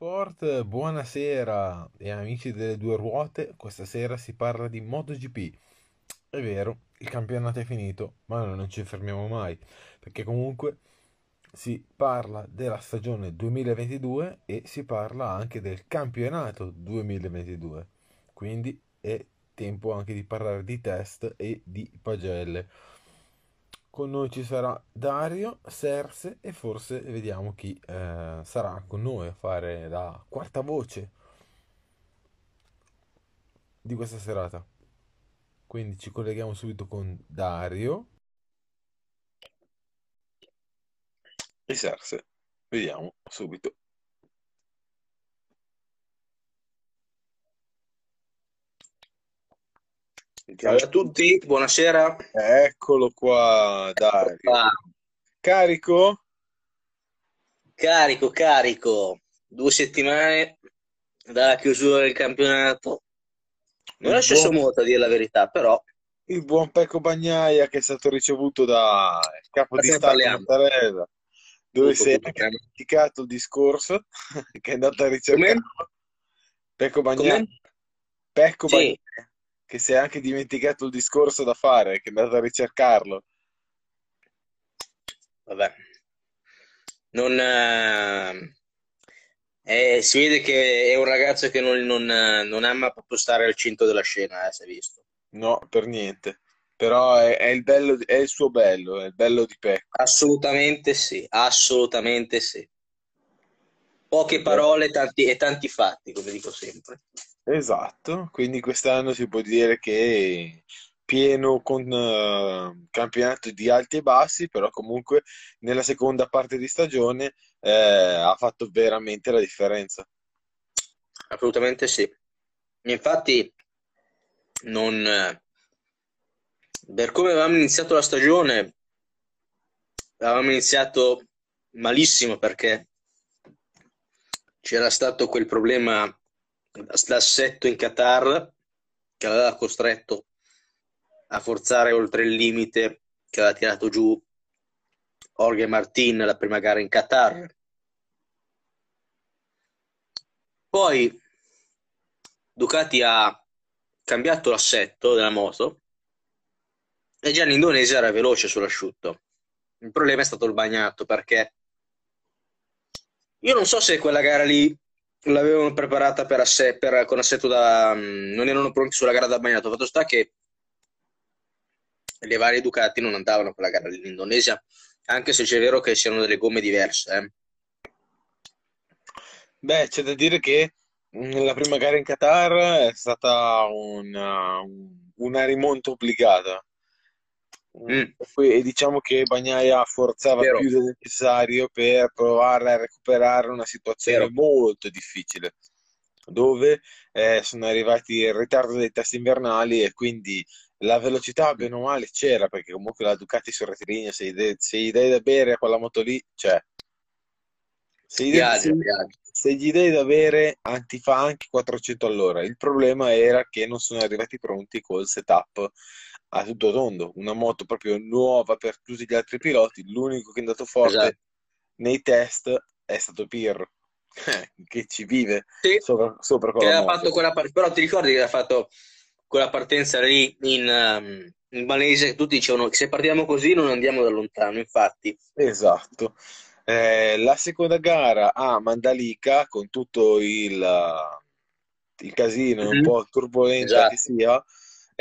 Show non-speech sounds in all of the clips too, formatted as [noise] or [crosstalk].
Sport, buonasera e amici delle due ruote, questa sera si parla di MotoGP. È vero, il campionato è finito, ma noi non ci fermiamo mai, perché comunque si parla della stagione 2022 e si parla anche del campionato 2022. Quindi è tempo anche di parlare di test e di pagelle. Con noi ci sarà Dario, Serse e forse vediamo chi eh, sarà con noi a fare la quarta voce di questa serata. Quindi ci colleghiamo subito con Dario. E Serse. Vediamo subito. Ciao a tutti, buonasera. Eccolo qua, Dario. Carico? Carico, carico. Due settimane dalla chiusura del campionato. Non è Il sceso buon, molto a dire la verità, però il buon Pecco Bagnaia che è stato ricevuto dal capo ma di Stato. Mattarella, dove Tutto, si è tutto. anche dimenticato il discorso [laughs] che è andato a. Come? Pecco Bagnaia, Come? Pecco Sì, Bagnaia, che si è anche dimenticato il discorso da fare, che è andato a ricercarlo. vabbè. Non, eh, eh, si vede che è un ragazzo che non, non, non ama proprio stare al centro della scena, eh, si è visto. No, per niente. Però è, è il bello, è il suo bello, è il bello di Pecco. Assolutamente sì, assolutamente sì. Poche parole tanti, e tanti fatti, come dico sempre. Esatto, quindi quest'anno si può dire che pieno con eh, campionato di alti e bassi, però comunque nella seconda parte di stagione eh, ha fatto veramente la differenza. Assolutamente sì. Infatti, non, per come avevamo iniziato la stagione, avevamo iniziato malissimo perché c'era stato quel problema d'assetto in Qatar che aveva costretto a forzare oltre il limite che aveva tirato giù Jorge Martin la prima gara in Qatar. Poi Ducati ha cambiato l'assetto della moto e già l'Indonesia era veloce sull'asciutto. Il problema è stato il bagnato perché io non so se quella gara lì l'avevano preparata per asse- per- con assetto da... mm, non erano pronti sulla gara da bagnato. Fatto sta che le varie Ducati non andavano quella gara lì in Indonesia, anche se c'è vero che siano delle gomme diverse. eh. Beh, c'è da dire che mh, la prima gara in Qatar è stata una, una rimonta obbligata. Mm, Mm, E poi- e diciamo che Bagnaia forzava vero, più del necessario per provare a recuperare una situazione vero. molto difficile, dove eh, sono arrivati il ritardo dei test invernali e quindi la velocità, bene o male, c'era, perché comunque la Ducati sul rettilineo, se gli dai, se gli dai da bere a quella moto lì, c'è. Se gli, dai- se- se gli dai da bere, ti fa anche 400 all'ora. Il problema era che non sono arrivati pronti col setup a tutto tondo, una moto proprio nuova per tutti gli altri piloti. L'unico che è andato forte Esatto. nei test è stato Pirro, [laughs] che ci vive Sì, sopra, sopra che aveva fatto moto. quella par- però ti ricordi che aveva fatto quella partenza lì in, um, in Malesia che tutti dicevano che se partiamo così non andiamo da lontano, infatti. Esatto. Eh, la seconda gara a Mandalika, con tutto il, il casino e un Mhm. po' turbolenta che Esatto. sia,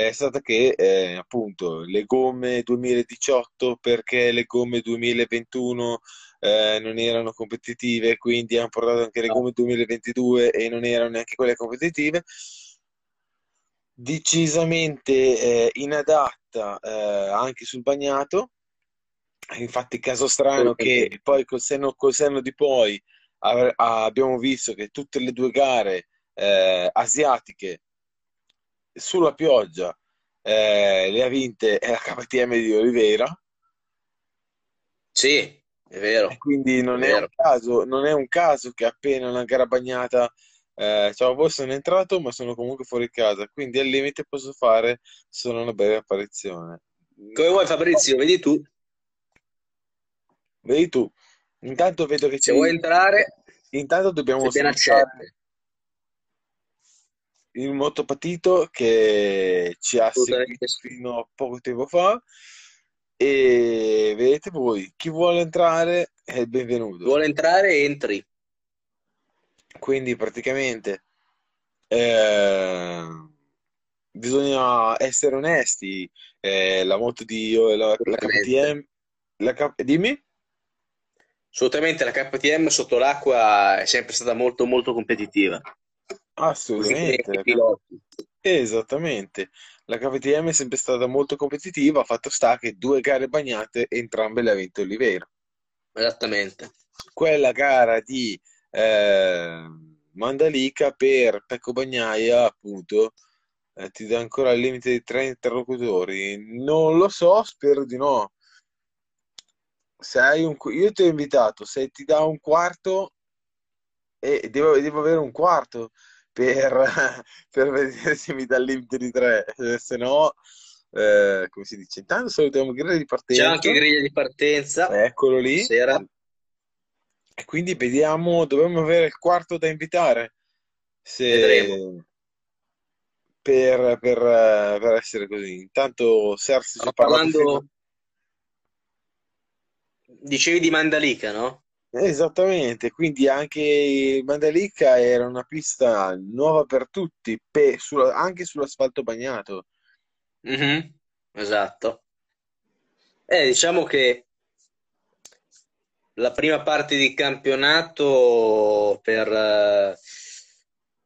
è stata che eh, appunto le gomme 2018 perché le gomme 2021 eh, non erano competitive, quindi hanno portato anche le No. gomme 2022 e non erano neanche quelle competitive. Decisamente eh, inadatta eh, anche sul bagnato. Infatti, caso strano che poi col senno, col senno di poi abbiamo visto che tutte le due gare eh, asiatiche sulla pioggia eh, le ha vinte la KTM di Oliveira Sì, è e vero, quindi è non è un vero. caso, non è un caso che appena una gara bagnata eh, ciao, voi sono entrato ma sono comunque fuori casa, quindi al limite posso fare solo una breve apparizione. Come vuoi Fabrizio, vedi tu, Vedi tu, intanto vedo che se vuoi entrare, intanto dobbiamo salutare. Il motopatito che ci ha seguito fino a poco tempo fa e vedete voi, chi vuole entrare è il benvenuto. Vuole entrare, entri. Quindi praticamente eh, bisogna essere onesti, eh, la moto di la, la. KTM, la K- dimmi? Assolutamente la KTM sotto l'acqua è sempre stata molto molto competitiva. Assolutamente, esattamente. La KTM è sempre stata molto competitiva, fatto sta che due gare bagnate, entrambe le ha vinte Oliveira. Esattamente. Quella gara di eh, Mandalika per Pecco Bagnaia, appunto, eh, ti dà ancora il limite di tre interlocutori. Non lo so, spero di no. Un, io ti ho invitato, se ti dà un quarto, e devo, devo avere un quarto per, [laughs] per vedere se mi dà il limite di tre, Eh, se no, eh, come si dice? Intanto salutiamo grille di C'è anche partenza, griglia di partenza. eccolo lì. Sera. E quindi vediamo, dovremmo avere il quarto da invitare Vedremo. se, per, per, eh, per essere così. Intanto Sersi parlando, dicevi di Mandalika, no? Esattamente, quindi anche Mandalika era una pista nuova per tutti, pe- sulla- anche sull'asfalto bagnato. Mhm, Esatto. Eh, diciamo che la prima parte di campionato per, eh,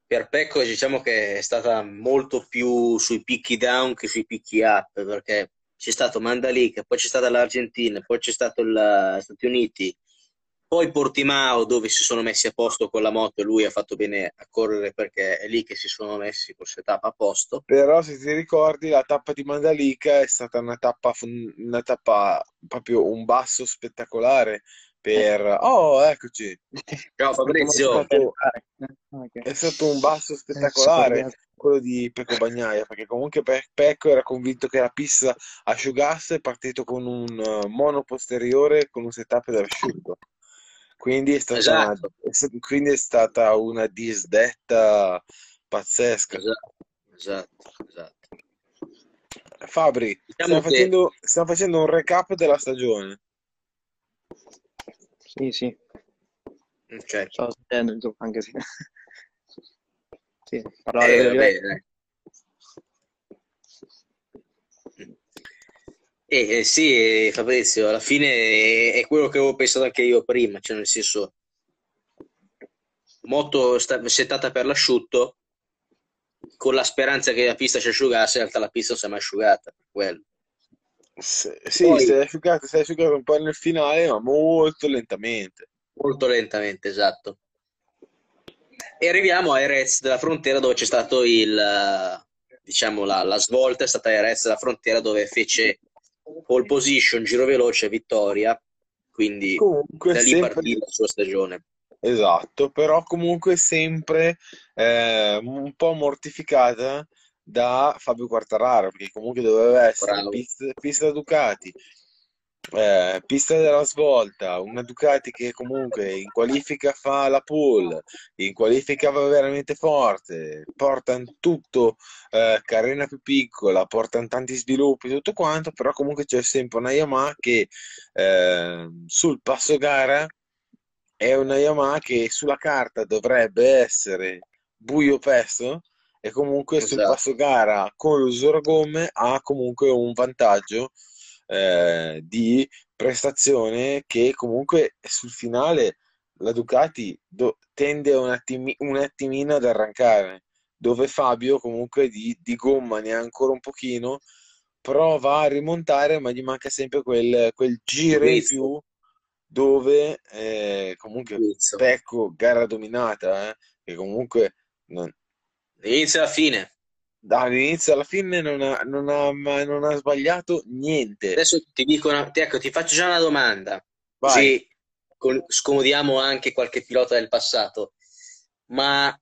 per Pecco diciamo che è stata molto più sui picchi down che sui picchi up, perché c'è stato Mandalika, poi c'è stata l'Argentina, poi c'è stato il- gli Stati Uniti, poi Portimao dove si sono messi a posto con la moto e lui ha fatto bene a correre perché è lì che si sono messi col setup a posto. Però se ti ricordi, la tappa di Mandalika è stata una tappa, una tappa proprio un basso spettacolare per... Oh, eccoci! Ciao È Fabrizio, stato, Ok. è stato un basso Eh, spettacolare quello di Pecco Bagnaia, perché comunque Pe- Pecco era convinto che la pista asciugasse, è partito con un eh, mono posteriore con un setup da asciutto. Quindi è stata una, esatto, sta- quindi è stata una disdetta pazzesca. esatto, esatto, esatto. Fabri, Diciamo stiamo che facendo, stiamo facendo un recap della stagione. Sì, sì, ok. stavo sentendo il gioco, anche se... [laughs] Sì, parlava Eh, delle vabbè, diverse. dai. Eh, sì, Fabrizio, alla fine è, quello che avevo pensato anche io prima, cioè nel senso, moto sta- settata per l'asciutto, con la speranza che la pista si asciugasse, in realtà la pista non si è mai asciugata, quello. Sì, Poi, si è asciugato, si è asciugato un po' nel finale, ma molto lentamente. molto lentamente, esatto. E arriviamo a Jerez della Frontera dove c'è stato il, diciamo, la, la svolta è stata a Jerez della Frontera dove fece pole position, giro veloce, vittoria, quindi Comunque da lì sempre partì la sua stagione. esatto, però comunque sempre eh, un po' mortificata da Fabio Quartararo, perché comunque doveva essere pista, pista Ducati, eh, pista della svolta, una Ducati che comunque in qualifica fa la pole, in qualifica va veramente forte, portano tutto, eh, carena più piccola, portano tanti sviluppi, tutto quanto, però comunque c'è sempre una Yamaha che eh, sul passo gara è una Yamaha che sulla carta dovrebbe essere buio pesto e comunque sul Esatto. passo gara con l'usagomme ha comunque un vantaggio eh, di prestazione che comunque sul finale la Ducati do- tende un, attimi- un attimino ad arrancare, dove Fabio comunque di, di gomma ne ha ancora un pochino, prova a rimontare, ma gli manca sempre quel, quel giro in più dove eh, comunque. Pecco, gara dominata, eh, che comunque non- Inizio alla fine. Dall'inizio alla fine non ha, non ha, non ha sbagliato niente. Adesso ti dico una, ti- ecco, ti faccio già una domanda, Vai. così con- scomodiamo anche qualche pilota del passato. Ma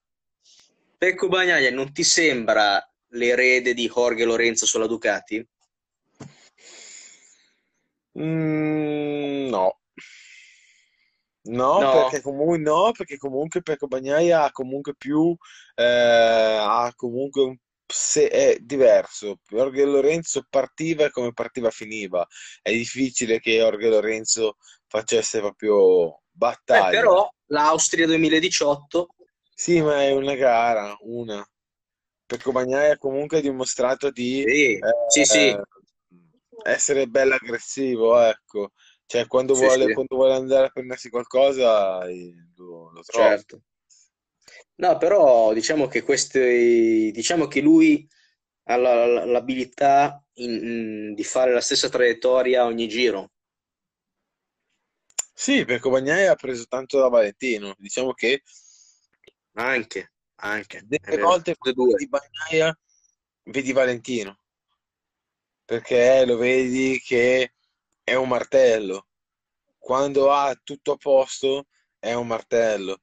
Pecco Bagnaia non ti sembra l'erede di Jorge Lorenzo sulla Ducati? Mm, no, No, No, perché comunque, no, perché comunque Pecco Bagnaia ha comunque più, eh, ha comunque un, se, è diverso. Jorge Lorenzo partiva e come partiva finiva. È difficile che Jorge Lorenzo facesse proprio eh, battaglia. però l'Austria 2018, Sì, ma è una gara, una. Pecco Bagnaia comunque ha dimostrato di sì, sì, sì, eh, essere bello aggressivo, ecco. Cioè, quando sì, vuole, sì, quando vuole andare a prendersi qualcosa, eh, lo, lo trova. certo. No, però diciamo che queste, diciamo che lui ha la- la- l'abilità in- in- di fare la stessa traiettoria ogni giro. Sì, perché Bagnaia ha preso tanto da Valentino. Diciamo che Anche, anche, delle volte vedi Bagnaia, vedi Valentino, perché lo vedi che è un martello. Quando ha tutto a posto, è un martello.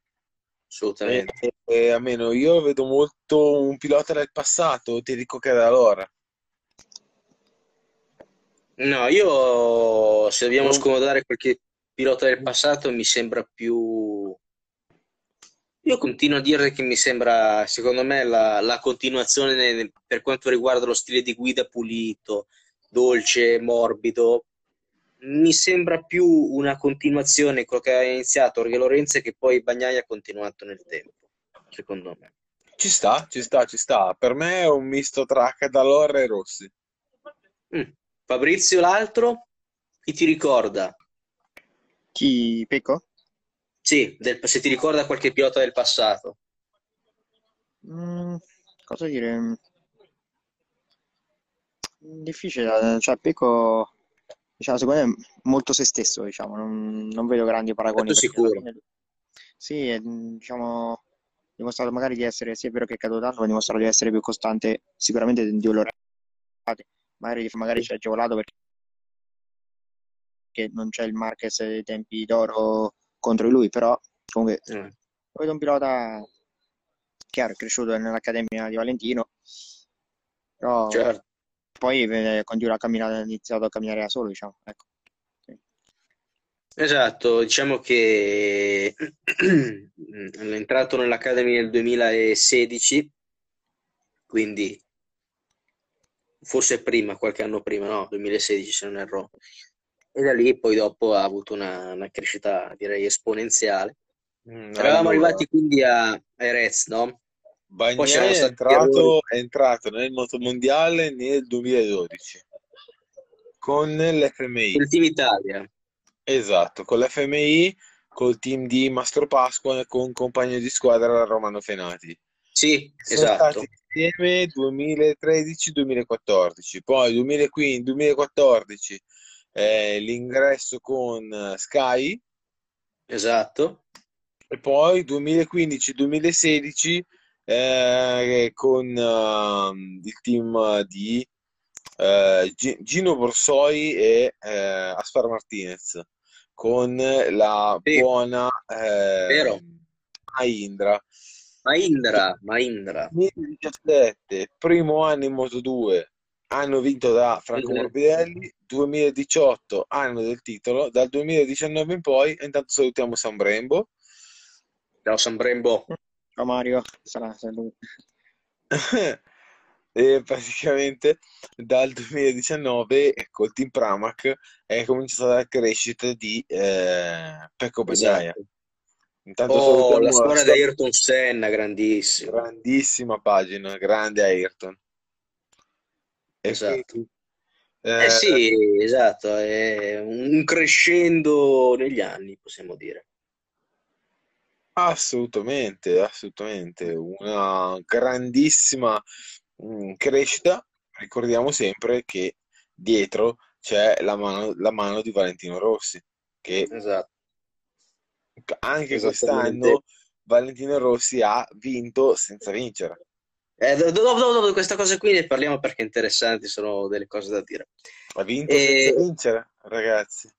E, Assolutamente. e almeno io vedo molto un pilota del passato, ti dico che da allora. No, io se dobbiamo scomodare qualche pilota del passato mi sembra più... Io continuo a dire che mi sembra, secondo me, la, la continuazione nel- per quanto riguarda lo stile di guida pulito, dolce, morbido. Mi sembra più una continuazione, quello che ha iniziato Jorge Lorenzo e che poi Bagnaia ha continuato nel tempo, secondo me. Ci sta, ci sta, ci sta. Per me è un misto tra Cadalora e Rossi. Mm. Fabrizio, l'altro, chi ti ricorda? Chi? Pecco? Sì, del- se ti ricorda qualche pilota del passato. Mm, cosa dire? Mm, Difficile, cioè Pecco, diciamo, secondo me molto se stesso, diciamo, non, non vedo grandi paragoni sicuro. fine, sì, è, mm, diciamo, dimostrato magari di essere, sì è vero che è caduto tanto, ma dimostrato di essere più costante sicuramente di Olorati, magari, magari ci ha agevolato perché non c'è il Marquez dei tempi d'oro contro di lui, però comunque lo vedo un pilota chiaro, è cresciuto nell'Accademia di Valentino, però certo. Poi eh, continua a camminare, ha iniziato a camminare da solo, diciamo. Ecco. Sì. Esatto, diciamo che [clears throat] è entrato nell'Academy nel 2016, quindi forse prima, qualche anno prima, no, 2016 se non erro. E da lì poi dopo ha avuto una, una crescita, direi, esponenziale. Mm, Eravamo Allora, arrivati quindi a Erez, no? Bagnaia è entrato, è entrato nel motomondiale nel 2012 con l'FMI. Il Team Italia, Esatto, con l'FMI, col team di Mastro Pasqua e con compagno di squadra Romano Fenati. sì, Sono esatto. stati insieme 2013-2014, poi 2015, 2014 eh, l'ingresso con Sky Esatto. e poi 2015-2016 eh, con ehm, il team di Gi- Gino Borsoi e eh, Aspar Martinez con la Sì, buona eh, vero. Mahindra. Mahindra, Mahindra. 2017, primo anno in Moto2, hanno vinto da Franco. Morbidelli, 2018 anno del titolo, dal 2019 in poi, intanto salutiamo San Brembo. Ciao San Brembo. Ciao Mario, sarà, lui. [laughs] E praticamente dal 2019 col team Pramac è cominciata la crescita di eh, Pecco Bagnaia. Esatto. Intanto Oh, la salutiamo la storia sua di Ayrton Senna, grandissima. grandissima pagina, grande Ayrton. E Esatto. quindi, Eh eh, sì, esatto, è un crescendo negli anni, possiamo dire. Assolutamente, assolutamente, una grandissima mm, crescita. Ricordiamo sempre che dietro c'è la mano, la mano di Valentino Rossi, che Esatto, anche quest'anno Valentino Rossi ha vinto senza vincere. Eh, do- dopo, dopo, dopo questa cosa qui ne parliamo perché interessanti, sono delle cose da dire. Ha vinto senza E, vincere, ragazzi.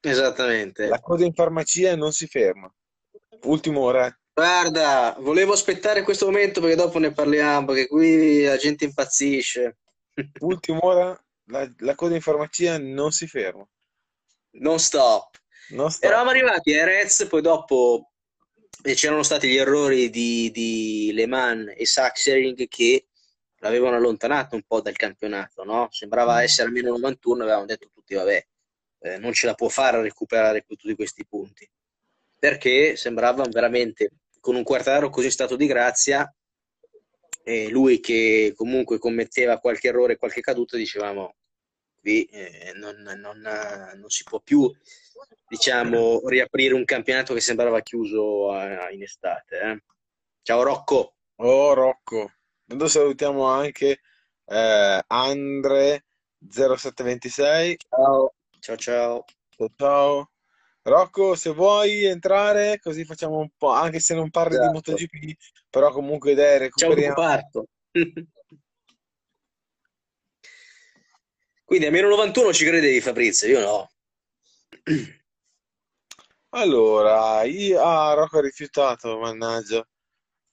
esattamente. La coda in farmacia non si ferma. Ultima ora. Guarda, volevo aspettare questo momento perché dopo ne parliamo, perché qui la gente impazzisce. [laughs] Ultima ora, la, la coda in farmacia non si ferma. Non stop. Non sto. Eravamo arrivati a Erez, poi dopo eh, c'erano stati gli errori di, di Le Mans e Sachsenring che l'avevano allontanato un po' dal campionato, no? Sembrava essere almeno 91, avevamo detto tutti, vabbè, eh, non ce la può fare a recuperare tutti questi punti. Perché sembrava veramente, con un quartaro così stato di grazia, e lui che comunque commetteva qualche errore, qualche caduta, dicevamo, qui eh, non, non, non, si può più, diciamo, riaprire un campionato che sembrava chiuso a, in estate. Eh. Ciao Rocco. Oh Rocco. Noi salutiamo anche eh, Andre 0726. Ciao. Ciao ciao. Ciao ciao. Rocco, se vuoi entrare, così facciamo un po', anche se non parli esatto. di MotoGP, però comunque dai, recuperiamo. Ciao, parto. [laughs] Quindi a meno 91 ci credevi Fabrizio, io no. [clears throat] Allora, io... Ah, Rocco ha rifiutato, mannaggia.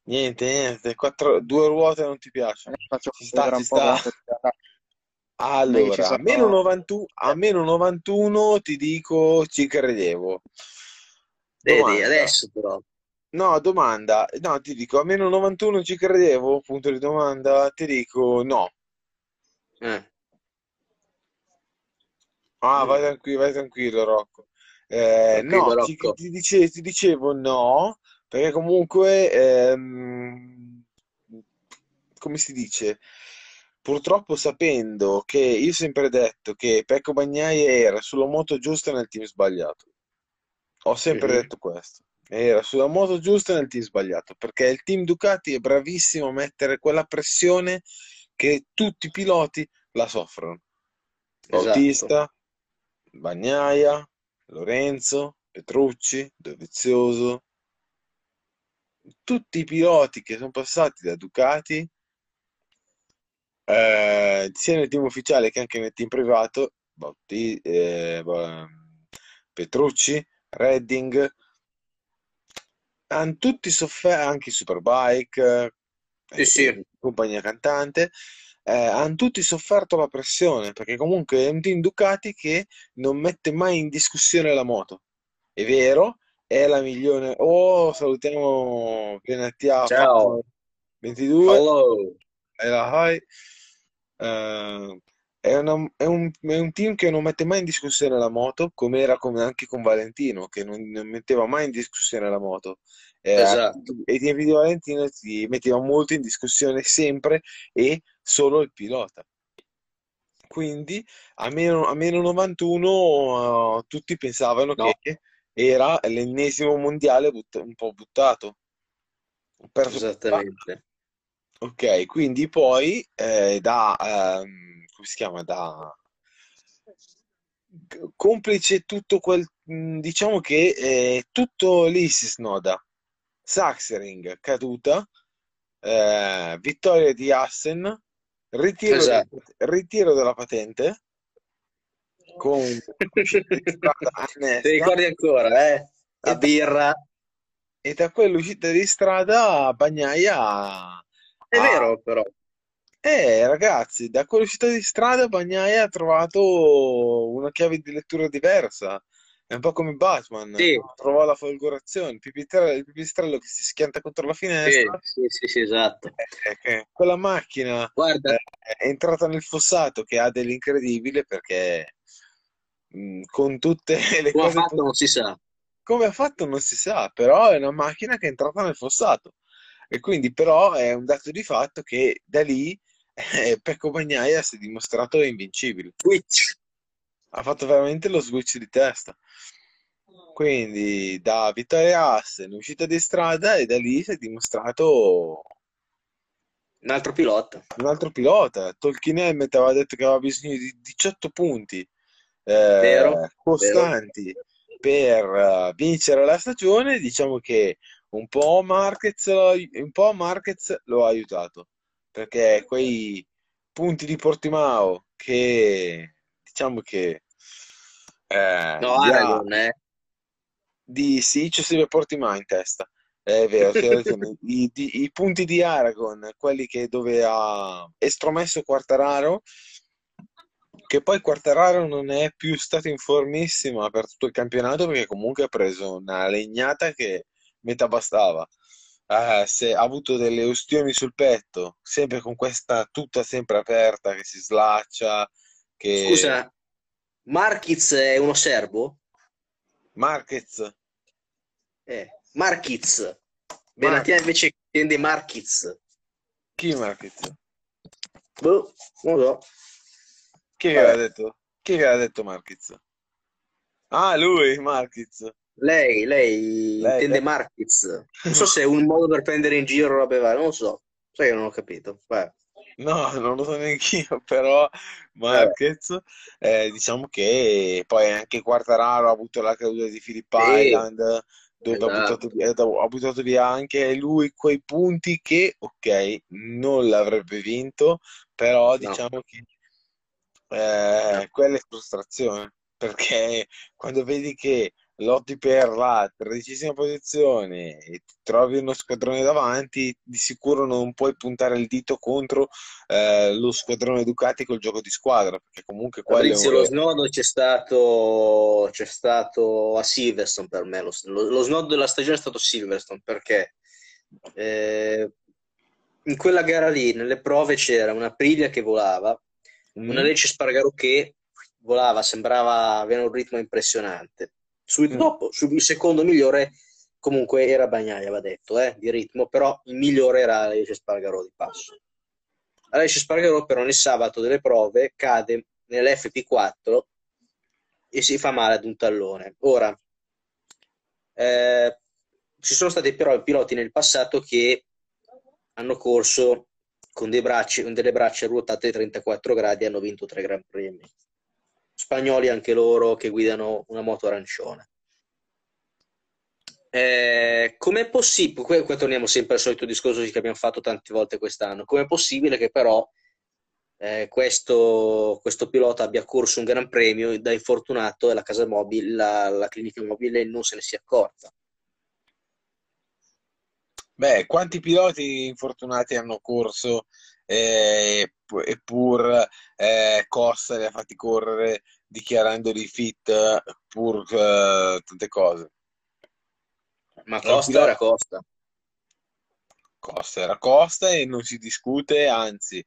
Niente, niente, Quattro... due ruote non ti piacciono. Faccio ci sta, ci sta. Allora, a meno, 91, a meno 91 ti dico ci credevo. Vedi, adesso però. No, domanda. No, ti dico a meno 91 ci credevo, punto di domanda. Ti dico no. Eh. Ah, vai tranquillo, vai tranquillo, Rocco. Eh, Tranquillo, no, ti, ti dice- ti dicevo no, perché comunque, ehm, come si dice, purtroppo sapendo che io ho sempre detto che Pecco Bagnaia era sulla moto giusta nel team sbagliato. Ho sempre Mhm. detto questo. Era sulla moto giusta nel team sbagliato, perché il team Ducati è bravissimo a mettere quella pressione che tutti i piloti la soffrono. Esatto. Bautista, Bagnaia, Lorenzo, Petrucci, Dovizioso, tutti i piloti che sono passati da Ducati, eh, sia nel team ufficiale che anche nel team privato, Bauti- eh, Petrucci, Redding, hanno tutti sofferto, anche Superbike, Sì, eh, sì. compagnia cantante, eh, hanno tutti sofferto la pressione, perché comunque è un team Ducati che non mette mai in discussione la moto. È vero, è la migliore. Oh, salutiamo Venetia Ciao. 22, Hello. e la Hai. Eh, è, una- è un, è un team che non mette mai in discussione la moto, come era come anche con Valentino, che non, non metteva mai in discussione la moto. Eh, Esatto. ai tempi di Valentino si metteva molto in discussione sempre e solo il pilota. Quindi a meno, a meno 91 eh, tutti pensavano No. che era l'ennesimo mondiale but- un po' buttato. Perso. Esattamente. Ok, quindi poi eh, da, ehm, come si chiama, da complice tutto quel, mh, diciamo che eh, tutto lì si snoda. Sachsenring caduta, eh, vittoria di Assen, ritiro, Esatto. ritiro della patente con [laughs] Ti ricordi ancora, eh? La e, birra. e da quell'uscita di strada Bagnaia È ha, vero, però. Eh, ragazzi, da quell'uscita di strada Bagnaia ha trovato una chiave di lettura diversa. È un po' come Batman, Sì, trovò la folgorazione, il pipistrello, il pipistrello che si schianta contro la finestra, sì, sì, sì, esatto. eh, che quella macchina Guarda, eh, è entrata nel fossato che ha dell'incredibile perché mh, con tutte [laughs] le come ha cose fatto po- non si sa. come ha fatto non si sa, però è una macchina che è entrata nel fossato. E quindi però è un dato di fatto che da lì eh, Pecco Bagnaia si è dimostrato invincibile. Twitch. Ha fatto veramente lo switch di testa. Quindi da vittoria a Assen, uscita di strada e da lì si è dimostrato Un altro pilota. un altro pilota. Tolkien Helmet aveva detto che aveva bisogno di 18 punti Vero, eh, vero. costanti per eh, vincere la stagione. Diciamo che un po' Marquez, lo- un po' Marquez lo ha aiutato perché quei punti di Portimao che diciamo che eh, No, li ha Aragon, eh. di sì, c'è sempre Portimao in testa. È vero. [laughs] I, di- i punti di Aragon, quelli che dove ha estromesso Quartararo, che poi Quartararo non è più stato in formissima per tutto il campionato perché comunque ha preso una legnata che metà bastava. Eh, se ha avuto delle ustioni sul petto, sempre con questa tuta sempre aperta che si slaccia, che... Scusa, Marquiz è uno serbo? Marquez, Eh, Marquiz. Benatia invece tende Marquiz. chi Marquez? Boh, non lo so. Chi aveva detto? Chi aveva detto Marquez? Ah, lui, Marquez. Lei, lei Lei, intende lei. Marquiz. Non so se è un modo per prendere in giro robe varie, non lo so. Sai che non ho capito. Vabbè. No, non lo so neanche io, [laughs] però Marquez, eh, diciamo che poi anche Quartararo ha avuto la caduta di Phillip Sì. Island, dove ha Esatto. buttato via, ha buttato via anche lui quei punti che, ok, non l'avrebbe vinto, però No. diciamo che eh, quella è frustrazione, perché quando vedi che lotti per la tredicesima posizione e ti trovi uno squadrone davanti, di sicuro non puoi puntare il dito contro eh, lo squadrone Ducati col gioco di squadra, perché comunque è Fabrizio, lo snodo c'è stato, c'è stato a Silverstone per me. Lo, lo- snodo della stagione è stato Silverstone perché eh, in quella gara lì, nelle prove, c'era una Aprilia che volava, una Mm? Lecce Spargaro che volava, sembrava avere un ritmo impressionante. Subito Mm. dopo, su- il secondo migliore comunque era Bagnaia, va detto, eh, di ritmo, però il migliore era Lecce Spargaro di passo. Alessio Spargaro però nel sabato delle prove cade nell'FP4 e si fa male ad un tallone. Ora, eh, ci sono stati però piloti nel passato che hanno corso con, dei bracci, con delle braccia ruotate 34 gradi e hanno vinto tre Gran Premi. Spagnoli anche loro che guidano una moto arancione. Eh, com'è possibile? Qua, qua torniamo sempre al solito discorso che abbiamo fatto tante volte quest'anno. Com'è possibile che però eh, questo, questo pilota abbia corso un gran premio da infortunato e la casa mobile, la, la clinica mobile non se ne sia accorta? Beh, quanti piloti infortunati hanno corso eh, eppur eh, Costa li ha fatti correre dichiarandoli fit pur eh, tante cose. Ma Costa era Costa. Costa era Costa e non si discute, anzi,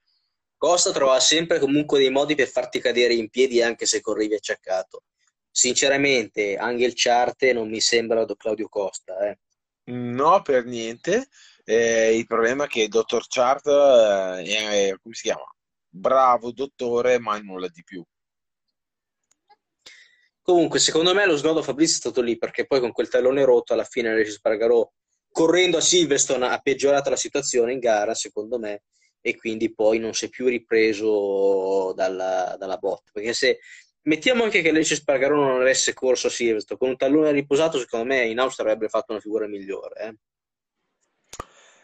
Costa trovava sempre comunque dei modi per farti cadere in piedi anche se correvi acciaccato. Sinceramente, Angel Charte non mi sembra Claudio Costa. eh. no per niente. Eh, il problema è che il dottor Chart eh, è, come si chiama? Bravo dottore, ma nulla di più. Comunque, secondo me lo snodo Fabrizio è stato lì perché poi con quel tallone rotto alla fine Regis Spargarò correndo a Silverstone ha peggiorato la situazione in gara, secondo me, e quindi poi non si è più ripreso dalla, dalla botta. Perché se mettiamo anche che Regis Spargarò non avesse corso a Silverstone con un tallone riposato, secondo me in Austria avrebbe fatto una figura migliore. eh.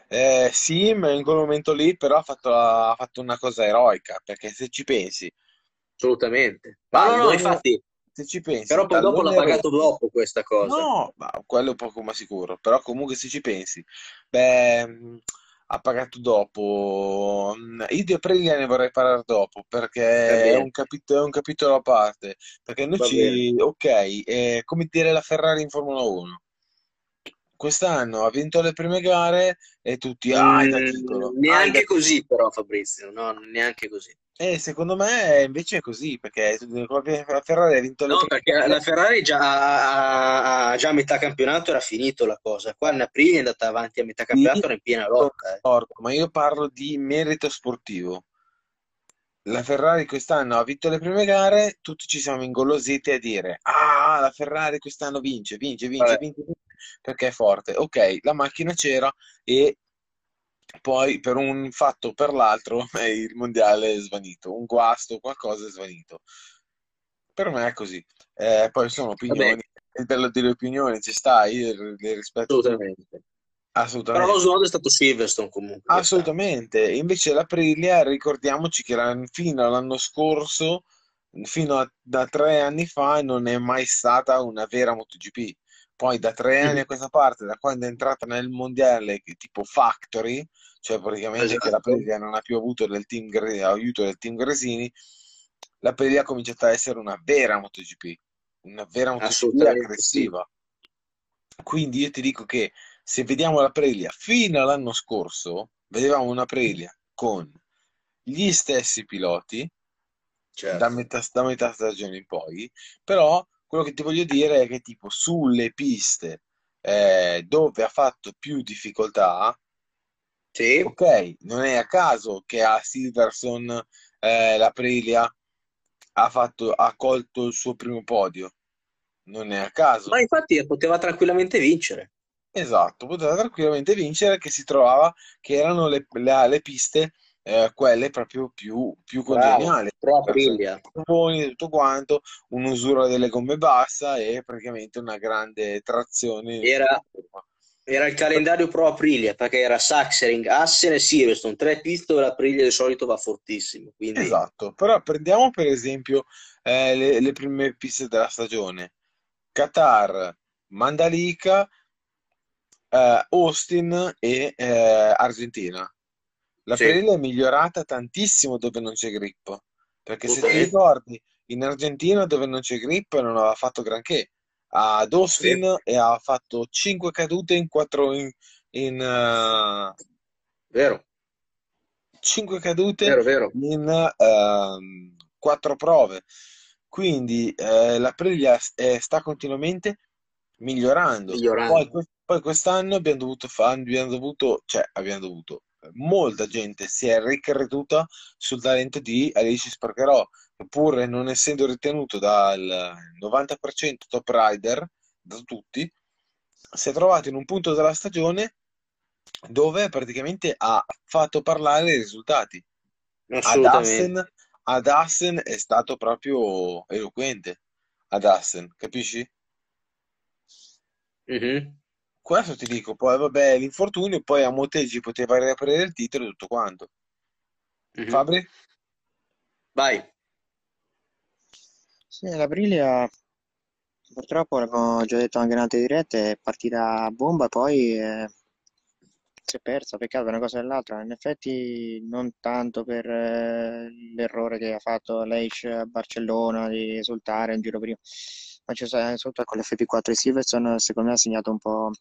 Eh, sì, ma in quel momento lì però ha fatto, ha fatto una cosa eroica, perché se ci pensi, Assolutamente. Ma no, no, infatti, se ci pensi, però poi dopo l'ha pagato rotto- dopo questa cosa. No, ma quello è poco ma sicuro, però comunque se ci pensi, beh, mh, ha pagato dopo. Mh, Io di Aprilia ne vorrei parlare dopo perché è bene. un capitolo, è un capitolo a parte. Perché noi Va ci, ok, è come dire la Ferrari in Formula 1. Quest'anno ha vinto le prime gare e tutti, ah, il Mm, ah, neanche così, però, Fabrizio, no, neanche così. E secondo me invece è così, perché la Ferrari ha vinto le No, prime perché gare. la Ferrari già a, a- già a metà campionato era finito la cosa. Qua Naprini è andata avanti a metà campionato, era in piena lotta. eh. Ma io parlo di merito sportivo. La Ferrari quest'anno ha vinto le prime gare, tutti ci siamo ingolositi a dire: Ah, la Ferrari quest'anno vince, vince, vince, Vabbè. vince, vince, perché è forte. Ok, la macchina c'era e poi per un fatto o per l'altro [laughs] il mondiale è svanito, un guasto, qualcosa è svanito. Per me è così. Eh, poi sono opinioni, delle, delle opinioni ci sta, io le rispetto. Assolutamente. assolutamente. Però lo snodo è stato Silverstone comunque. Assolutamente, invece l'Aprilia, ricordiamoci che fino all'anno scorso, fino a da tre anni fa, non è mai stata una vera MotoGP. Poi da tre anni a questa parte, da quando è entrata nel mondiale tipo Factory, cioè praticamente che Esatto. l'Aprilia non ha più avuto del team, aiuto del team Gresini, la Aprilia ha cominciato a essere una vera MotoGP, una vera MotoGP aggressiva. Quindi io ti dico che se vediamo la Aprilia fino all'anno scorso, vedevamo una Aprilia con gli stessi piloti da Certo. metà, da metà stagione in poi, però quello che ti voglio dire è che tipo sulle piste eh, dove ha fatto più difficoltà, Sì, ok, non è a caso che a Silverson eh, l'Aprilia ha fatto, ha colto il suo primo podio, non è a ma caso. infatti poteva tranquillamente vincere. Esatto, poteva tranquillamente vincere che si trovava che erano le, le- le piste eh, quelle proprio più, più congeniali, pro per Aprilia. buoni, tutto quanto, un'usura delle gomme bassa e praticamente una grande trazione Era, era il calendario pro Aprilia perché era Sachsenring, Assen e Silverstone, tre piste dove l'Aprilia di solito va fortissimo. Quindi Esatto, però prendiamo per esempio eh, le, le prime piste della stagione. Qatar, Mandalika, eh, Austin e eh, Argentina. La sì, Pirelli è migliorata tantissimo dove non c'è grip, perché se ti ricordi, in Argentina dove non c'è grip non aveva fatto granché. Ad Sì, Austin e ha fatto 5 cadute in 4 in, in, eh, vero, 5 cadute vero, vero. in ehm, 4 prove. Quindi eh, la Aprilia eh, sta continuamente migliorando. Poi, Migliorando. que- poi quest'anno abbiamo dovuto fare, abbiamo dovuto, cioè abbiamo dovuto, molta gente si è ricreduta sul talento di Alice Spargarò, pur non essendo ritenuto dal 90% top rider da tutti, si è trovato in un punto della stagione dove praticamente ha fatto parlare i risultati. Ad. Assen, ad Assen è stato proprio eloquente. Ad Assen, capisci? Mhm, Questo ti dico, poi vabbè, l'infortunio, poi a Motegi poteva riaprire il titolo e tutto quanto. mhm. Fabri? Vai. Sì, l'Aprilia purtroppo, l'abbiamo già detto anche in altre dirette, è partita a bomba e poi eh, si è persa, peccato per una cosa e dell'altra. In effetti non tanto per eh, l'errore che ha fatto Leish a Barcellona di esultare un giro prima, ma c'è stato sotto con l'FP4 di Silverstone, secondo me ha segnato un po'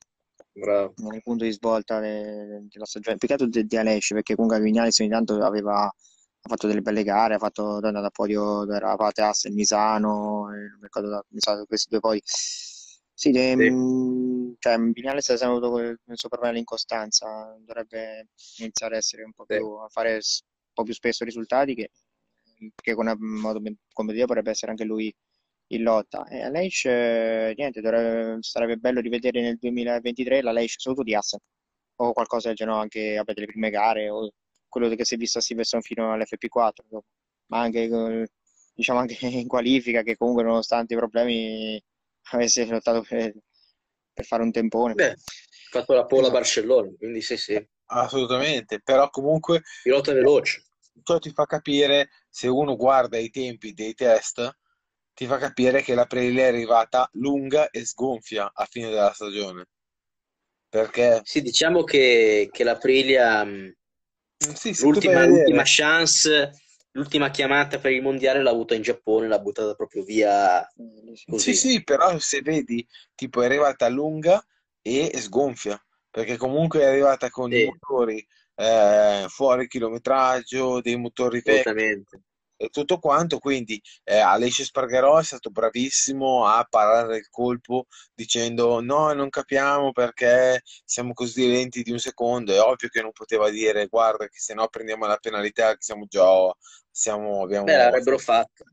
Bravo. nel punto di svolta de- della stagione. Peccato di, di Aleix perché comunque Vignales ogni tanto aveva ha fatto delle belle gare, ha fatto è andato a podio era Pate Assen, Misano, e non ricordo mi sa questi due poi. Sì, de- Sì. mh, cioè, Vignales ha sempre avuto quel suo problema l'incostanza, dovrebbe iniziare a essere un po' Sì. più, a fare un po' più spesso risultati che, che con una ben- competitiva potrebbe essere anche lui in lotta. E a Leish, eh, niente, dovrebbe- sarebbe bello rivedere nel 2023 la Leish sotto di Assen o qualcosa del genere anche vabbè, delle prime gare o quello che si è visto a Silverstone fino all'FP4, insomma. ma anche, eh, diciamo anche [laughs] in qualifica che comunque nonostante i problemi avesse lottato per, per fare un tempone. Beh, ha fatto la pole a Esatto, Barcellona, quindi sì, sì. assolutamente, però comunque Pilota veloce. ciò ti fa capire, se uno guarda i tempi dei test, ti fa capire che la Aprilia è arrivata lunga e sgonfia a fine della stagione, perché Sì, diciamo che, che l'Aprilia, mh, sì, se tu vai l'ultima l'ultima chance, l'ultima chiamata per il mondiale l'ha avuta in Giappone, l'ha buttata proprio via Eh, sì. Sì, così. sì, però se vedi, tipo è arrivata lunga e sgonfia, perché comunque è arrivata con i Sì, motori eh, fuori chilometraggio, dei motori assolutamente. Tutto quanto, quindi eh, Alessio Spargarò è stato bravissimo a parare il colpo dicendo no, non capiamo perché siamo così lenti di un secondo, è ovvio che non poteva dire guarda che se no prendiamo la penalità, che siamo già, siamo, Beh, abbiamo l'avrebbero fatto.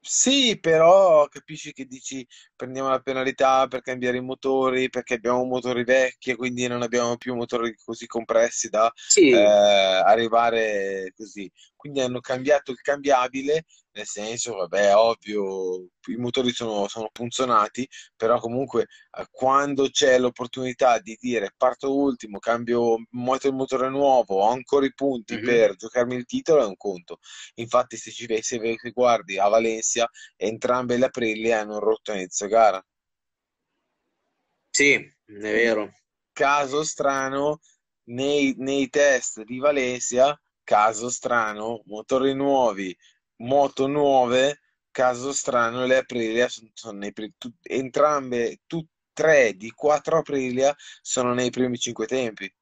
Sì, però capisci che dici prendiamo la penalità per cambiare i motori perché abbiamo motori vecchi e quindi non abbiamo più motori così compressi da eh, Sì, arrivare così. Quindi hanno cambiato il cambiabile, nel senso, vabbè, ovvio, i motori sono, sono punzonati, però comunque eh, quando c'è l'opportunità di dire parto ultimo, cambio moto- il motore nuovo, ho ancora i punti mhm. per giocarmi il titolo, è un conto. Infatti, se ci se guardi a Valencia, entrambe le Aprilia hanno rotto inizio gara. Sì, è vero. Caso strano, nei, nei test di Valencia, caso strano, motori nuovi, moto nuove, caso strano, le Aprilia sono, sono nei pri- tu- entrambe, tu, tre di quattro Aprilia sono nei primi cinque tempi.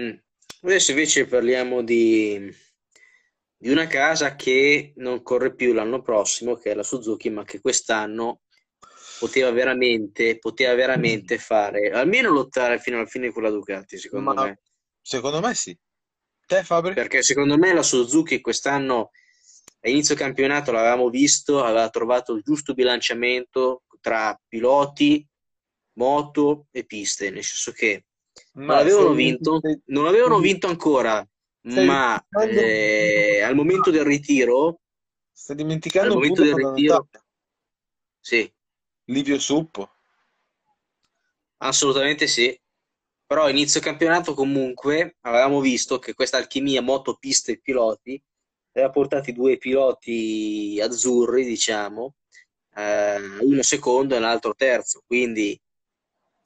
Mm. Adesso invece parliamo di, di una casa che non corre più l'anno prossimo, che è la Suzuki, ma che quest'anno poteva veramente, poteva veramente fare, almeno lottare fino alla fine con la Ducati, secondo Ma me. secondo me sì. Te, Fabri? Perché secondo me la Suzuki quest'anno a inizio campionato l'avevamo visto, aveva trovato il giusto bilanciamento tra piloti, moto e piste, nel senso che non No, avevano vinto, non avevano vinto ancora, stai ma eh, al momento del ritiro, stai al dimenticando un momento del ritiro, sì, Livio Suppo. assolutamente sì. Però inizio campionato comunque avevamo visto che questa alchimia moto, piste e piloti aveva portato due piloti azzurri, diciamo, eh, uno secondo e l'altro terzo, quindi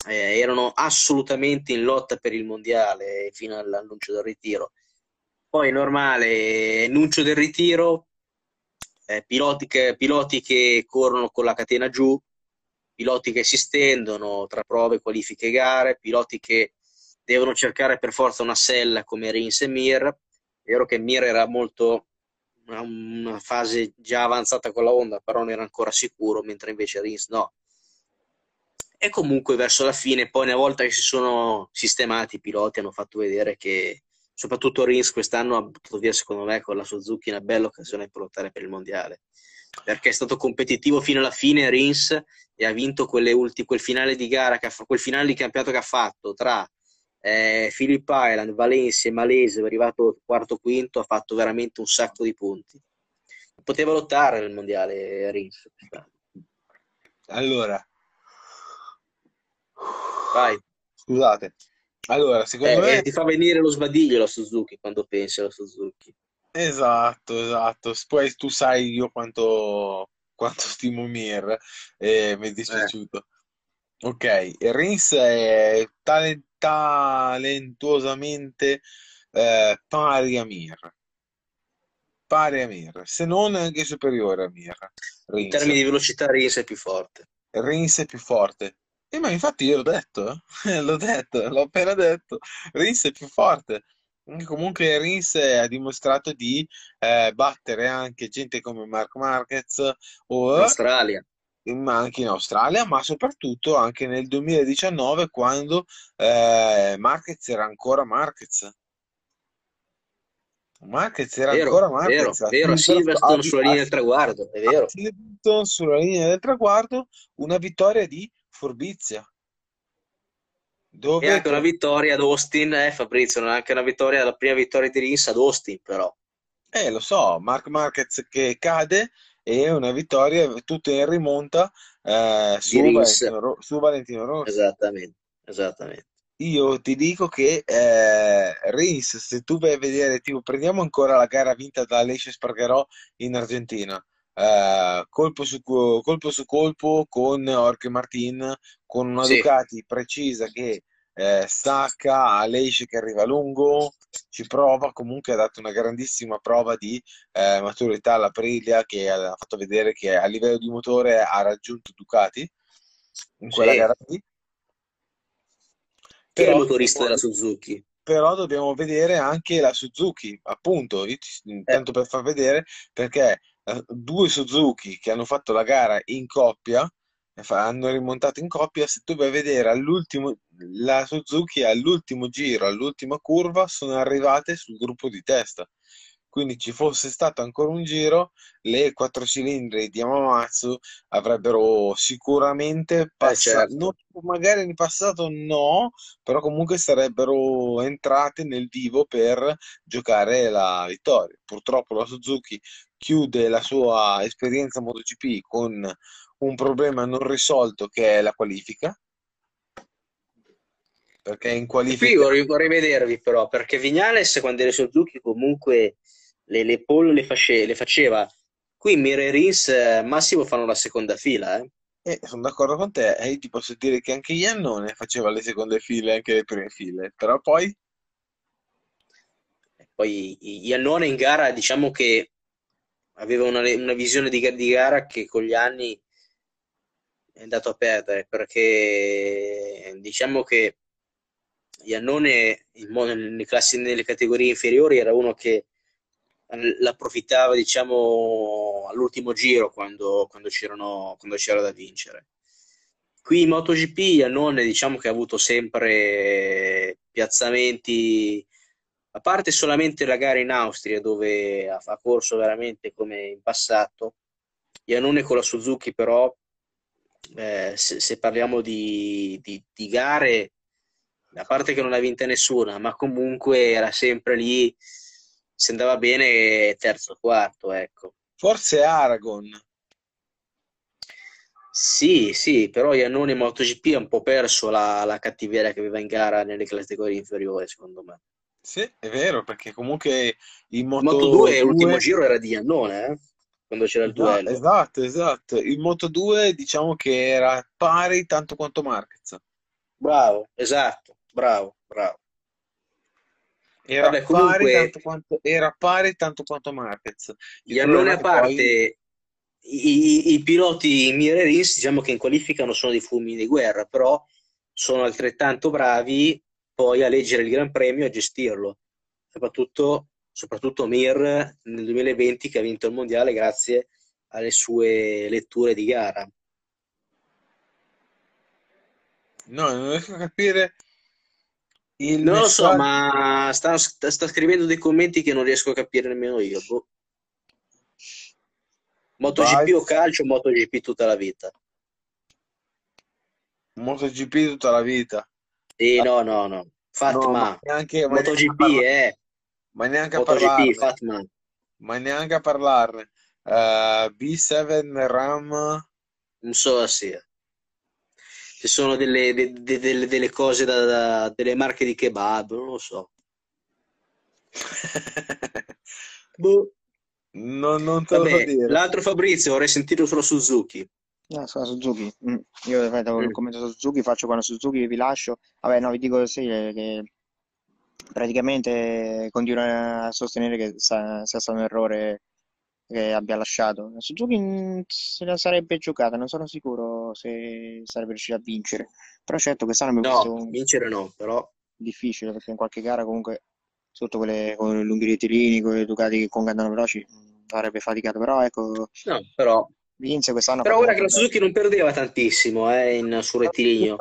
eh, erano assolutamente in lotta per il mondiale fino all'annuncio del ritiro. Poi normale, annuncio del ritiro, eh, piloti che, piloti che corrono con la catena giù, piloti che si stendono tra prove, qualifiche e gare, piloti che devono cercare per forza una sella come Rins e Mir. È vero che Mir era molto una, una fase già avanzata con la Honda, però non era ancora sicuro, mentre invece Rins no. E comunque verso la fine, poi una volta che si sono sistemati i piloti, hanno fatto vedere che soprattutto Rins quest'anno ha buttato via, secondo me, con la Suzuki una bella occasione per lottare per il mondiale. Perché è stato competitivo fino alla fine Rins e ha vinto quelle ulti- quel finale di gara, che ha quel finale di campionato che ha fatto tra eh, Phillip Island, Valencia e Malese, è arrivato quarto quinto, ha fatto veramente un sacco di punti. Poteva lottare nel mondiale Rins. Allora, Vai. scusate. Allora, secondo Eh, me eh, ti fa venire lo sbadiglio la Suzuki quando pensi alla Suzuki. Esatto, esatto. Poi tu sai io quanto, quanto stimo Mir e mi è Eh, dispiaciuto. Ok, Rins è talen- talentuosamente eh, pari a Mir, pari a Mir, se non anche superiore a Mir. in Rins. termini di velocità Rins è più forte. Rins è più forte. E ma infatti io l'ho detto, eh. [laughs] L'ho detto, l'ho appena detto. Rins è più forte. Comunque Rins ha dimostrato di eh, battere anche gente come Marc Marquez o Australia. ma anche in Australia, ma soprattutto anche nel 2019 quando eh, Marquez era ancora Marquez. Marquez era Vero, ancora vero, Marquez. Vero, a Silverstone, a, sulla linea del traguardo, è vero. Silverstone sulla linea del traguardo, una vittoria di furbizia, E dove anche una vittoria ad Austin, eh, Fabrizio, non è anche una vittoria, la prima vittoria di Rins ad Austin, però. Eh, lo so, Marc Marquez che cade e una vittoria tutta in rimonta eh, su Valentino, su Valentino Rossi. esattamente, esattamente. Io ti dico che eh, Rins, se tu vai a vedere, tipo, prendiamo ancora la gara vinta da Aleix Spargarò in Argentina, eh, colpo su, co- colpo su colpo con Jorge Martin, con una Sì, Ducati precisa che eh, stacca, Aleix che arriva lungo, ci prova, comunque ha dato una grandissima prova di eh, maturità all'Aprilia che ha fatto vedere che a livello di motore ha raggiunto Ducati in quella sì. gara lì. Chi è il Però motorista della Suzuki? però dobbiamo vedere anche la Suzuki, appunto, io ti- Eh, tanto per far vedere, perché due Suzuki che hanno fatto la gara in coppia, e fa- hanno rimontato in coppia, se tu vai a vedere all'ultimo, la Suzuki all'ultimo giro, all'ultima curva, sono arrivate sul gruppo di testa. Quindi ci fosse stato ancora un giro, le quattro cilindri di Yamamatsu avrebbero sicuramente eh, passato, non, certo. magari in passato no, però comunque sarebbero entrate nel vivo per giocare la vittoria. Purtroppo la Suzuki chiude la sua esperienza MotoGP con un problema non risolto che è la qualifica, perché in E qui qualifica vorrei, vorrei vedervi però, perché Vignales quando era Suzuki comunque le, le pole le, face- le faceva. Qui Mir e Rins eh, Massimo fanno la seconda fila, eh. eh, sono d'accordo con te e io ti posso dire che anche Iannone faceva le seconde file, anche le prime file, però poi Poi Iannone in gara diciamo che aveva una, una visione di, di gara che con gli anni è andato a perdere perché diciamo che Iannone nelle, classi, nelle categorie inferiori era uno che l'approfittava diciamo all'ultimo giro quando, quando, quando c'era da vincere. Qui in MotoGP Iannone diciamo che ha avuto sempre piazzamenti a parte solamente la gara in Austria dove ha, ha corso veramente come in passato. Iannone con la Suzuki però eh, se, se, parliamo di, di, di, gare, a parte che non ha vinta nessuna, ma comunque era sempre lì, se andava bene, terzo quarto, ecco. Forse Aragon. Sì, sì, però Iannone in MotoGP ha un po' perso la, la cattiveria che aveva in gara nelle categorie inferiori, secondo me. Sì, è vero, perché comunque in Moto, Moto 2 l'ultimo giro era di Iannone, eh? quando c'era il duello. Esatto, esatto. Il Moto 2 diciamo che era pari tanto quanto Marquez. Bravo, esatto, bravo, bravo. Era, Vabbè, comunque, pari tanto quanto, era pari tanto quanto Marquez. Gli alloni a parte, poi... i, i, piloti Mirerins diciamo che in qualifica non sono dei fulmini di guerra, però sono altrettanto bravi poi a leggere il Gran Premio e a gestirlo. Soprattutto soprattutto Mir nel 2020 che ha vinto il mondiale grazie alle sue letture di gara. No, non riesco a capire il Non lo so, ma sta, sta, scrivendo dei commenti che non riesco a capire nemmeno io. Boh. MotoGP Vai. o calcio, MotoGP tutta la vita. MotoGP tutta la vita. Sì, no, no, no. Fatma. No, neanche, MotoGP è... Eh ma neanche a parlarne. Fatman. Ma neanche a parlarne. Uh, B7 RAM. Non so sia. Ci sono delle, de, de, de, delle cose da, da, delle marche di kebab, non lo so. [laughs] boh. Non, non te Vabbè, lo so dire. L'altro Fabrizio, vorrei sentirlo sulla Suzuki. No, sulla Suzuki. Mm. Io aspetta, mm. commento su Suzuki, faccio quando Suzuki vi lascio. Vabbè, no, vi dico sì, che praticamente continua a sostenere che sia stato un errore che abbia lasciato. La Suzuki se la sarebbe giocata, non sono sicuro se sarebbe riuscito a vincere. Però certo quest'anno abbiamo no, un... vincere no, però difficile perché in qualche gara comunque sotto quelle con i lunghi rettilini, con i Ducati che comunque andano veloci sarebbe faticato, però ecco No, però vinse quest'anno. Però ora che la Suzuki non perdeva tantissimo eh, in, sul rettilineo.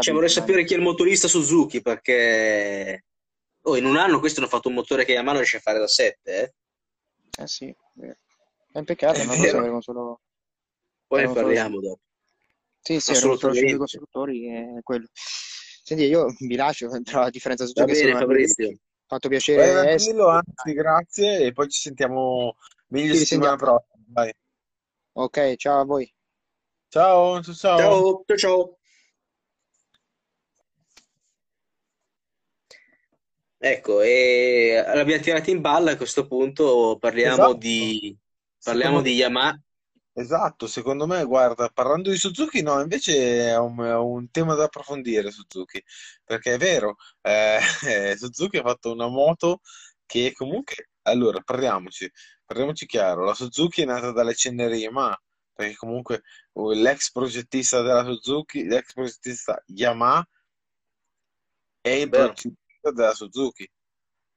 Cioè, vorrei sapere chi è il motorista Suzuki perché Oh, in un anno questo hanno fatto un motore che Yamaha riesce a fare da 7, eh? Eh sì, è un peccato, non lo sapevo solo... Poi ne parliamo solo... dopo. Sì, sì, erano solo 5 costruttori, è quello. Senti, io vi lascio, [laughs] tra la differenza su Va bene, Fabrizio. Fatto piacere. Vai, tranquillo, anzi, grazie, e poi ci sentiamo meglio sì, settimana prossima. Vai. Ok, ciao a voi. Ciao, ciao, ciao. Ciao, ciao. Ecco, e l'abbiamo tirata in balla a questo punto, parliamo esatto. di, parliamo di Yamaha. Esatto, secondo me, guarda, parlando di Suzuki, no, invece è un, un tema da approfondire Suzuki, perché è vero, eh, [laughs] Suzuki ha fatto una moto che comunque, allora, parliamoci, parliamoci chiaro, la Suzuki è nata dalle ceneri Yamaha, perché comunque uh, l'ex progettista della Suzuki, l'ex progettista Yamaha è il progettista della Suzuki.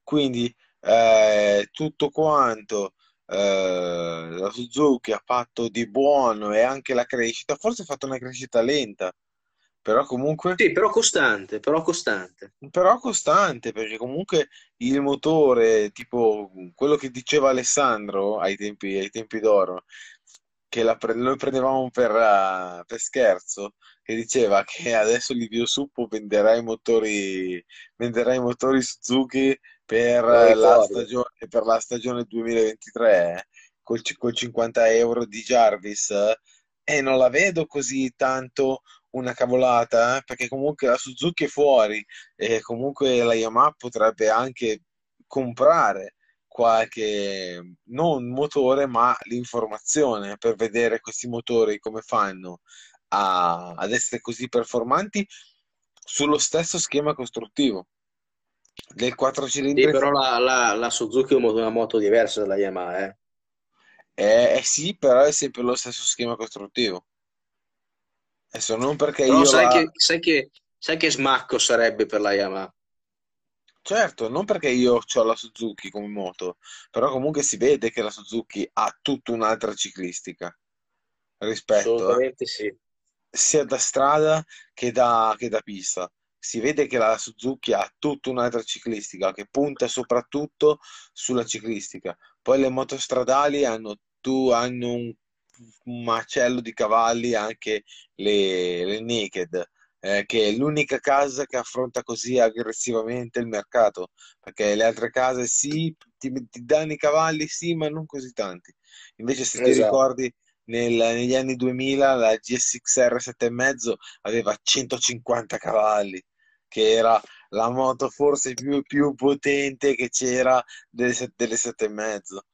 Quindi eh, tutto quanto eh, la Suzuki ha fatto di buono e anche la crescita, forse ha fatto una crescita lenta, però comunque... Sì, però costante, però costante. Però costante, perché comunque il motore, tipo quello che diceva Alessandro ai tempi, ai tempi d'oro, che la pre- noi prendevamo per, uh, per, scherzo, che diceva che adesso Livio Suppo venderà i motori, venderà i motori Suzuki per la, stagione, per la stagione 2023 eh, col, col 50 euro di Jarvis e non la vedo così tanto una cavolata eh, perché comunque la Suzuki è fuori e comunque la Yamaha potrebbe anche comprare qualche non motore ma l'informazione per vedere questi motori come fanno a, ad essere così performanti sullo stesso schema costruttivo del 4 cilindri sì, però la, la, la Suzuki è una moto diversa dalla Yamaha eh. Eh, eh sì, però è sempre lo stesso schema costruttivo. Adesso non perché Però io sai la... che, sai che, sai che smacco sarebbe per la Yamaha? Certo, non perché io ho la Suzuki come moto, però comunque si vede che la Suzuki ha tutta un'altra ciclistica rispetto, Assolutamente sì. sia da strada che da, che da pista. Si vede che la Suzuki ha tutta un'altra ciclistica che punta soprattutto sulla ciclistica. Poi le moto stradali hanno, tu, hanno un, macello di cavalli, anche le, le naked, eh, che è l'unica casa che affronta così aggressivamente il mercato, perché le altre case sì, ti, ti danno i cavalli, sì, ma non così tanti. Invece se ti Esatto. ricordi nel- negli anni 2000 la GSX-R 7,5 aveva 150 cavalli, che era la moto forse più, più potente che c'era delle, se- delle 7,5.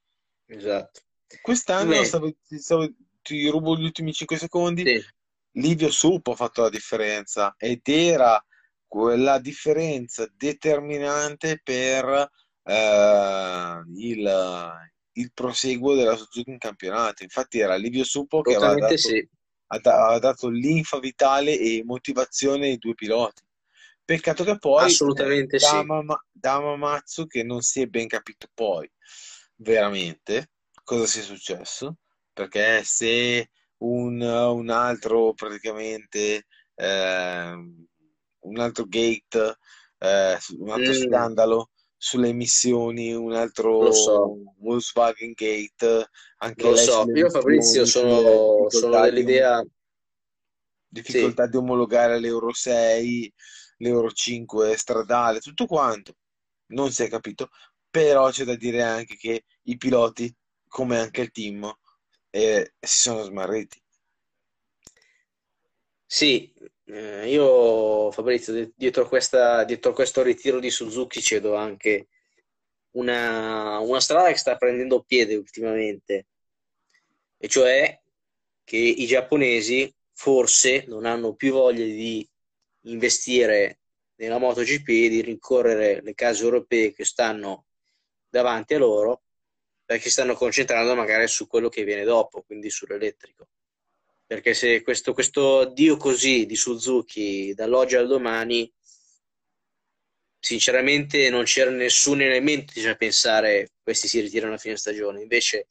Esatto. Quest'anno, stavo- stavo- ti rubo gli ultimi 5 secondi, sì, Livio Suppo ha fatto la differenza ed era quella differenza determinante per eh, il, il proseguo della Suzuki in campionato. Infatti era Livio Suppo che aveva dato, sì. ha aveva dato linfa vitale e motivazione ai due piloti. Peccato che poi eh, Assolutamente sì. Dama, Ma- Dama Matsu, che non si è ben capito poi veramente cosa sia successo, perché se un, un altro praticamente ehm, un altro gate, eh, un altro Mm, scandalo sulle emissioni, un lo so, altro Volkswagen Gate, anche lo so. Io Fabrizio sono, sono difficoltà dell'idea, sì, difficoltà di omologare l'Euro 6, l'Euro 5 stradale, tutto quanto. Non si è capito, però c'è da dire anche che i piloti, come anche il team, eh, si sono smarriti. sì, eh, io Fabrizio, di- dietro questa, dietro questo ritiro di Suzuki ci vedo anche una, una strada che sta prendendo piede ultimamente, e cioè che i giapponesi forse non hanno più voglia di investire nella MotoGP, di rincorrere le case europee che stanno davanti a loro, perché stanno concentrando magari su quello che viene dopo, quindi sull'elettrico. Perché se questo, questo addio così di Suzuki dall'oggi al domani, sinceramente non c'era nessun elemento di pensare questi si ritirano a fine stagione. Invece,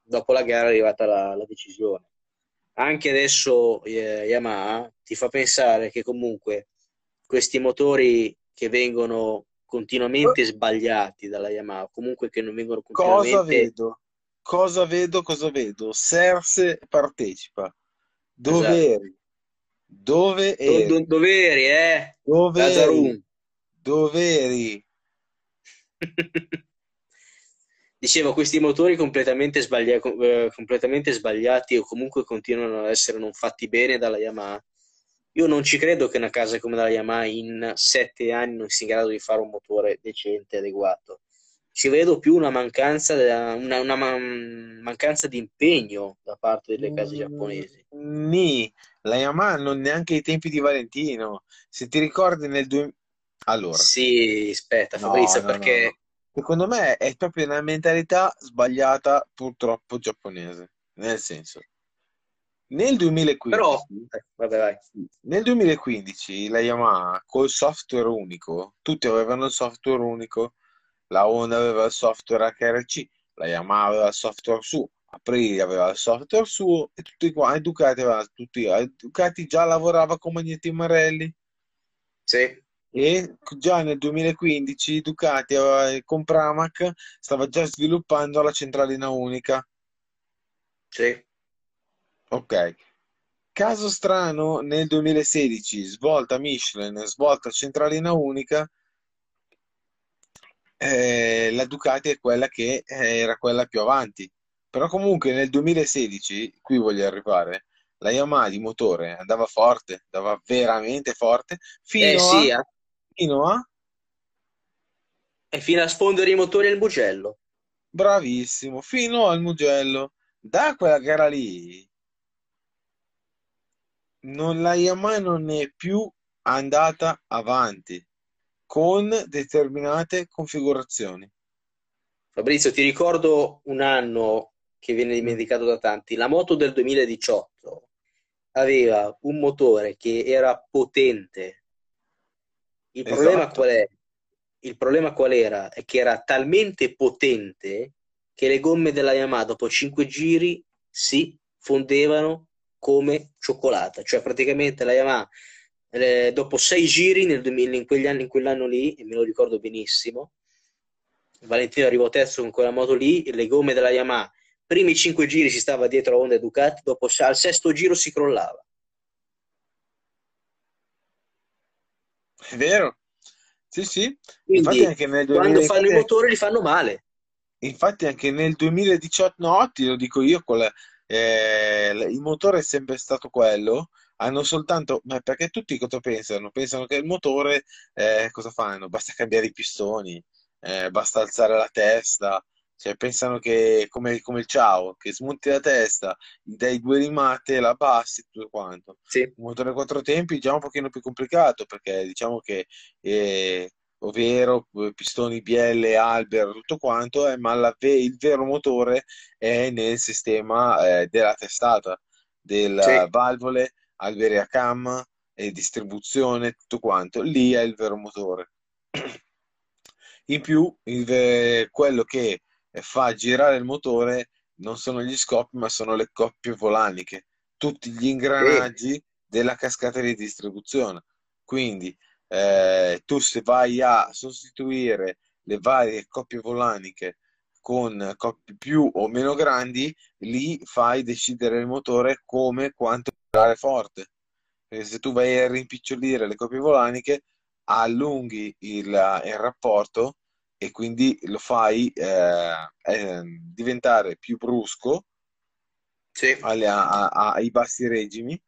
dopo la gara è arrivata la, la decisione. Anche adesso eh, Yamaha ti fa pensare che comunque questi motori che vengono continuamente sbagliati dalla Yamaha, comunque che non vengono Cosa continuamente... vedo? Cosa vedo? Cosa vedo? Serse partecipa. Dove Esatto. eri? Dove Do- do- eri? doveri, eh? Dove eri? Lazarum. Dove eri? [laughs] Dicevo, questi motori completamente, sbaglia- eh, completamente sbagliati o comunque continuano ad essere non fatti bene dalla Yamaha. Io non ci credo che una casa come la Yamaha in sette anni non sia in grado di fare un motore decente, adeguato. Ci vedo più una mancanza, una, una man- mancanza di impegno da parte delle case Mm, giapponesi. Nì, la Yamaha non neanche ai tempi di Valentino. Se ti ricordi nel 2000... Allora, Sì, aspetta, no, Fabrizio, no, no, no. perché Secondo me è proprio una mentalità sbagliata, purtroppo giapponese. Nel senso, nel però, 2015, eh, vabbè, nel 2015 la Yamaha col software unico, tutti avevano il software unico, la Honda aveva il software HRC, la Yamaha aveva il software suo, Aprilia aveva il software suo e tutti qua, e Ducati aveva tutti, Ducati già lavorava con Magneti Marelli Sì, e già nel 2015 Ducati aveva- con Pramac stava già sviluppando la centralina unica. sì. Ok. Caso strano, nel 2016 svolta Michelin, svolta centralina unica, eh, la Ducati è quella che eh, era quella più avanti. Però comunque nel 2016, qui voglio arrivare, la Yamaha di motore andava forte, andava veramente forte, Eh fino a, sì, eh. fino a, E fino a sfondere i motori al Mugello. bravissimo, fino al Mugello. Da quella gara lì, non, la Yamaha non è più andata avanti con determinate configurazioni. Fabrizio, ti ricordo un anno che viene dimenticato da tanti. La moto del 2018 aveva un motore che era potente. Il Esatto. problema qual è? Il problema qual era? È che era talmente potente che le gomme della Yamaha dopo 5 giri si fondevano come cioccolata. Cioè praticamente la Yamaha eh, dopo 6 giri nel 2000 in quegli anni, in quell'anno lì, e me lo ricordo benissimo, Valentino arrivò terzo con quella moto lì, le gomme della Yamaha primi 5 giri si stava dietro a Honda e Ducati, dopo al sesto giro si crollava. È vero? Sì, sì. Quindi Infatti anche nel quando fanno i 2020 motori li fanno male. Infatti anche nel 2018, no, ti lo dico io, quella- eh, il motore è sempre stato quello, hanno soltanto, ma perché tutti cosa pensano? Pensano che il motore, eh, cosa fanno? Basta cambiare i pistoni, eh, basta alzare la testa, cioè pensano che come, come il ciao, che smonti la testa, dai due rimate, la abbassi, tutto quanto. Sì. Un motore a quattro tempi è già un pochino più complicato perché diciamo che eh, ovvero eh, pistoni BL, Albero, tutto quanto, eh, ma la il vero motore è nel sistema eh, della testata, delle Sì. valvole, alberi a cam e distribuzione, tutto quanto. Lì è il vero motore. [clears throat] In più, il quello che fa girare il motore non sono gli scoppi, ma sono le coppie volaniche, tutti gli ingranaggi della cascata di distribuzione. Quindi, eh, tu se vai a sostituire le varie coppie volaniche con coppie più o meno grandi, lì fai decidere il motore come quanto girare forte. Perché se tu vai a rimpicciolire le coppie volaniche, allunghi il, il rapporto e quindi lo fai eh, eh, diventare più brusco Sì. alle- a- a- ai bassi regimi,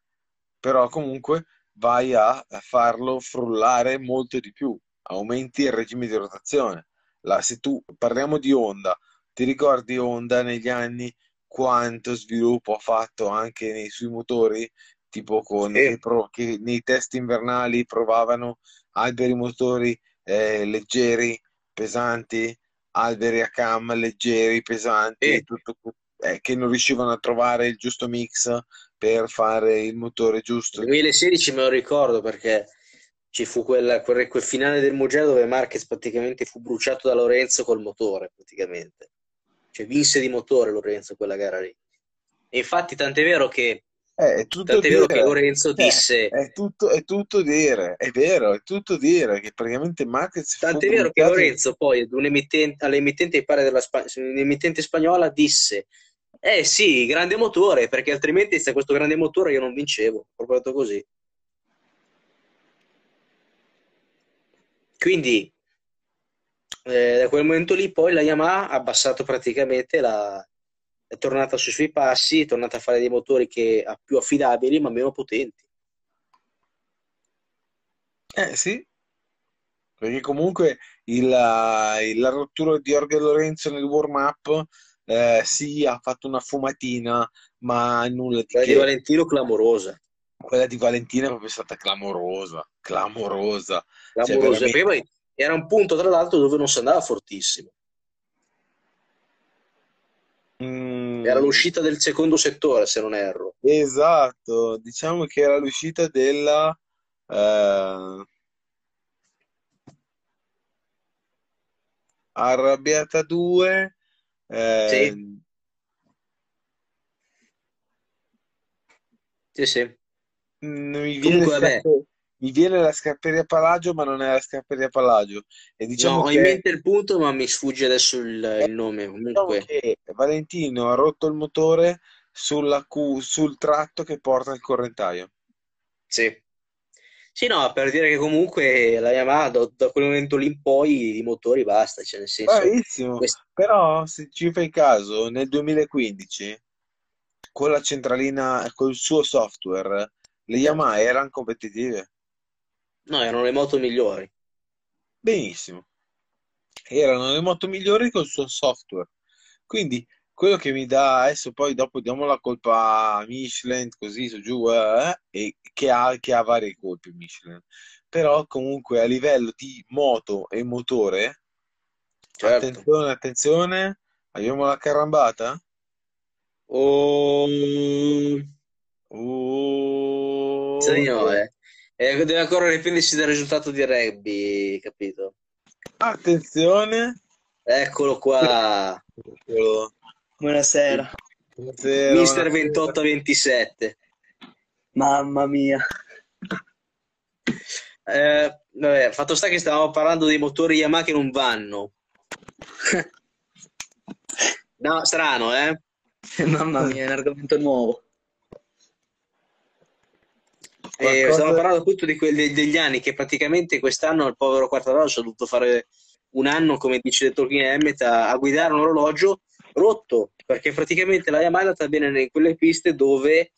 però comunque vai a, farlo frullare molto di più, aumenti il regime di rotazione. La- se tu parliamo di Honda, ti ricordi Honda negli anni quanto sviluppo ha fatto anche nei suoi motori, tipo con Sì. pro- che nei test invernali provavano alberi motori eh, leggeri, pesanti, alberi a cam leggeri, pesanti, Sì. tutto, eh, che non riuscivano a trovare il giusto mix per fare il motore giusto. Nel 2016 me lo ricordo perché ci fu quel, quel, quel finale del Mugello dove Marquez praticamente fu bruciato da Lorenzo col motore, praticamente. Cioè vinse di motore Lorenzo quella gara lì. E infatti tant'è vero che, Eh, è tutto tant'è vero che Lorenzo Eh, disse, è tutto, è tutto dire, è vero, è tutto dire che praticamente Marquez tant'è vero che Lorenzo poi ad un emittente- all'emittente pare della Spa- un'emittente spagnola disse eh sì, grande motore, perché altrimenti senza questo grande motore io non vincevo, proprio detto così. Quindi eh, da quel momento lì poi la Yamaha ha abbassato praticamente la... è tornata sui suoi passi, è tornata a fare dei motori che ha più affidabili ma meno potenti. Eh sì, perché comunque il- la, la rottura di Jorge Lorenzo nel warm-up eh, sì, ha fatto una fumatina, ma nulla di Quella di che. Valentino clamorosa, Quella di Valentina è proprio stata clamorosa, clamorosa. Cioè, clamorosa. veramente. Perché poi era un punto tra l'altro dove non si andava fortissimo. Mm, Era l'uscita del secondo settore, se non erro. Esatto, diciamo che era l'uscita della eh, Arrabbiata 2 eh, Sì. Sì, sì. mm, mi viene, Comunque, mi viene la scarperia Palagio, ma non è la scarperia Palagio. E diciamo No, ho che, in mente il punto, ma mi sfugge adesso il, il nome. diciamo Comunque, che Valentino ha rotto il motore sulla sul tratto che porta il correntaio. sì. Sì, no, per dire che comunque la Yamaha da, da quel momento lì in poi di motori basta, cioè nel senso, Bravissimo, quest- però se ci fai caso, nel 2015 con la centralina, col suo software, le Yamaha erano competitive. no, erano le moto migliori. Benissimo. Erano le moto migliori col suo software. Quindi quello che mi dà adesso, poi dopo diamo la colpa a Michelin, così su giù, eh, e che ha, che ha varie colpe Michelin. Però comunque a livello di moto e motore, Certo. attenzione, attenzione, abbiamo la carambata? Oh, Oh, no, eh. Eh, deve ancora riprendersi dal risultato di rugby, capito? Attenzione. Eccolo qua, Eccolo. Buonasera. Buonasera, Mister buonasera. 28-27. Mamma mia. Eh, vabbè, fatto sta che stavamo parlando dei motori Yamaha che non vanno. [laughs] No, strano, eh? [laughs] Mamma mia, è un argomento nuovo. E Qualcosa- stavamo parlando appunto di quelli degli anni che praticamente quest'anno il povero Quartararo ci ha dovuto fare un anno, come dice Tolkien Emmet, a, a guidare un orologio rotto, perché praticamente la Yamaha è andata bene in quelle piste dove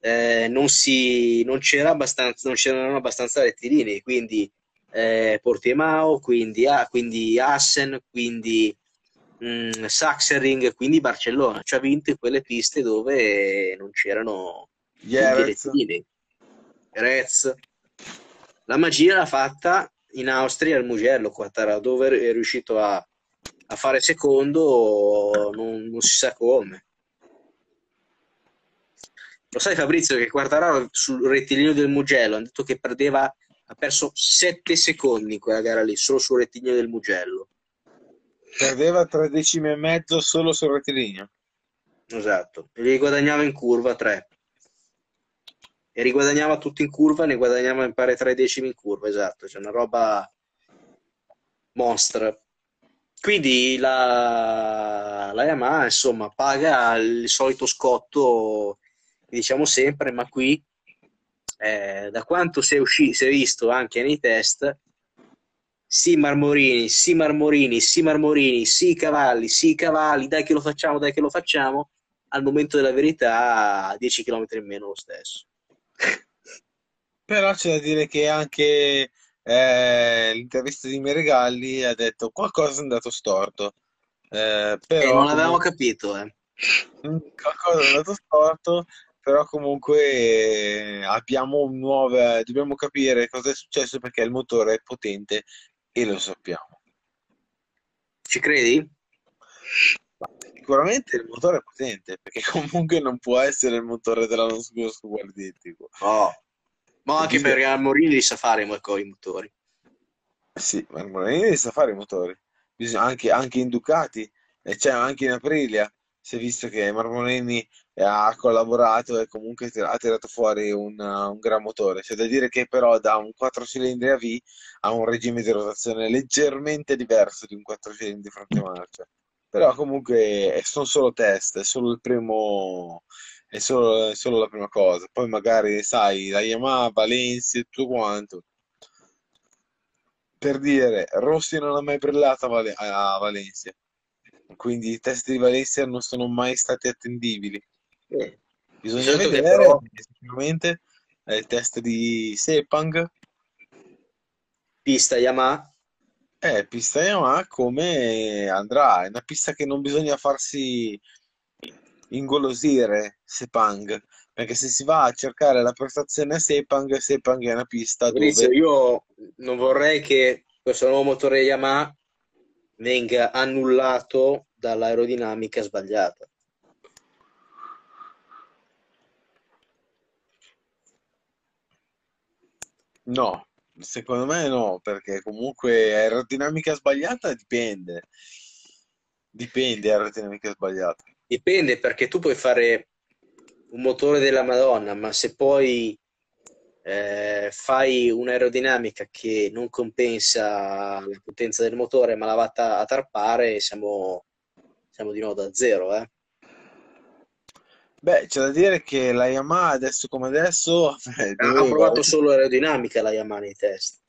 eh, non, si, non c'era abbastanza, non c'erano abbastanza rettilinei, quindi eh, Portimao, quindi, ah, quindi Assen, quindi mh, Sachsenring, quindi Barcellona. Ci ha vinto in quelle piste dove non c'erano tutti i Jerez. rettilinei. Rez. La magia l'ha fatta in Austria al Mugello, Quartararo, dove è riuscito a, a fare secondo, non, non si sa come. Lo sai Fabrizio che Quartararo sul rettilineo del Mugello ha detto che perdeva, ha perso 7 secondi in quella gara lì, solo sul rettilineo del Mugello. Perdeva tre decimi e mezzo solo sul rettilineo. Esatto, e li guadagnava in curva 3. E riguadagnava tutto in curva, ne guadagnava mi pare 3 decimi in curva, esatto, c'è una roba mostra. Quindi la, la Yamaha, insomma, paga il solito scotto che diciamo sempre, ma qui, eh, da quanto si è, usci- si è visto anche nei test, sì Marmorini, sì Marmorini, sì Marmorini, sì cavalli, sì cavalli, dai che lo facciamo, dai che lo facciamo, al momento della verità 10 km in meno lo stesso. Però c'è da dire che anche eh, l'intervista di Meregalli ha detto qualcosa è andato storto. Eh, però non comunque- capito, eh. Mm, qualcosa è andato storto, però comunque eh, abbiamo un nuovo, dobbiamo capire cosa è successo perché il motore è potente e lo sappiamo. Ci credi? Sicuramente il motore è potente perché [laughs] comunque non può essere il motore dell'anno scorso guardietico. No. Ma anche perché Marmorini li sa fare i mo- i motori. Sì, Marmorini sa fare i motori, anche, anche in Ducati, e c'è anche in Aprilia. Si è visto che Marmorini ha collaborato e comunque ha tirato fuori un, un gran motore. C'è da dire che però da un 4 cilindri a V ha un regime di rotazione leggermente diverso di un 4 cilindri fronte marcia. Però comunque eh, sono solo test, è solo il primo, è solo, è solo la prima cosa. Poi magari, sai, la Yamaha, Valencia e tutto quanto. Per dire, Rossi non ha mai brillato a, Vale- a Valencia, quindi i test di Valencia non sono mai stati attendibili. Eh, Bisogna Certo vedere però- sicuramente il test di Sepang, Pista Yamaha. eh, pista Yamaha come andrà. È una pista che non bisogna farsi ingolosire Sepang, perché se si va a cercare la prestazione a Sepang, Sepang è una pista Fabrizio, dove io non vorrei che questo nuovo motore Yamaha venga annullato dall'aerodinamica sbagliata. No, secondo me no, perché comunque aerodinamica sbagliata dipende. Dipende aerodinamica sbagliata. Dipende perché tu puoi fare un motore della Madonna, ma se poi eh, fai un'aerodinamica che non compensa la potenza del motore, ma la va a tarpare, siamo, siamo di nuovo da zero, eh. Beh, c'è da dire che la Yamaha adesso come adesso [laughs] eh, Ha provato solo aerodinamica la Yamaha nei test.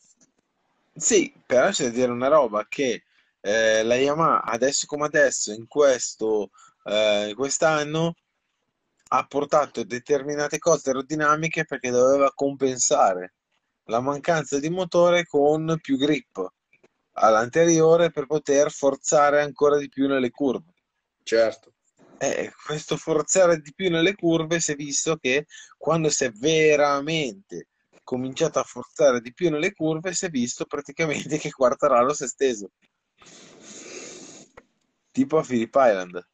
Sì, però c'è da dire una roba che eh, la Yamaha adesso come adesso in questo eh, quest'anno ha portato determinate cose aerodinamiche perché doveva compensare la mancanza di motore con più grip all'anteriore per poter forzare ancora di più nelle curve. Certo. Eh, questo forzare di più nelle curve si è visto che quando si è veramente cominciato a forzare di più nelle curve, si è visto praticamente [laughs] che Quartararo si è steso. Tipo a Phillip Island.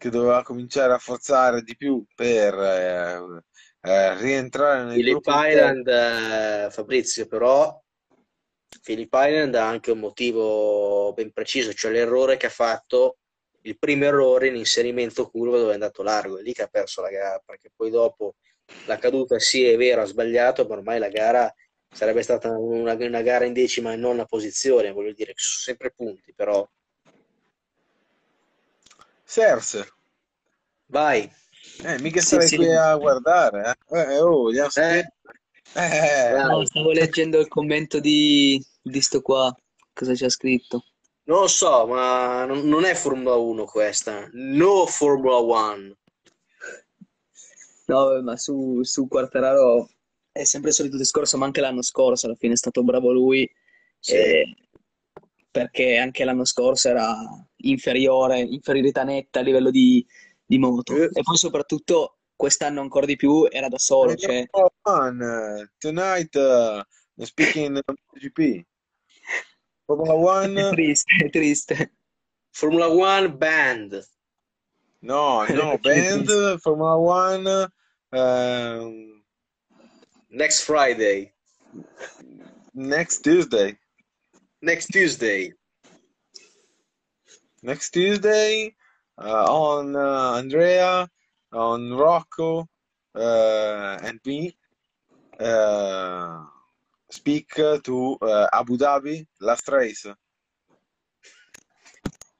Che doveva cominciare a forzare di più per eh, eh, rientrare nel Philip gruppo Island, eh, Fabrizio, però Philip Island ha anche un motivo ben preciso, cioè l'errore che ha fatto, il primo errore in inserimento curva dove è andato largo, è lì che ha perso la gara, perché poi dopo la caduta sì è vero, ha sbagliato, ma ormai la gara sarebbe stata una, una gara in decima e non una posizione, voglio dire, sono sempre punti, però Serse. vai. Eh, mica Sì, sarei sì. qui a guardare, eh. Eh, oh, vogliamo sapere? Eh, Vai. No, stavo leggendo il commento di, di sto qua. Cosa c'è scritto? Non lo so, ma non, non è Formula 1 questa, no Formula 1. No, ma su, su Quartararo è sempre il solito discorso, ma anche l'anno scorso alla fine è stato bravo lui, Sì. eh, perché anche l'anno scorso era inferiore, inferiorità netta a livello di, di moto. Eh. E poi soprattutto quest'anno ancora di più era da solo, cioè Formula One, tonight uh, speaking MotoGP. Formula è One, triste, è triste. Formula 1 band. no, no, [laughs] band, Formula One, um, Next Friday. next Tuesday. Next Tuesday. Next Tuesday uh, on uh, Andrea, on Rocco, uh, and me uh, speak to uh, Abu Dhabi last race.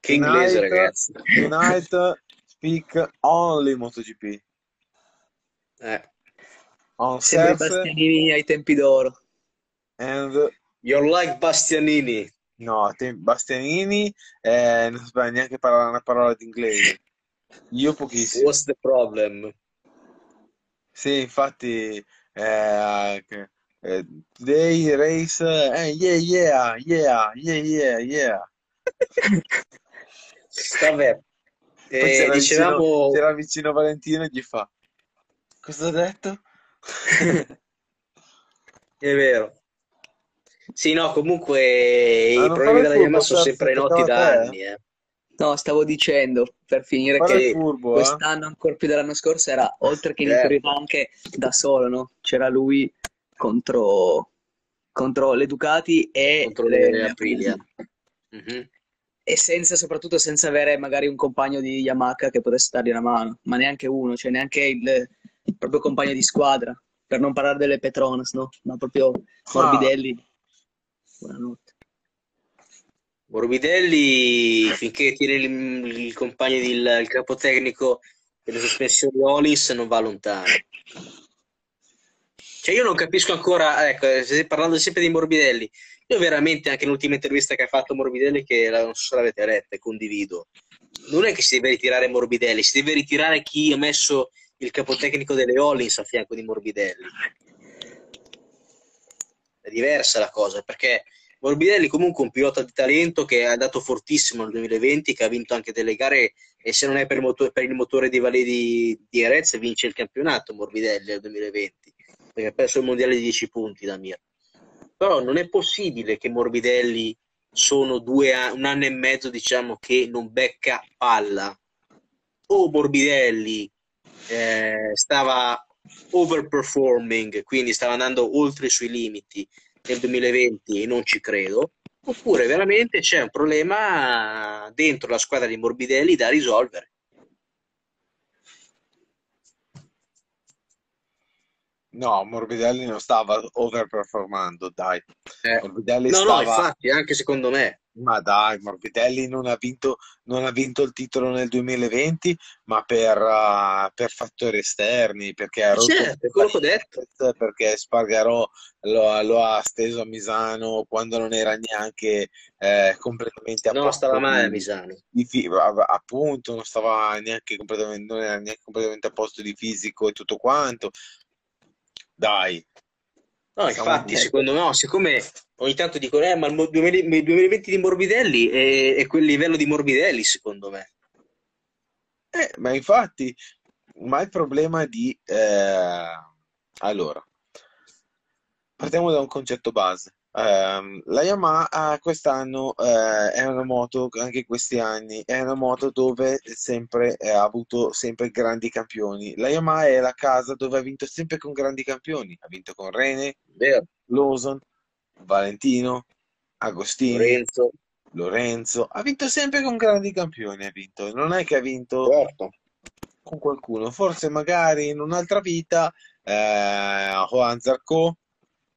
Che inglese, Tonight- ragazzi. Tonight [laughs] speak only MotoGP. Eh. On Sembra i Serse Bastianini ai tempi d'oro. and You're like Bastianini. No, te- Bastianini eh, non sbaglio neanche parlare una parola d'inglese. Io pochissimo. What's the problem? Sì, infatti, eh, eh, today race, eh, yeah, yeah, yeah, yeah, yeah, yeah. Vabbè. [laughs] Poi Eh, c'era dicevamo... vicino, c'era vicino Valentino e gli fa, cosa ha detto? [laughs] È vero. Sì, no, comunque Ah, i problemi della Yamaha sono Serse, sempre noti da anni. eh. No, stavo dicendo per finire Fare che furbo, eh? quest'anno, ancora più dell'anno scorso, era oltre che in Eh. inferiorità anche da solo, no? C'era lui contro, contro le Ducati e Contro le, le Aprilia. Mhm. e senza, soprattutto senza avere magari un compagno di Yamaha che potesse dargli una mano, ma neanche uno, cioè neanche il, il proprio compagno di squadra, per non parlare delle Petronas, no? Ma proprio Morbidelli. Buonanotte. Morbidelli, finché tiene il, il compagno di il, il capo tecnico delle sospensioni Olis, non va lontano. Cioè, io non capisco ancora, ecco, parlando sempre di Morbidelli, io veramente, anche nell'ultima intervista che ha fatto Morbidelli, che la- non so se l'avete letta e condivido, non è che si deve ritirare Morbidelli, si deve ritirare chi ha messo il capotecnico delle Hollins a fianco di Morbidelli. Diversa la cosa, perché Morbidelli comunque un pilota di talento che è andato fortissimo nel 2020, che ha vinto anche delle gare e se non è per il motore, per il motore di Valedi di Erez vince il campionato Morbidelli nel 2020, perché ha perso il mondiale di 10 punti da Mir. Però non è possibile che Morbidelli sono due a- un anno e mezzo diciamo che non becca palla. O Morbidelli eh, stava overperforming, quindi stava andando oltre i suoi limiti nel 2020 e non ci credo, oppure veramente c'è un problema dentro la squadra di Morbidelli da risolvere. No, Morbidelli non stava overperformando, dai. Eh, Morbidelli no, no, stava... infatti, anche secondo me. Ma dai, Morbidelli non ha vinto, non ha vinto il titolo nel 2020, ma per, uh, per fattori esterni, perché ha rotto Certo, è quello che ho detto. perché Spargarò lo, lo ha steso a Misano quando non era neanche eh, completamente a No, posto stava male a di- Misano. di a- appunto, non stava neanche completamente, non era neanche completamente a posto di fisico e tutto quanto. Dai, No, infatti, secondo me, no, siccome ogni tanto dicono, eh, ma il mo- 2000 il 2020 di Morbidelli è, è quel livello di Morbidelli, secondo me. Eh, ma infatti, ma il problema di... eh, allora, partiamo da un concetto base. Ehm, la Yamaha quest'anno eh, è una moto, anche questi anni, è una moto dove sempre eh, ha avuto sempre grandi campioni. La Yamaha è la casa dove ha vinto sempre con grandi campioni. Ha vinto con Rene, Vero. Lawson, Valentino, Agostini, Lorenzo, Lorenzo. Ha vinto sempre con grandi campioni. Ha vinto. Non è che ha vinto certo. con qualcuno. Forse magari in un'altra vita eh, Juan Zarco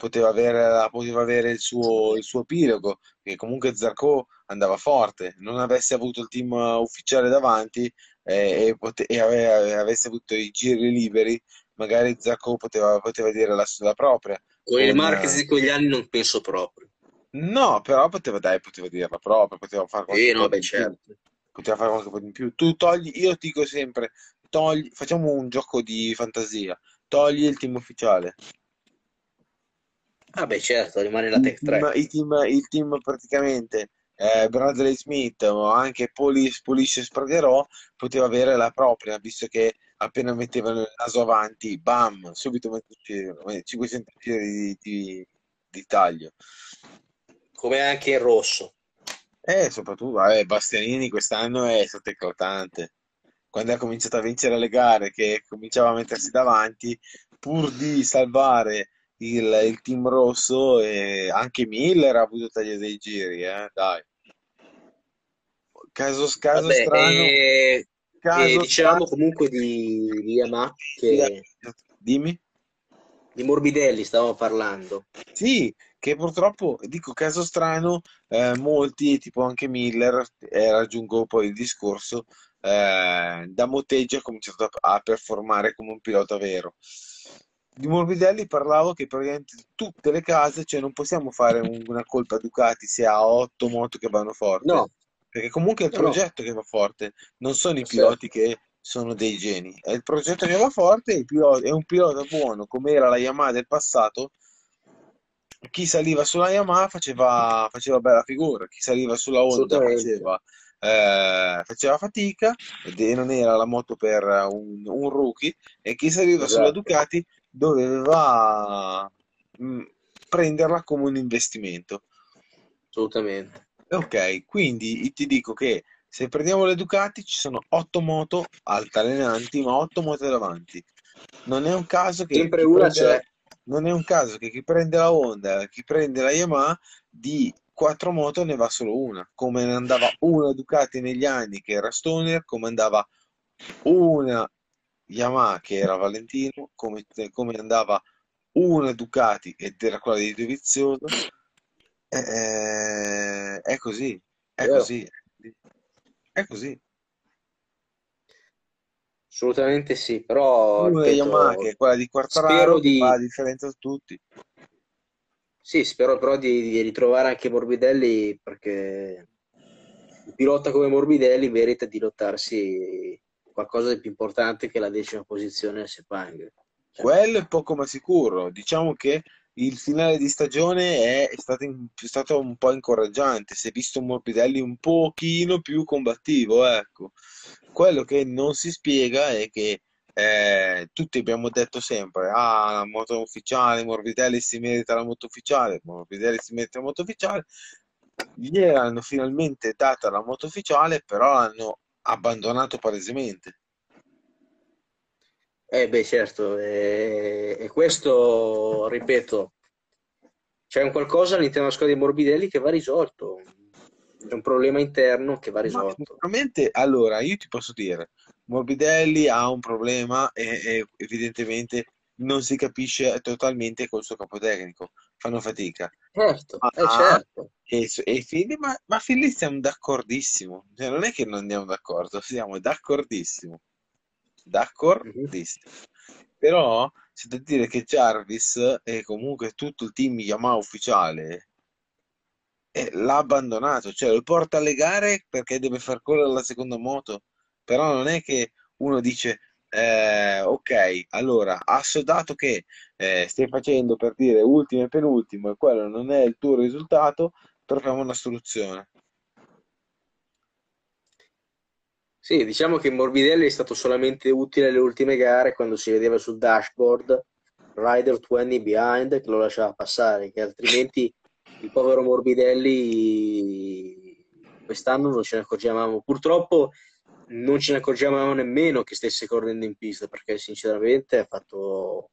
poteva avere, poteva avere il suo, il suo epilogo, che comunque Zarco andava forte, non avesse avuto il team ufficiale davanti eh, e, pote- e ave- avesse avuto i giri liberi, magari Zarco poteva, poteva dire la, la propria. Con il Marquez eh, di quegli anni non penso proprio. no, però poteva, dai, poteva dirla propria, poteva fare qualche Sì, no, beh, di più. certo. Poteva fare po' di più. Tu togli, io ti dico sempre, togli, facciamo un gioco di fantasia, togli il team ufficiale. Ah, beh, certo, rimane la Tech 3. team, il team, il team praticamente eh, Bradley Smith o anche Polis, Spargerò poteva avere la propria, visto che appena mettevano il naso avanti, bam, subito mettevano 500 giri di, di- di taglio. Come anche il rosso. E soprattutto, vabbè, Bastianini quest'anno è stato eclatante. Quando ha cominciato a vincere le gare, che cominciava a mettersi davanti, pur di salvare il, il team rosso, e anche Miller ha avuto taglia dei giri, eh, dai. Caso, caso Vabbè, strano, e, e caso dicevamo strano. comunque di, di Yamaha, che, Dimmi. di Morbidelli stavamo parlando. Sì, che purtroppo, dico caso strano, eh, molti, tipo anche Miller, e raggiungo poi il discorso, eh, da Motteggi ha cominciato a, a performare come un pilota vero. Di Morbidelli parlavo che praticamente tutte le case, cioè non possiamo fare un- una colpa a Ducati se ha otto moto che vanno forte, No, perché comunque è il no, no, progetto che va forte, non sono i certo. piloti che sono dei geni, è il progetto che va forte, pilota- è un pilota buono come era la Yamaha del passato. Chi saliva sulla Yamaha faceva, faceva bella figura, chi saliva sulla Honda faceva, eh, faceva fatica e non era la moto per un, un rookie, e chi saliva sulla Esatto. Ducati doveva mm, prenderla come un investimento. Assolutamente. Ok, quindi ti dico che se prendiamo le Ducati ci sono otto moto altalenanti, ma otto moto davanti. Non è un caso che Sempre una prende c'è. non è un caso che chi prende la Honda, chi prende la Yamaha, di quattro moto ne va solo una, come ne andava una Ducati negli anni che era Stoner, come andava una Yamaha che era Valentino, come, come andava una Ducati ed era quella di Dovizioso. Eh, è così, è Vero. così, è così. Assolutamente sì, però Una Yamaha che ripeto, è quella di spero Quartararo che fa la di, differenza su tutti. sì, spero però di, di ritrovare anche Morbidelli perché un pilota come Morbidelli merita di lottarsi qualcosa di più importante che la decima posizione a Sepang. Cioè, Quello è poco ma sicuro. Diciamo che il finale di stagione è, stato, in- è stato un po' incoraggiante. Si è visto Morbidelli un pochino più combattivo, ecco. Quello che non si spiega è che eh, tutti abbiamo detto sempre: Ah, la moto ufficiale, Morbidelli si merita la moto ufficiale, Morbidelli si merita la moto ufficiale. Gli hanno finalmente data la moto ufficiale, però l'hanno abbandonato palesemente. Eh beh, certo, e, e questo, ripeto, c'è un qualcosa all'interno della squadra di Morbidelli che va risolto, c'è un problema interno che va risolto. sicuramente, allora, io ti posso dire, Morbidelli ha un problema e, e evidentemente non si capisce totalmente col suo capotecnico, fanno fatica. Certo, Ma, eh certo, e, e Fili, ma, ma Fili siamo d'accordissimo, cioè, non è che non andiamo d'accordo, siamo d'accordissimo, d'accordissimo. Però c'è da dire che Jarvis e comunque tutto il team Yamaha ufficiale eh, l'ha abbandonato, cioè lo porta alle gare perché deve far correre la seconda moto, però non è che uno dice eh, ok, allora assodato che eh, stai facendo per dire ultimo e penultimo e quello non è il tuo risultato, troviamo una soluzione. Sì, diciamo che Morbidelli è stato solamente utile alle ultime gare quando si vedeva sul dashboard Rider 20 behind che lo lasciava passare, che altrimenti il povero Morbidelli quest'anno non ce ne accorgevamo. Purtroppo non ce ne accorgevamo nemmeno che stesse correndo in pista perché sinceramente ha fatto,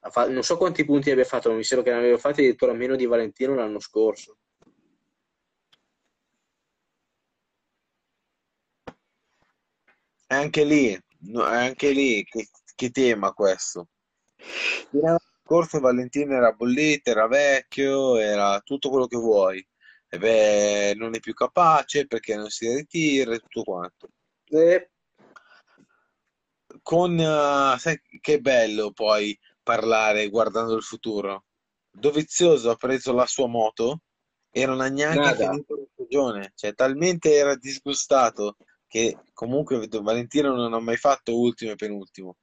ha fatto non so quanti punti abbia fatto, ma mi sembra che ne aveva fatti addirittura meno di Valentino l'anno scorso. Anche lì, anche lì, che, che tema questo? L'anno scorso Valentino era bollito, era vecchio, era tutto quello che vuoi. E beh, non è più capace perché non si ritira e tutto quanto. Eh, Con, eh, sai che bello poi parlare guardando il futuro. Dovizioso ha preso la sua moto e non ha neanche nada. finito la stagione, cioè talmente era disgustato che comunque Valentino non ha mai fatto ultimo e penultimo.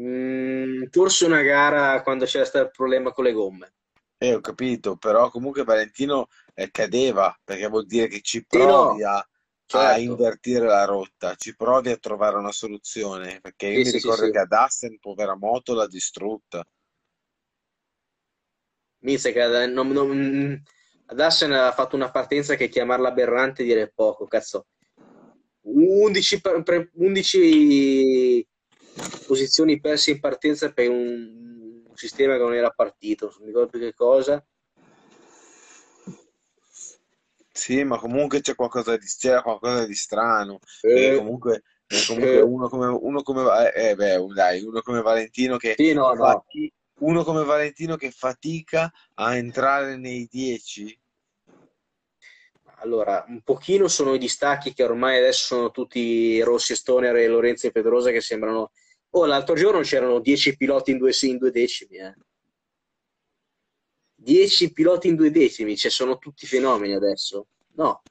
Mm, forse una gara quando c'era stato il problema con le gomme. Eh, ho capito, però comunque Valentino eh, cadeva perché vuol dire che ci provi a, a certo. invertire la rotta, ci provi a trovare una soluzione, perché io Sì, mi sì, ricordo sì. che ad Assen, povera moto, l'ha distrutta. Mizza che ad- non- non- ad Assen ha fatto una partenza che chiamarla aberrante dire poco, cazzo. 11, per- per- 11 posizioni perse in partenza per un sistema che non era partito, non mi ricordo più che cosa. Sì, ma comunque c'è qualcosa di, c'era qualcosa di strano, perché Eh, comunque, perché comunque eh, uno come, uno come, eh, beh, dai, uno come Valentino che sì, no, no. fati- uno come Valentino che fatica a entrare nei 10. Allora, un pochino sono i distacchi che ormai adesso sono tutti Rossi Stoner e Lorenzo e Pedrosa che sembrano... Oh, l'altro giorno c'erano 10 piloti in due, in due decimi, eh. 10 piloti in due decimi, cioè sono tutti fenomeni adesso. No,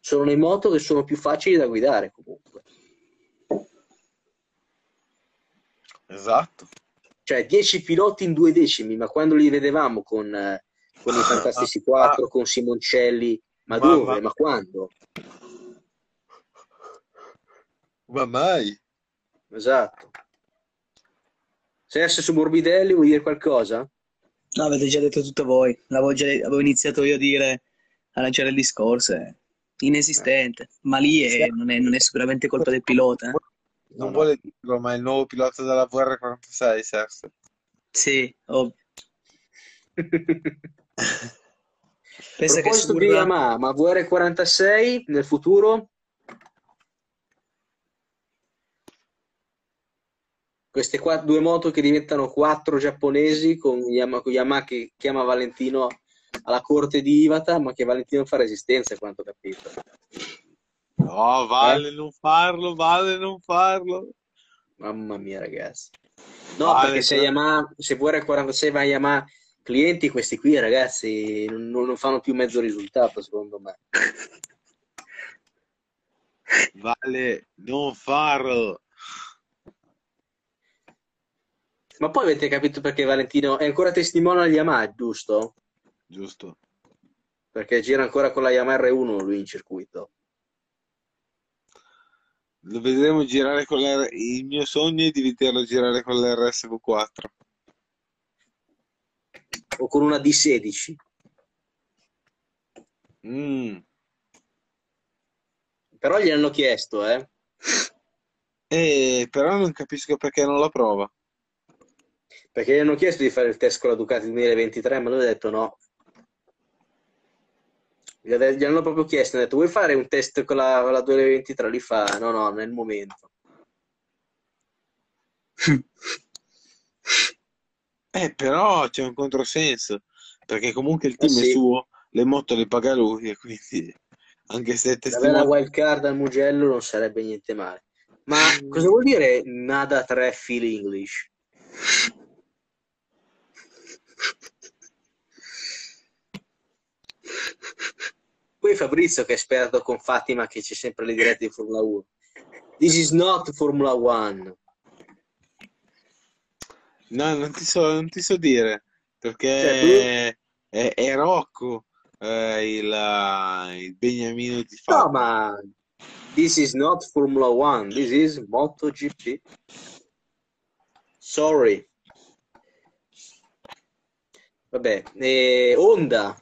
sono le moto che sono più facili da guidare comunque. Esatto. Cioè 10 piloti in due decimi, ma quando li vedevamo con, eh, con i Fantastici Ah, 4, con Simoncelli, ma ma, dove? ma, Ma quando? ma mai. Esatto. Serse su Morbidelli, vuoi dire qualcosa? No, avete già detto tutto voi. L'avevo già, avevo iniziato io a dire, a lanciare il discorso. È inesistente. Ma lì è- non è, non è sicuramente colpa del pilota. eh. No, Non no. vuole dirlo, ma è il nuovo pilota della VR46, Serse. Sì, ovvio. [laughs] Pensa che proposito di. Yamaha, ma VR46 nel futuro? Queste qua, due moto che diventano quattro giapponesi con Yamaha, che chiama Valentino alla corte di Ivata, ma che Valentino fa resistenza, quanto ho capito. No, Eh? vale non farlo, vale non farlo. Mamma mia, ragazzi. No, Vale, perché se Yamaha, se VR46 va a Yamaha clienti, questi qui, ragazzi, non, non fanno più mezzo risultato, secondo me. Vale non farlo. Ma poi avete capito perché Valentino è ancora testimone alla Yamaha, giusto? Giusto. Perché gira ancora con la Yamaha R1 lui in circuito. Lo vedremo girare con la... Il mio sogno è di vederlo girare con la RSV4. O con una D16. Mm. Però gli hanno chiesto, eh. Eh, però non capisco perché non la prova. Perché gli hanno chiesto di fare il test con la Ducati 2023, ma lui ha detto no. Gli ha- gli hanno proprio chiesto, hanno detto vuoi fare un test con la, con la 2023? Li fa, no, no, nel momento. [laughs] Eh, però c'è un controsenso, perché comunque il Eh team è sì, suo, le moto le paga lui e quindi [laughs] anche se è avere la wild card al Mugello non sarebbe niente male. Ma [laughs] cosa vuol dire nada 3 feel English? Poi Fabrizio che è esperto con Fatima che c'è sempre le dirette di Formula 1. This is not Formula 1. No, non ti so, non ti so dire, Cioè, perché è, è Rocco eh, il, il beniamino di No, Fatima. ma this is not Formula 1, this is Vabbè, e Honda.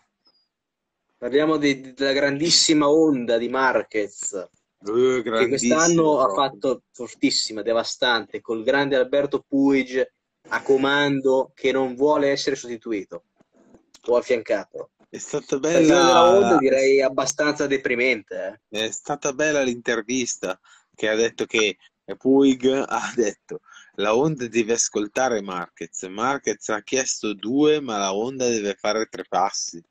Parliamo di- della grandissima Honda di Marquez, Eh, che quest'anno ha fatto fortissima, devastante, col grande Alberto Puig a comando che non vuole essere sostituito o affiancato. È stata bella, direi abbastanza deprimente. eh. è stata bella l'intervista che ha detto che Puig ha detto la Honda deve ascoltare Marquez. Marquez ha chiesto due, ma la Honda deve fare tre passi.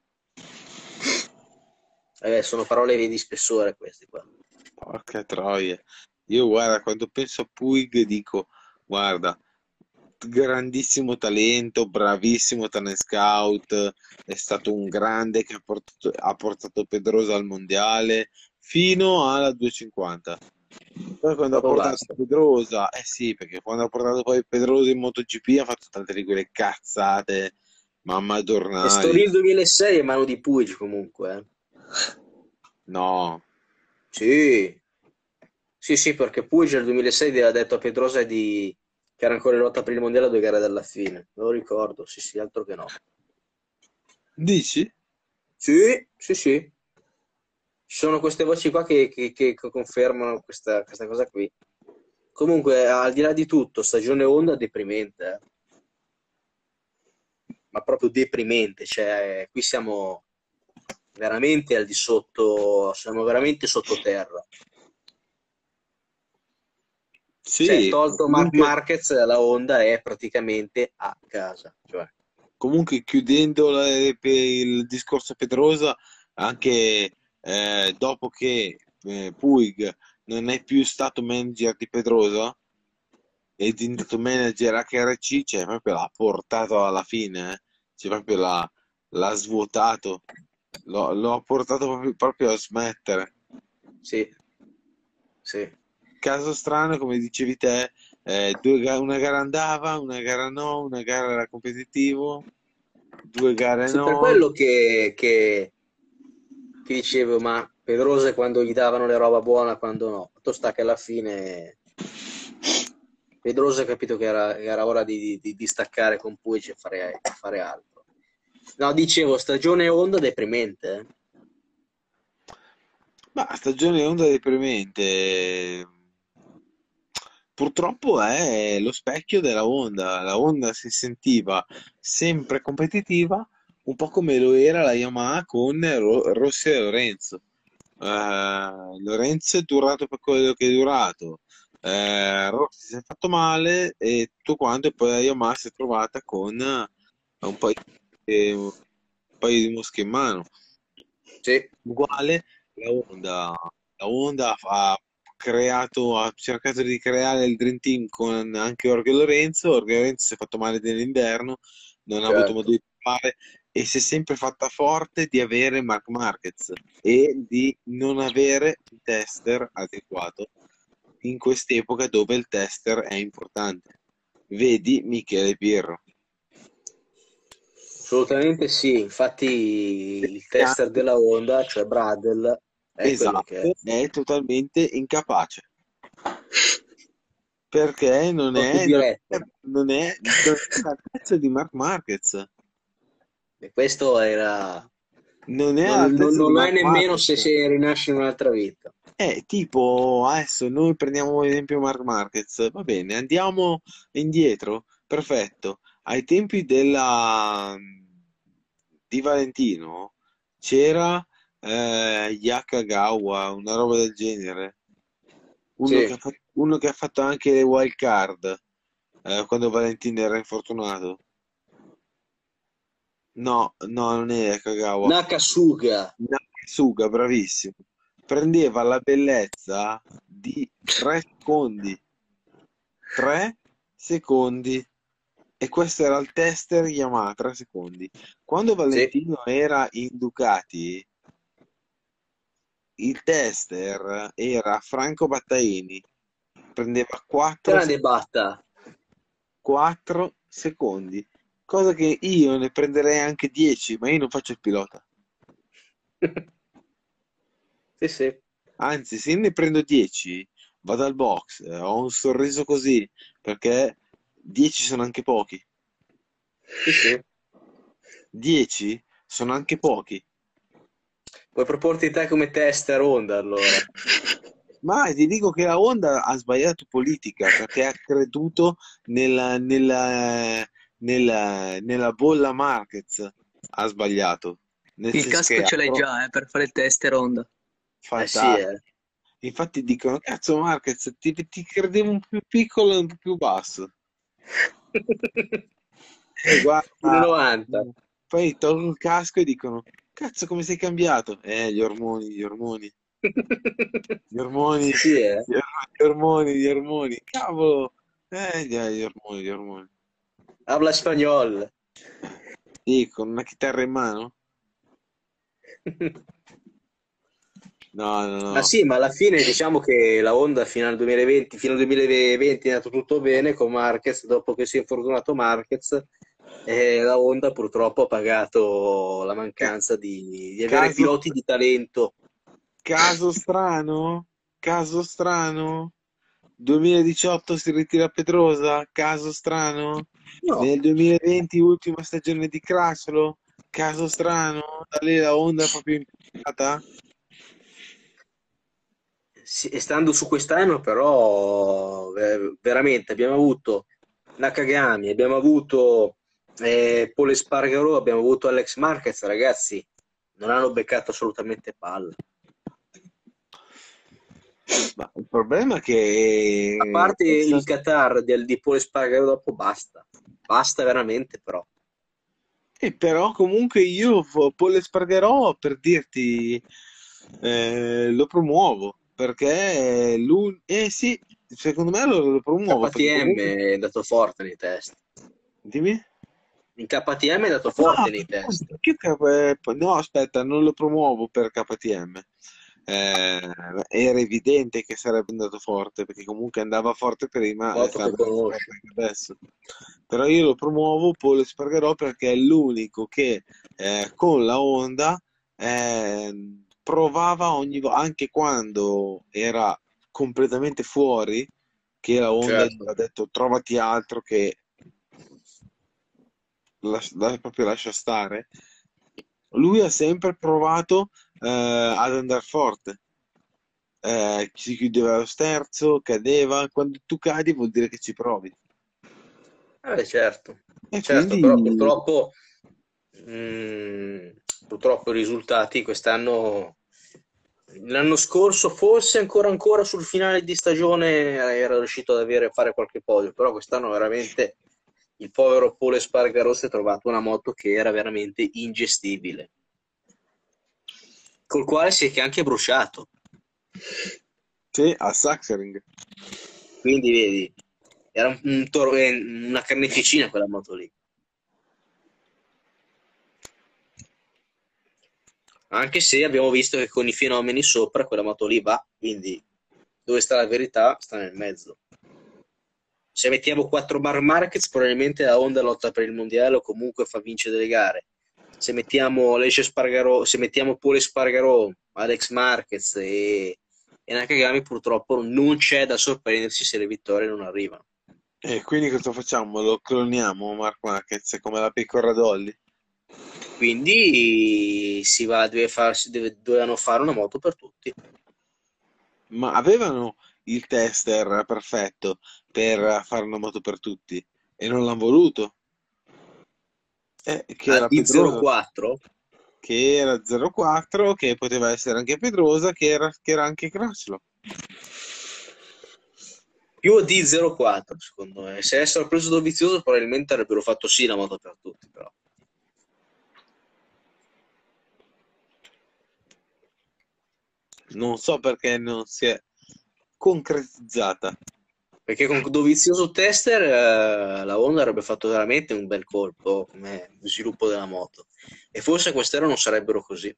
Eh, sono parole di spessore queste qua. Porca troia. Io guarda, quando penso a Puig dico, guarda, grandissimo talento, bravissimo talent scout, è stato un grande che ha portato, ha portato Pedrosa al mondiale fino alla 250. Poi quando ha portato basta. Pedrosa, eh sì, perché quando ha portato poi Pedrosa in MotoGP ha fatto tante di quelle cazzate, mamma E sto lì il 2006 è mano di Puig comunque. eh. No, Sì, sì, sì, perché Puig nel 2006 aveva detto a Pedrosa di... che era ancora in lotta per il mondiale a due gare dalla fine. Me lo ricordo, sì, sì, altro che no. dici? Sì, sì, sì. Ci sono queste voci qua che, che- che confermano questa, questa cosa qui. Comunque, al di là di tutto, stagione Honda deprimente. eh. Ma proprio deprimente. Cioè, qui siamo veramente al di sotto, siamo veramente sottoterra. Cioè, Sì, tolto Marc comunque- Marquez, la Honda è praticamente a casa. Cioè, Comunque, chiudendo il discorso Pedrosa, anche eh, dopo che eh, Puig non è più stato manager di Pedrosa, è diventato manager HRC, cioè proprio l'ha portato alla fine, eh. Cioè proprio l'ha, l'ha svuotato, lo ha portato proprio, proprio a smettere. sì, sì. Caso strano, come dicevi te, eh, due una gara andava, una gara no, una gara era competitivo, due gare Sì, no. per quello che, che, che dicevo, ma Pedrosa quando gli davano le roba buona, quando no. Fatto sta che alla fine Pedrosa ha capito che era, era ora di, di, di staccare con Puig e fare, fare altro. No, dicevo, stagione Honda deprimente. eh. Ma stagione onda deprimente. Purtroppo è lo specchio della Honda. La Honda si sentiva sempre competitiva, un po' come lo era la Yamaha con Ro- Rossi e Lorenzo. Eh, Lorenzo è durato per quello che è durato. Eh, Rossi si è fatto male e tutto quanto, e poi la Yamaha si è trovata con un di- un paio di mosche in mano Sì, uguale la Honda. La Honda ha creato, ha cercato di creare il Dream Team con anche Jorge Lorenzo. Jorge Lorenzo si è fatto male nell'inverno, non ha avuto certo. modo di fare e si è sempre fatta forte di avere Marc Marquez e di non avere un tester adeguato in quest'epoca dove il tester è importante. Vedi Michele Pirro. Assolutamente sì. Infatti il tester della Honda, cioè Bradel, è quello che è. Esatto, totalmente incapace. Perché non è, non è, non è all'altezza di Marc Marquez. E questo era... Non è Non, non- non lo è nemmeno Marquez. se, se rinasce in un'altra vita. Eh, tipo, adesso noi prendiamo ad esempio Marc Marquez, va bene, andiamo indietro, perfetto. Ai tempi della di Valentino c'era eh, Yakagawa, una roba del genere. Uno Sì. che ha fatto, uno che ha fatto anche le wild card eh, quando Valentino era infortunato. No, no, non è Yakagawa. Nakasuga. Suga, bravissimo. Prendeva la bellezza di 3 secondi. 3 secondi. E questo era il tester Yamaha, 3 secondi. Quando Valentino era in Ducati, il tester era Franco Battaini. Prendeva 4, Grande batta. 4 secondi. Cosa che io ne prenderei anche 10, ma io non faccio il pilota. Sì, sì. Anzi, se ne prendo 10, vado al box, ho un sorriso così, perché 10 sono anche pochi. Sì, sì. 10 sono anche pochi. Puoi proporti te come tester Honda allora. Ma ti dico che la Honda ha sbagliato politica perché ha creduto nella, nella, nella, nella bolla Marquez. Ha sbagliato. Nel Il casco ce l'hai ha- già eh, per fare il tester Honda. Eh sì, eh. Infatti dicono, cazzo Marquez, ti, ti credevo un più piccolo e un po' più basso. E guarda, 1,90. poi tolgo il casco e dicono, cazzo come sei cambiato? Eh, gli ormoni, gli ormoni, gli ormoni, [laughs] Sì, eh. gli or- gli ormoni, gli ormoni, cavolo! Eh, gli, ormoni, gli ormoni. Habla spagnolo. Sì, con una chitarra in mano? [laughs] No, no, no. Ma sì, ma alla fine diciamo che la Honda fino al 2020, fino al 2020 è andato tutto bene con Marquez, dopo che si è infortunato Marquez, e la Honda purtroppo ha pagato la mancanza di, di avere Caso- piloti di talento. Caso strano? Caso strano? 2018 si ritira Pedrosa? Caso strano? No, Nel 2020 ultima stagione di Crasolo? Caso strano? Da lì la Honda è proprio impiccata? Stando su quest'anno però veramente abbiamo avuto Nakagami, abbiamo avuto eh, Paul Espargaro, abbiamo avuto Alex Marquez, ragazzi, non hanno beccato assolutamente palla. Ma il problema è che... A parte il Qatar del, di Paul Espargaro dopo basta, basta veramente però. E però comunque io Paul Espargarò per dirti eh, lo promuovo perché lui eh sì secondo me lo, lo promuovo KTM comunque- è andato forte nei test. dimmi In KTM è andato forte No, nei test. no aspetta non lo promuovo per KTM Eh, era evidente che sarebbe andato forte perché comunque andava forte prima e adesso però io lo promuovo Paul Espargarò perché è l'unico che eh, con la Honda eh, provava ogni volta anche quando era completamente fuori che la Honda Certo. ha detto trovati altro che las- la- proprio lascia stare lui ha sempre provato eh, ad andare forte Eh, si chiudeva lo sterzo cadeva quando tu cadi vuol dire che ci provi Eh, certo. e Certo, quindi però purtroppo, mm, purtroppo i risultati quest'anno, l'anno scorso forse ancora ancora sul finale di stagione era riuscito ad avere, a fare qualche podio, però quest'anno veramente il povero Paul Espargaro si è trovato una moto che era veramente ingestibile, col quale si è anche bruciato. sì, a Sachsenring Quindi vedi, era un- toro- eh, una carneficina quella moto lì. Anche se abbiamo visto che con i fenomeni sopra quella moto lì va, quindi dove sta la verità sta nel mezzo. Se mettiamo 4 bar Marquez, probabilmente la Honda lotta per il mondiale o comunque fa vincere delle gare. Se mettiamo Alessio Spargaro, se mettiamo Pole Spargaro, Alex Marquez e, e Nakagami, purtroppo non c'è da sorprendersi se le vittorie non arrivano. e quindi cosa facciamo? lo cloniamo Mark Marquez come la pecora Dolly Quindi si va, deve farsi, deve- dovevano fare una moto per tutti. ma avevano il tester perfetto per fare una moto per tutti e non l'hanno voluto Eh, che era Al Pedrosa D04 che era 04 che poteva essere anche Pedrosa che era, che era anche Craslo più D04 secondo me. Se avessero preso Dovizioso probabilmente avrebbero fatto sì la moto per tutti, però. Non so perché non si è concretizzata Perché con Dovizioso Tester eh, la Honda avrebbe fatto veramente un bel colpo come sviluppo della moto. E forse quest'anno non sarebbero così.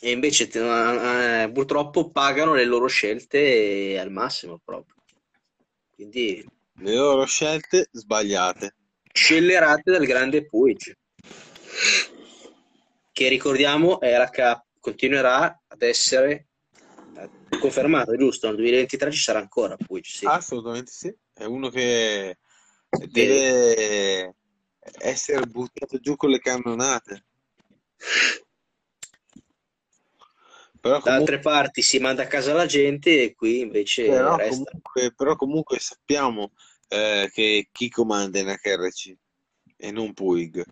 E invece eh, purtroppo pagano le loro scelte al massimo proprio. Quindi le loro scelte sbagliate scellerate dal grande Puig che ricordiamo era cap- continuerà ad essere eh, confermato, giusto? Nel 2023 ci sarà ancora Puig, sì. assolutamente sì è uno che deve essere buttato giù con le cannonate. Però Da comunque, altre parti si manda a casa la gente e qui invece però resta. comunque, però comunque sappiamo eh, che chi comanda in HRC e non Puig.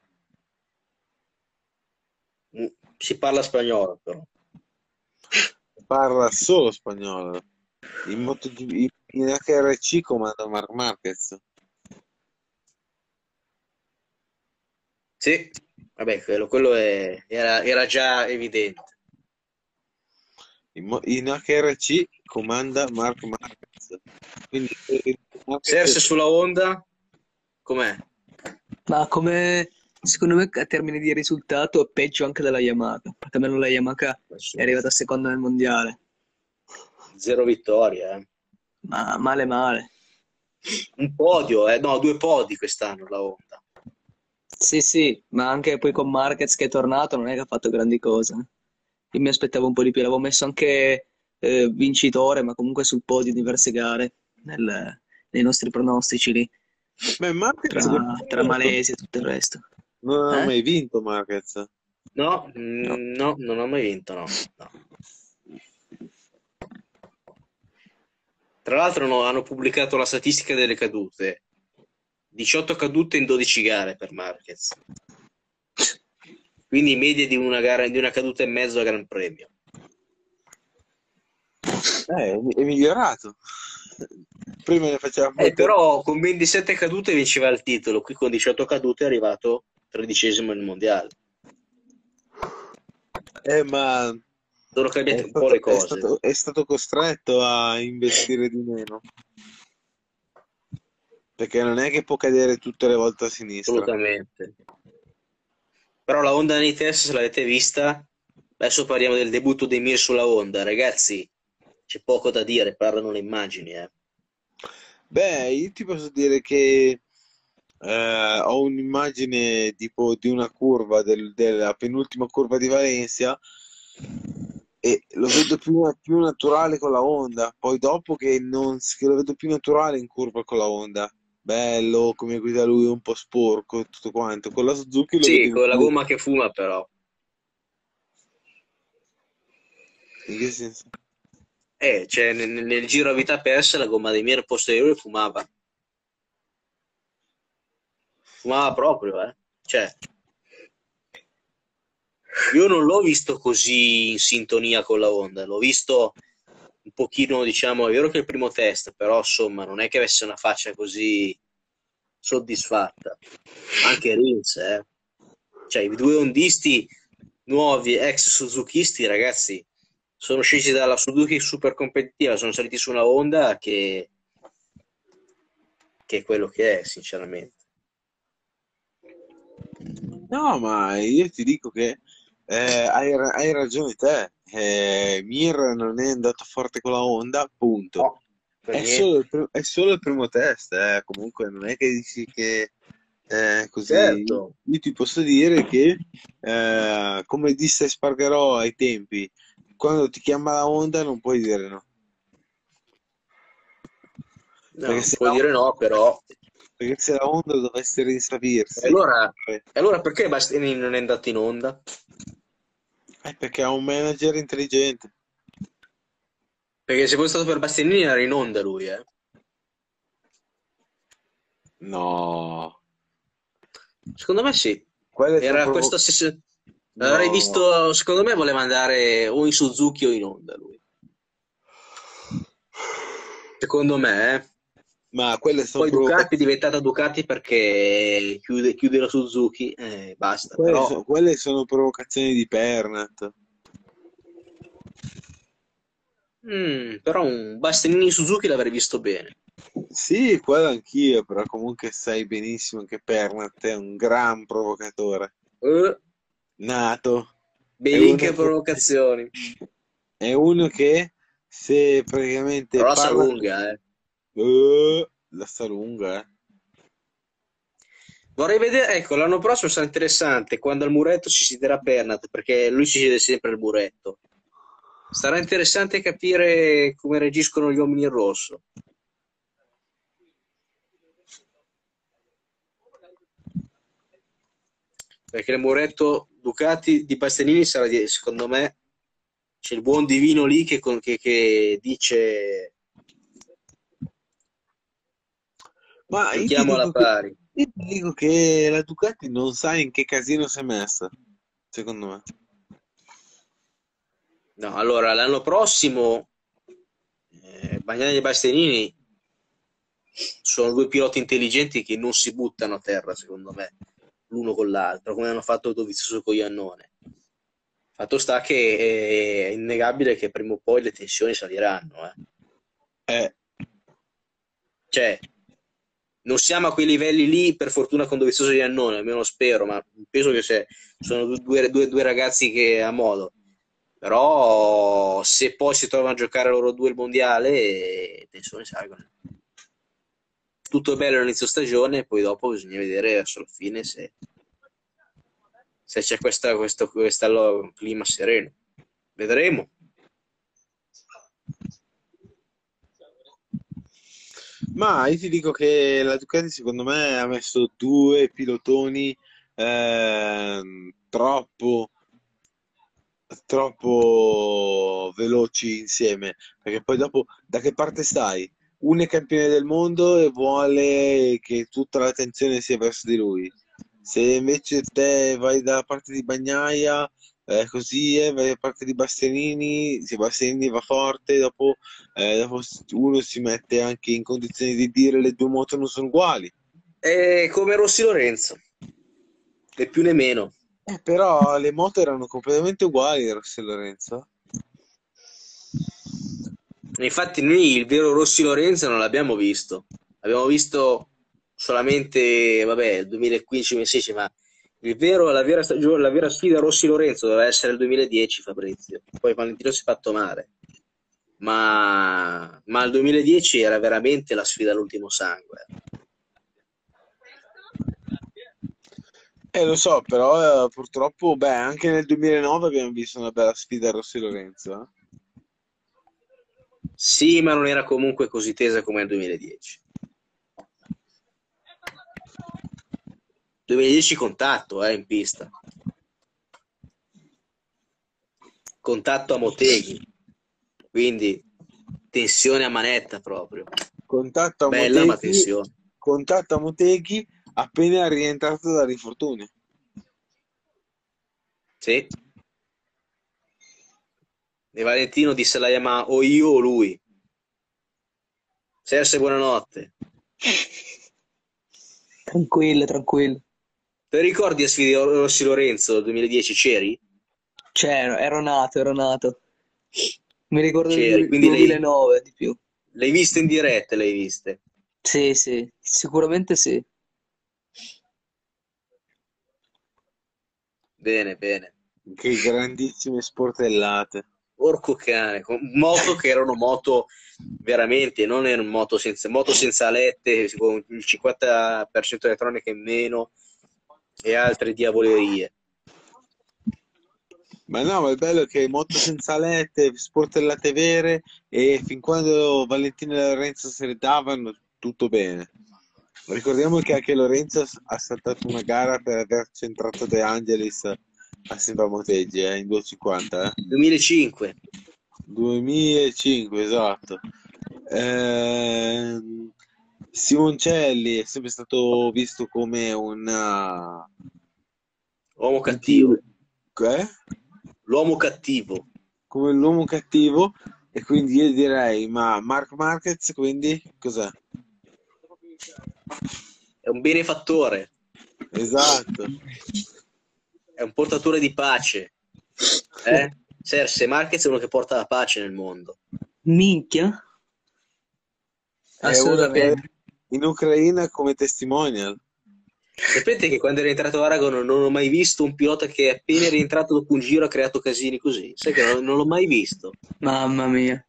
Mm, Si parla spagnolo però. Parla solo spagnolo. In, MotoGP in HRC comanda Marc Marquez. Sì, vabbè, quello, quello è- era, era già evidente. In, in HRC comanda Marc Marquez. Quindi eh, Marquez- Serse sulla Honda, com'è? Ma come secondo me a termini di risultato è peggio anche della Yamaha, perché almeno la Yamaha è arrivata seconda nel mondiale. Zero vittorie, eh. Ma male male. Un podio, eh. No, due podi quest'anno la Honda. Sì, sì, ma anche poi con Marquez che è tornato non è che ha fatto grandi cose. Io mi aspettavo un po' di più, l'avevo messo anche eh, vincitore, ma comunque sul podio in diverse gare, nel- nei nostri pronostici lì, Beh, Marquez tra, tra Malesia e tutto il resto. Non ha Eh? mai vinto Marquez. No, mm, no, non ho mai vinto, no. no. Tra l'altro no, hanno pubblicato la statistica delle cadute. 18 cadute in 12 gare per Marquez. Quindi media di una gara, di una caduta e mezzo a Gran Premio. Eh, è migliorato. Prima ne faceva Eh, però con 27 cadute vinceva il titolo, qui con 18 cadute è arrivato tredicesimo nel mondiale. Eh, ma Sono è cambiate un stato, po' le è cose. stato- è stato costretto a investire di meno. Perché non è che può cadere tutte le volte a sinistra. Assolutamente. Però la Honda NTS, se l'avete vista, adesso parliamo del debutto dei Mir sulla Honda. Ragazzi, c'è poco da dire, parlano le immagini. Eh. Beh, io ti posso dire che eh, ho un'immagine tipo di una curva del- della penultima curva di Valencia e lo vedo più, più naturale con la Honda. Poi dopo che, non, che lo vedo più naturale in curva con la Honda. Bello, come guida lui, un po' sporco tutto quanto. Con la Suzuki lo Sì, con la gomma che fuma però. In che senso? Eh, cioè, nel, nel giro a vita persa la gomma dei Mir posteriore fumava. Fumava proprio, eh. Cioè, io non l'ho visto così in sintonia con la Honda, l'ho visto un pochino, diciamo, è vero che è il primo test, però insomma, non è che avesse una faccia così soddisfatta. Anche Rins, eh. Cioè, i due ondisti nuovi, ex Suzukisti, ragazzi, sono scesi dalla Suzuki super competitiva, sono saliti su una Honda che, che è quello che è, sinceramente. No, ma io ti dico che eh, hai, ra- hai ragione te. Eh, Mir non è andato forte con la Honda, punto. Per È solo il, pri- è solo il primo test, eh. Comunque non è che dici che eh, così. Certo. Io ti posso dire che, eh, come disse Spargarò ai tempi, quando ti chiama la Honda non puoi dire no. No, Perché non puoi no- dire no, però. Perché se la Honda dovesse rinsavrirsi, E allora, eh, e allora perché Bastianini non è andato in onda? è perché ha un manager intelligente. Perché se fosse stato per Bastianini era in onda lui, eh. No, Secondo me sì. quelle Era provo- questo stesso... No. L'avrei visto, secondo me voleva andare o in Suzuki o in Honda lui. Secondo me, eh. Ma quelle sono Poi Ducati è diventata Ducati perché chiude, chiude la Suzuki e basta. quelle Però sono, quelle sono provocazioni di Pernat. Mm, però un Bastianini Suzuki l'avrei visto bene. Sì, quello anch'io, però comunque sai benissimo che Pernat è un gran provocatore. Eh, Nato. Uno che- provocazioni. È uno che se praticamente Però parla... lunga, eh. Eh, la sta lunga, eh. Vorrei vedere, ecco, l'anno prossimo sarà interessante quando al muretto ci siederà Pernat, perché lui ci siede sempre al muretto. Sarà interessante capire come reagiscono gli uomini in rosso. perché il muretto Ducati di Bastianini sarà, secondo me, c'è il buon divino lì che, che- che dice Ma io alla dico che, pari. io dico che la Ducati non sa in che casino si è messa, secondo me. No, allora l'anno prossimo eh, Bagnani e Bastianini sono due piloti intelligenti che non si buttano a terra, secondo me, l'uno con l'altro, come hanno fatto Dovizioso con Iannone. Fatto sta che è innegabile che prima o poi le tensioni saliranno. eh. Eh, Cioè, non siamo a quei livelli lì, per fortuna con Dovizioso e Iannone, almeno spero, ma penso che se- sono due, due- due ragazzi che a modo. Però se poi si trovano a giocare loro due il mondiale, le tensioni salgono. Tutto bello all'inizio stagione, poi dopo bisogna vedere verso la fine se, se c'è questo clima sereno. Vedremo. Ma io ti dico che la Ducati secondo me ha messo due pilotoni ehm, troppo, troppo veloci insieme, perché poi dopo da che parte stai? Uno è campione del mondo e vuole che tutta l'attenzione sia verso di lui. Se invece te vai dalla parte di Bagnaia, eh, così dalla parte di Bastianini, se Bastianini va forte, dopo, eh, dopo uno si mette anche in condizione di dire le due moto non sono uguali. È come Rossi Lorenzo, né più né meno. Eh, però le moto erano completamente uguali, Rossi Lorenzo. Infatti noi il vero Rossi Lorenzo non l'abbiamo visto. Abbiamo visto solamente, vabbè, il 2015-2016, ma vero, la vera stagione, la vera sfida Rossi Lorenzo doveva essere il 2010, Fabrizio. Poi Valentino si è fatto male. Ma, ma il 2010 era veramente la sfida all'ultimo sangue. Eh, lo so, però eh, purtroppo, beh, anche nel 2009 abbiamo visto una bella sfida Rossi Lorenzo. eh. Sì, ma non era comunque così tesa come il 2010. 2010 contatto, eh, in pista. Contatto a Moteghi. Quindi tensione a manetta proprio. Contatto a Bella ma Motegi, tensione. contatto a Motegi appena rientrato dall'infortunio. Sì. E Valentino disse alla Yamaha o io o lui. Serse, buonanotte. Tranquillo, tranquillo. Te ricordi a sfide Rossi Lorenzo 2010? C'eri? C'ero, ero nato, ero nato. Mi ricordo C'eri, del quindi lei- 2009 di più. Le hai viste in diretta? Le hai viste? Sì, sì, sicuramente sì. Bene, bene. Che grandissime sportellate. Porco cane, con moto che erano moto veramente, non erano moto senza, moto senza alette, con il 50% elettronica in meno e altre diavolerie. Ma no, ma il bello è che moto senza lette, sportellate vere e fin quando Valentino e Lorenzo se le davano, tutto bene. Ricordiamo che anche Lorenzo ha saltato una gara per aver centrato De Angelis a Silva Motegi eh, in 250, eh. 2005, 2005, esatto. Ehm, Simoncelli è sempre stato visto come una... uomo cattivo, eh? l'uomo cattivo. come l'uomo cattivo e quindi io direi ma Mark Marquez quindi cos'è? È un benefattore, Esatto. è un portatore di pace. Eh? Serse Marquez è uno che porta la pace nel mondo. Minchia. È uno Assolutamente. In Ucraina come testimonial. Sapete che quando era entrato Aragon non ho mai visto un pilota che appena rientrato dopo un giro ha creato casini così. Sai che non, non l'ho mai visto. Mamma mia.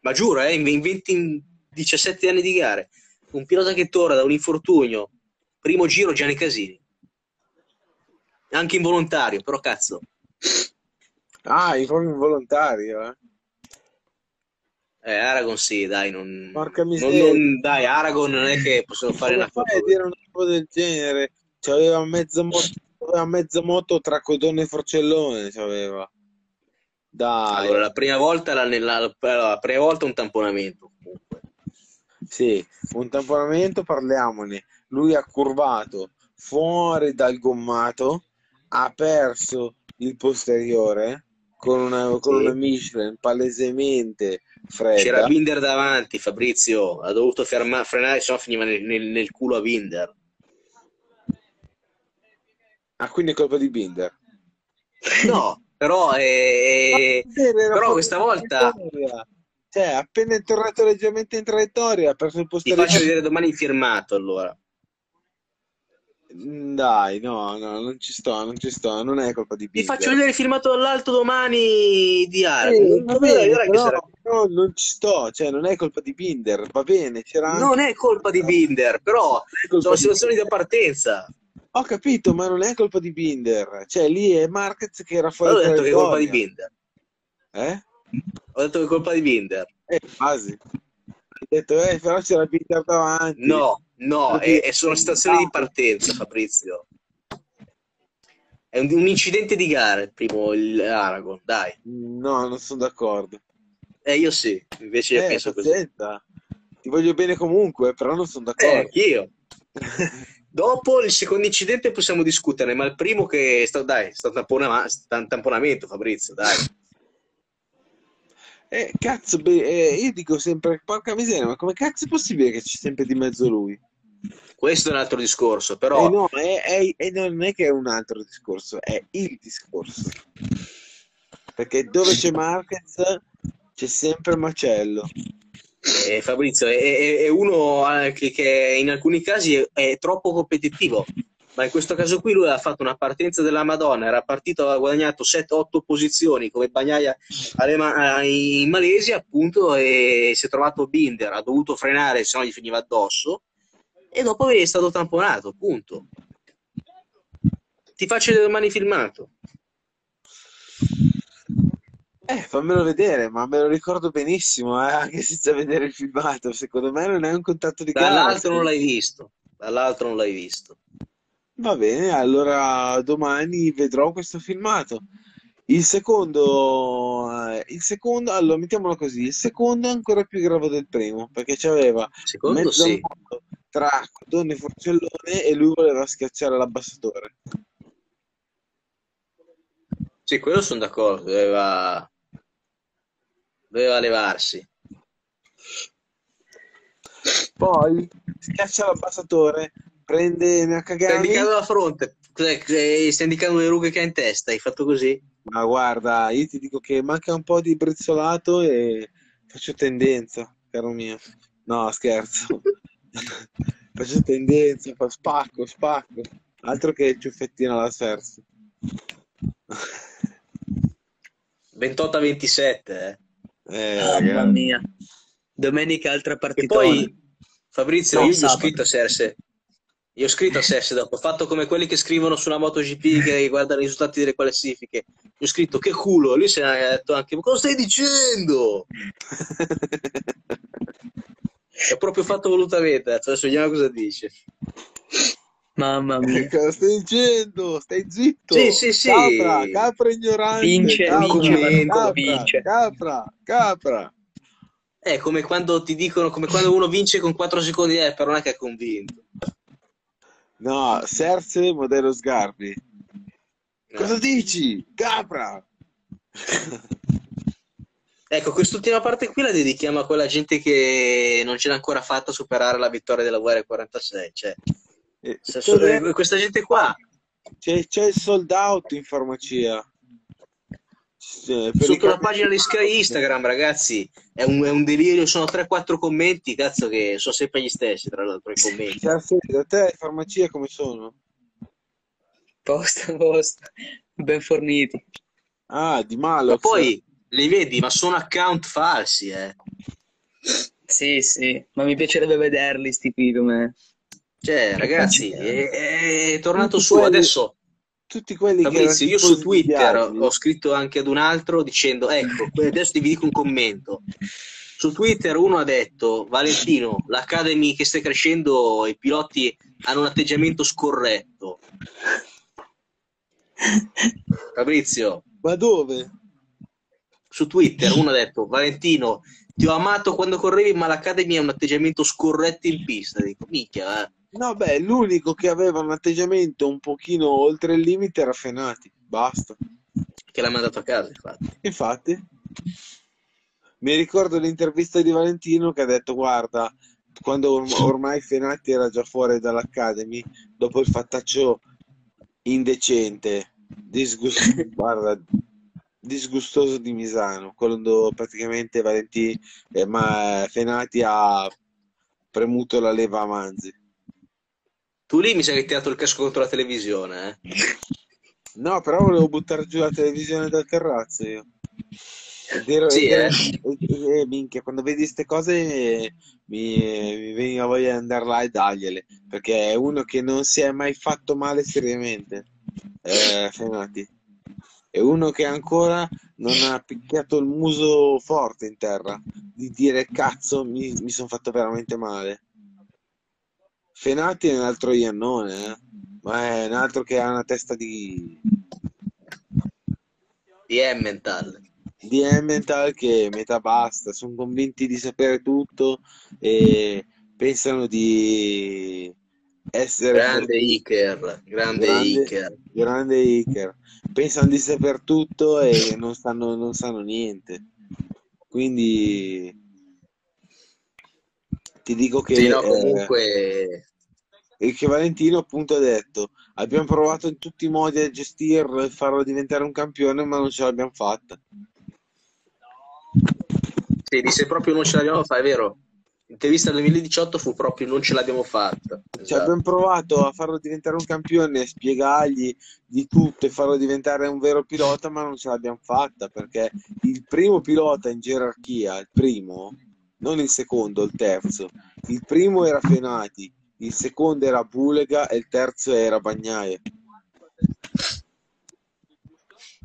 Ma giuro, eh, in in 20, in 17 anni di gare, un pilota che torna da un infortunio, primo giro Gianni Casini. Anche involontario, però cazzo. Ah, è proprio involontario, eh. Eh, Aragon sì, dai, non, Porca non- miseria. non- dai, Aragon non è che possono fare una fai foto. a dire una cosa del genere? C'aveva mezza moto, c'aveva mezza moto tra codone e forcellone, c'aveva. Dai, Allora, la prima volta, la, nella- la prima volta un tamponamento. comunque. sì, un tamponamento, parliamone. Lui ha curvato fuori dal gommato, ha perso il posteriore con una, con Sì. una Michelin palesemente C'era fredda. Binder davanti, Fabrizio. Ha dovuto ferma- frenare, se no finiva nel, nel- nel culo a Binder. Ah, quindi è colpa di Binder. [laughs] No, però, eh, Binder era però questa volta. Cioè, appena è tornato leggermente in traiettoria, ha perso il ti posteriore. faccio vedere domani il firmato allora. Mm, Dai, no, no, non ci sto, non ci sto, non è colpa di Ti Binder. faccio vedere il filmato dall'alto domani di. Eh, bene, però, sarà- però non ci sto, cioè non è colpa di Binder, va bene, c'era anche... Non è colpa di Binder, però non sono situazioni di partenza. Ho capito, ma non è colpa di Binder, cioè lì è Marquez che era fuori Allora ho detto che è colpa di. Binder. Eh? Ho detto che è colpa di Binder. Eh, quasi. Hai detto, eh, però c'era Binder davanti. No, no, è, è- sono situazioni di partenza, Fabrizio. È un, un incidente di gara il primo il Aragon, dai. No, non sono d'accordo. Eh, io sì, invece io Eh, penso così. pazienza. Ti voglio bene comunque, però non sono Eh, d'accordo. anch'io. [laughs] Dopo il secondo incidente possiamo discuterne, ma il primo che è stato, dai, è stato un tamponamento, Fabrizio, dai. Eh, cazzo, beh, eh, io dico sempre, porca miseria, ma come cazzo è possibile che c'è sempre di mezzo lui? Questo è un altro discorso, Eh però no, è, è- non è che è un altro discorso, è il discorso. Perché dove c'è Marquez c'è sempre macello. eh, Fabrizio è, è- è uno eh, che, che in alcuni casi è troppo competitivo, ma in questo caso qui lui ha fatto una partenza della Madonna, era partito, aveva guadagnato 7-8 posizioni come Bagnaia Ma- in Malesia, appunto, e si è trovato Binder, ha dovuto frenare, se no gli finiva addosso, e dopo è stato tamponato, punto. Ti faccio vedere domani filmato. Eh, fammelo vedere, ma me lo ricordo benissimo, eh, anche senza vedere il filmato. Secondo me non è un contatto di gara. Dall'altro non l'hai visto, dall'altro non l'hai visto. Va bene, allora domani vedrò questo filmato. Il secondo, eh, il secondo, allora mettiamolo così, il secondo è ancora più grave del primo, perché c'aveva Secondo mezza sì. moto tra codone e forcellone e lui voleva schiacciare l'abbassatore. Sì, quello sono d'accordo, doveva, doveva levarsi. Poi schiaccia l'abbassatore, prende Stai Nakagami, indicando la fronte, che- stai indicando le rughe che hai in testa, hai fatto così? ma guarda, io ti dico che manca un po' di brizzolato e faccio tendenza, caro mio. No, scherzo. [laughs] Faccio tendenza, fa- spacco, spacco. Altro che il ciuffettino alla Sers. 28 a 27, eh. Eh, Mamma ragazzi. mia. Domenica altra E partitona. poi, Fabrizio, No, io gli ho scritto a Serse, io ho scritto a Serse dopo, ho fatto come quelli che scrivono sulla MotoGP che [laughs] guardano i risultati delle classifiche, gli ho scritto che culo, lui si è detto anche, ma cosa stai dicendo? [laughs] L'ho proprio fatto volutamente, adesso vediamo cosa dice. Mamma [laughs] mia. Cosa stai dicendo? Stai zitto. Sì, sì, sì. Capra, capra ignorante. Vince, capra, vince, capra, vince. capra, capra. È come quando ti dicono, come quando uno vince con 4 secondi, eh, però non è che è convinto. No, Serse modello Sgarbi. No. Cosa dici? Capra. [laughs] Ecco, quest'ultima parte qui la dedichiamo a quella gente che non ce l'ha ancora fatta superare la vittoria della VR46. Cioè, Eh, se- cos'è? eh, questa gente qua, C'è, c'è il sold out in farmacia. I sotto la pagina di Sky Instagram, ragazzi, è un, è un delirio. Sono 3-4 commenti, cazzo, che sono sempre gli stessi, tra l'altro, i commenti. Serse, da te le farmacie come sono? Posta, posta. Ben forniti. Ah, di Ma Malox. poi li vedi, ma sono account falsi, eh. Sì, sì. Ma mi piacerebbe vederli, sti qui come... Cioè, ragazzi, è, è tornato su adesso. Tutti quelli che Fabrizio, erano io su Twitter ho scritto anche ad un altro dicendo, ecco, adesso ti dico un commento. su Twitter uno ha detto Valentino, l'Academy che sta crescendo, i piloti hanno un atteggiamento scorretto. Fabrizio, Ma dove? su Twitter uno ha detto Valentino, ti ho amato quando correvi, ma l'Academy ha un atteggiamento scorretto in pista. Dico, minchia, eh. No, beh, l'unico che aveva un atteggiamento un pochino oltre il limite era Fenati. Basta. che l'ha mandato a casa, infatti. Infatti, mi ricordo l'intervista di Valentino che ha detto: Guarda, quando or- ormai Fenati era già fuori dall'Academy, dopo il fattaccio indecente, disgust- [laughs] guarda, disgustoso di Misano, quando praticamente Valentino, eh, ma Fenati ha premuto la leva a Manzi. Tu lì mi sa che ti hai dato il casco contro la televisione, eh? No, però volevo buttare giù la televisione dal terrazzo io. Ed ero- Sì, ed ero- eh? e- e- minchia, quando vedi queste cose mi, mi veniva voglia di andare là e dargliele, perché è uno che non si è mai fatto male seriamente, eh, Fenati. È uno che ancora non ha picchiato il muso forte in terra, di dire cazzo mi, mi sono fatto veramente male. Fenati è un altro Iannone, eh, ma è un altro che ha una testa di, Di Emmental. di Emmental che metà basta, sono convinti di sapere tutto e pensano di essere Grande Iker, grande Grande- Iker. grande Iker. Pensano di sapere tutto e non sanno, non sanno niente. Quindi ti dico che, Sì, no, eh, comunque... e che Valentino appunto ha detto abbiamo provato in tutti i modi a gestirlo e farlo diventare un campione ma non ce l'abbiamo fatta. Sì, disse proprio non ce l'abbiamo fatta, è vero. L'intervista del 2018 fu proprio non ce l'abbiamo fatta. Cioè, Esatto. abbiamo provato a farlo diventare un campione, spiegargli di tutto e farlo diventare un vero pilota, ma non ce l'abbiamo fatta perché il primo pilota in gerarchia, il primo, non il secondo, il terzo, il primo era Fenati, il secondo era Bulega e il terzo era Bagnaia.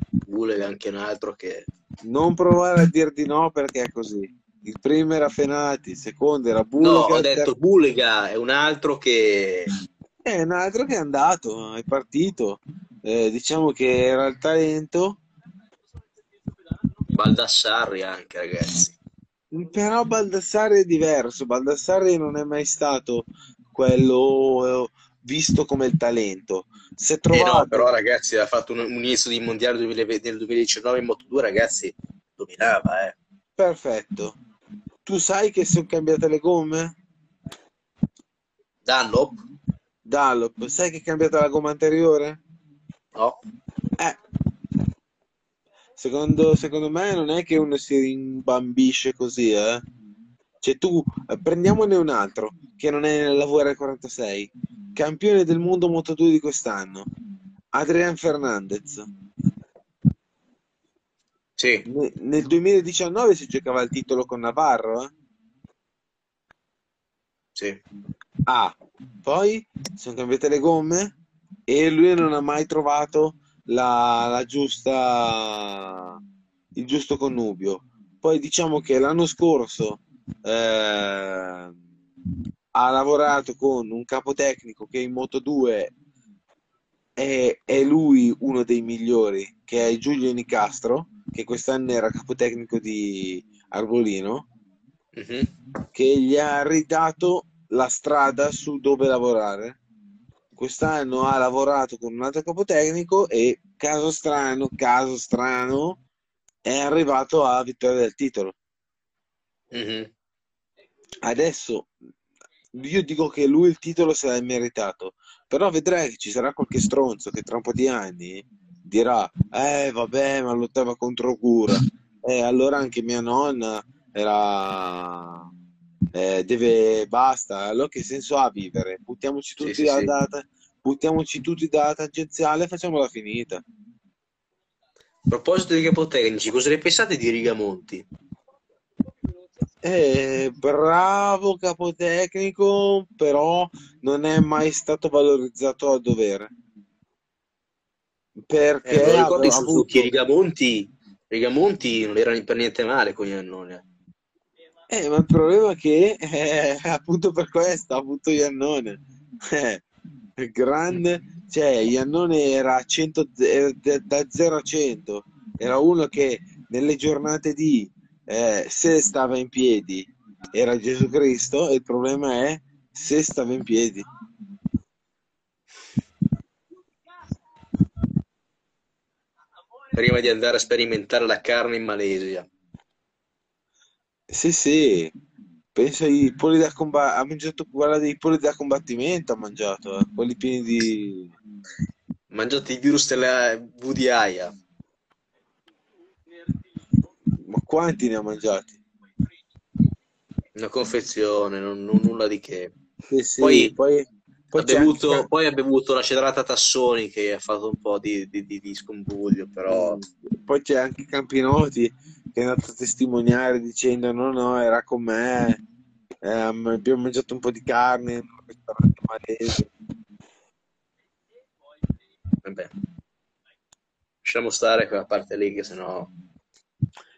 Buleg è anche un altro che... Non provare a dir di no perché è così. Il primo era Fenati, il secondo era No, Bulega, ho il detto terzo... Bulega è un altro che... è un altro che è andato, è partito. Eh, diciamo che era il talento, Baldassarri anche, ragazzi. Però Baldassarri è diverso, Baldassarri non è mai stato quello eh, visto come il talento. Si è Eh no, però ragazzi, ha fatto un, un inizio di mondiale 2020 nel 2019 in Moto2, ragazzi, dominava, eh. perfetto. Tu sai che sono cambiate le gomme? Dunlop? Dunlop, sai che è cambiata la gomma anteriore? No. Eh, secondo, secondo me non è che uno si rimbambisce così, eh. Cioè tu, eh, prendiamone un altro, che non è nella VR46, campione del mondo Moto2 di quest'anno, Adrian Fernandez. Sì, Ne- Nel 2019 si giocava il titolo con Navarro, eh? sì. Ah, poi sono cambiate le gomme e lui non ha mai trovato la, la giusta, il giusto connubio. Poi diciamo che l'anno scorso eh, ha lavorato con un capo tecnico che in Moto 2 è, è lui uno dei migliori, che è Giulio Nicastro, che quest'anno era capo tecnico di Arbolino Mhm. che gli ha ridato la strada su dove lavorare. Quest'anno ha lavorato con un altro capotecnico e caso strano, caso strano, è arrivato a vittoria del titolo. Mhm. Adesso io dico che lui il titolo se l'ha meritato, però vedrai che ci sarà qualche stronzo che tra un po' di anni dirà: Eh, vabbè, ma lottava contro Cura. E allora anche mia nonna era. Eh, deve basta, allora che senso ha vivere? Buttiamoci tutti sì, dalla sì. data, buttiamoci tutti dalla tangenziale e facciamola finita. A proposito di capotecnici, cosa ne pensate di Rigamonti? Eh, bravo capotecnico, però non è mai stato valorizzato a dovere. Perché Eh, ricordo i Suzuki, Rigamonti, Rigamonti non era per niente male con gli annoni. Eh, ma il problema è che eh, [laughs] appunto per questo ha avuto Iannone. Eh, è grande, cioè Iannone era a 100, era da da 0 a 100, era uno che nelle giornate di eh, se stava in piedi era Gesù Cristo e il problema è se stava in piedi. Prima di andare a sperimentare la carne in Malesia. Sì, sì, pensa ai polli da combattimento, ha mangiato quella dei polli da combattimento, ha mangiato, eh, quelli pieni di... Mangiate il virus della VDI. Ma quanti ne ha mangiati? Una confezione, non, non nulla di che. Sì, sì, Poi, poi, poi ha bevuto, anche... poi ha bevuto la cedrata Tassoni che ha fatto un po' di, di, di, di scombuglio, però Poi c'è anche Campinotti che è andato a testimoniare dicendo no, no, era con me, ehm, abbiamo mangiato un po' di carne in un ristorante malese. vabbè. Lasciamo stare quella parte lì, che sennò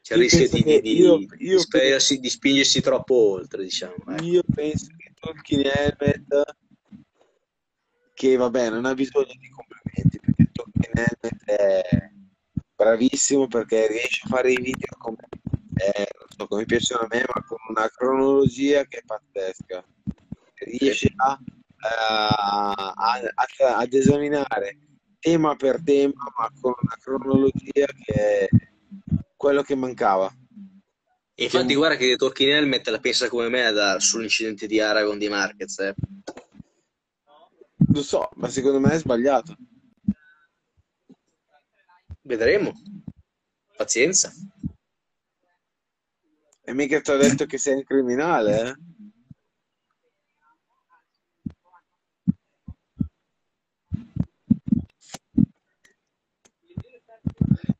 c'è il Io rischio di, di, io, di, di io, spingersi, di spingersi troppo oltre, diciamo. ecco. io penso che Tolkien Helmet, che vabbè, non ha bisogno di complimenti perché Tolkien è bravissimo perché riesce a fare i video come, eh, so, come piacciono a me, ma con una cronologia che è pazzesca. Riesce a, a- a- ad esaminare tema per tema, ma con una cronologia che è quello che mancava. E infatti, guarda che Tolkien Helmet la pensa come me da- sull'incidente di Aragon di Marquez. eh. Lo so, ma secondo me è sbagliato. Vedremo. Pazienza. E mica ti ho detto che sei un criminale, eh?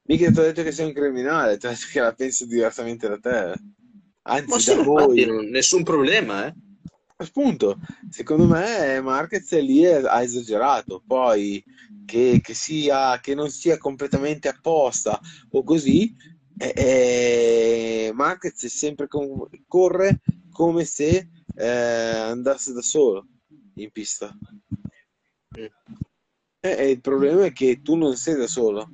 Mica ti ho detto che sei un criminale, ti ho detto che la penso diversamente da te. Anzi, Ma sì, da voi. non- nessun problema, eh. Appunto, secondo me Marquez lì ha esagerato. Poi che, che sia, che non sia completamente apposta o così, eh, eh, Marquez è sempre com- corre come se eh, andasse da solo in pista. Mm. Eh, e il problema è che tu non sei da solo,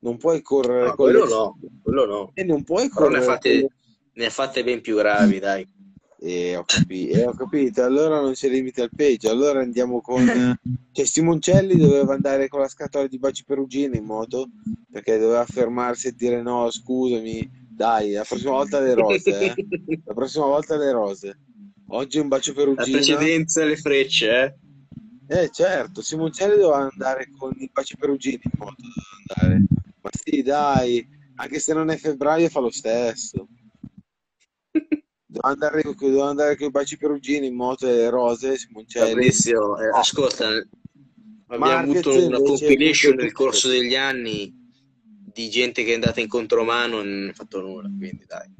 non puoi correre No, con quello le... no, quello no. E non puoi Però ne ha correre con ne ha fatte ben più gravi, [clears throat] dai. E ho capito, e ho capito, allora non c'è limite al peggio. Allora andiamo con. [laughs] Cioè, Simoncelli doveva andare con la scatola di baci perugine in moto perché doveva fermarsi e dire no, scusami, dai, la prossima volta le rose, eh. [laughs] La prossima volta le rose. Oggi un bacio La perugina. precedenza e le frecce, eh. Eh, certo, Simoncelli doveva andare con i baci perugini in moto. doveva andare. Ma sì, dai, anche se non è febbraio fa lo stesso. Devo andare, devo andare con i baci perugini in moto e le rose, Simoncelli. Fabrizio, eh, ascolta, abbiamo Marquez avuto una compilation nel corso degli anni di gente che è andata in contromano e non ha fatto nulla, quindi dai.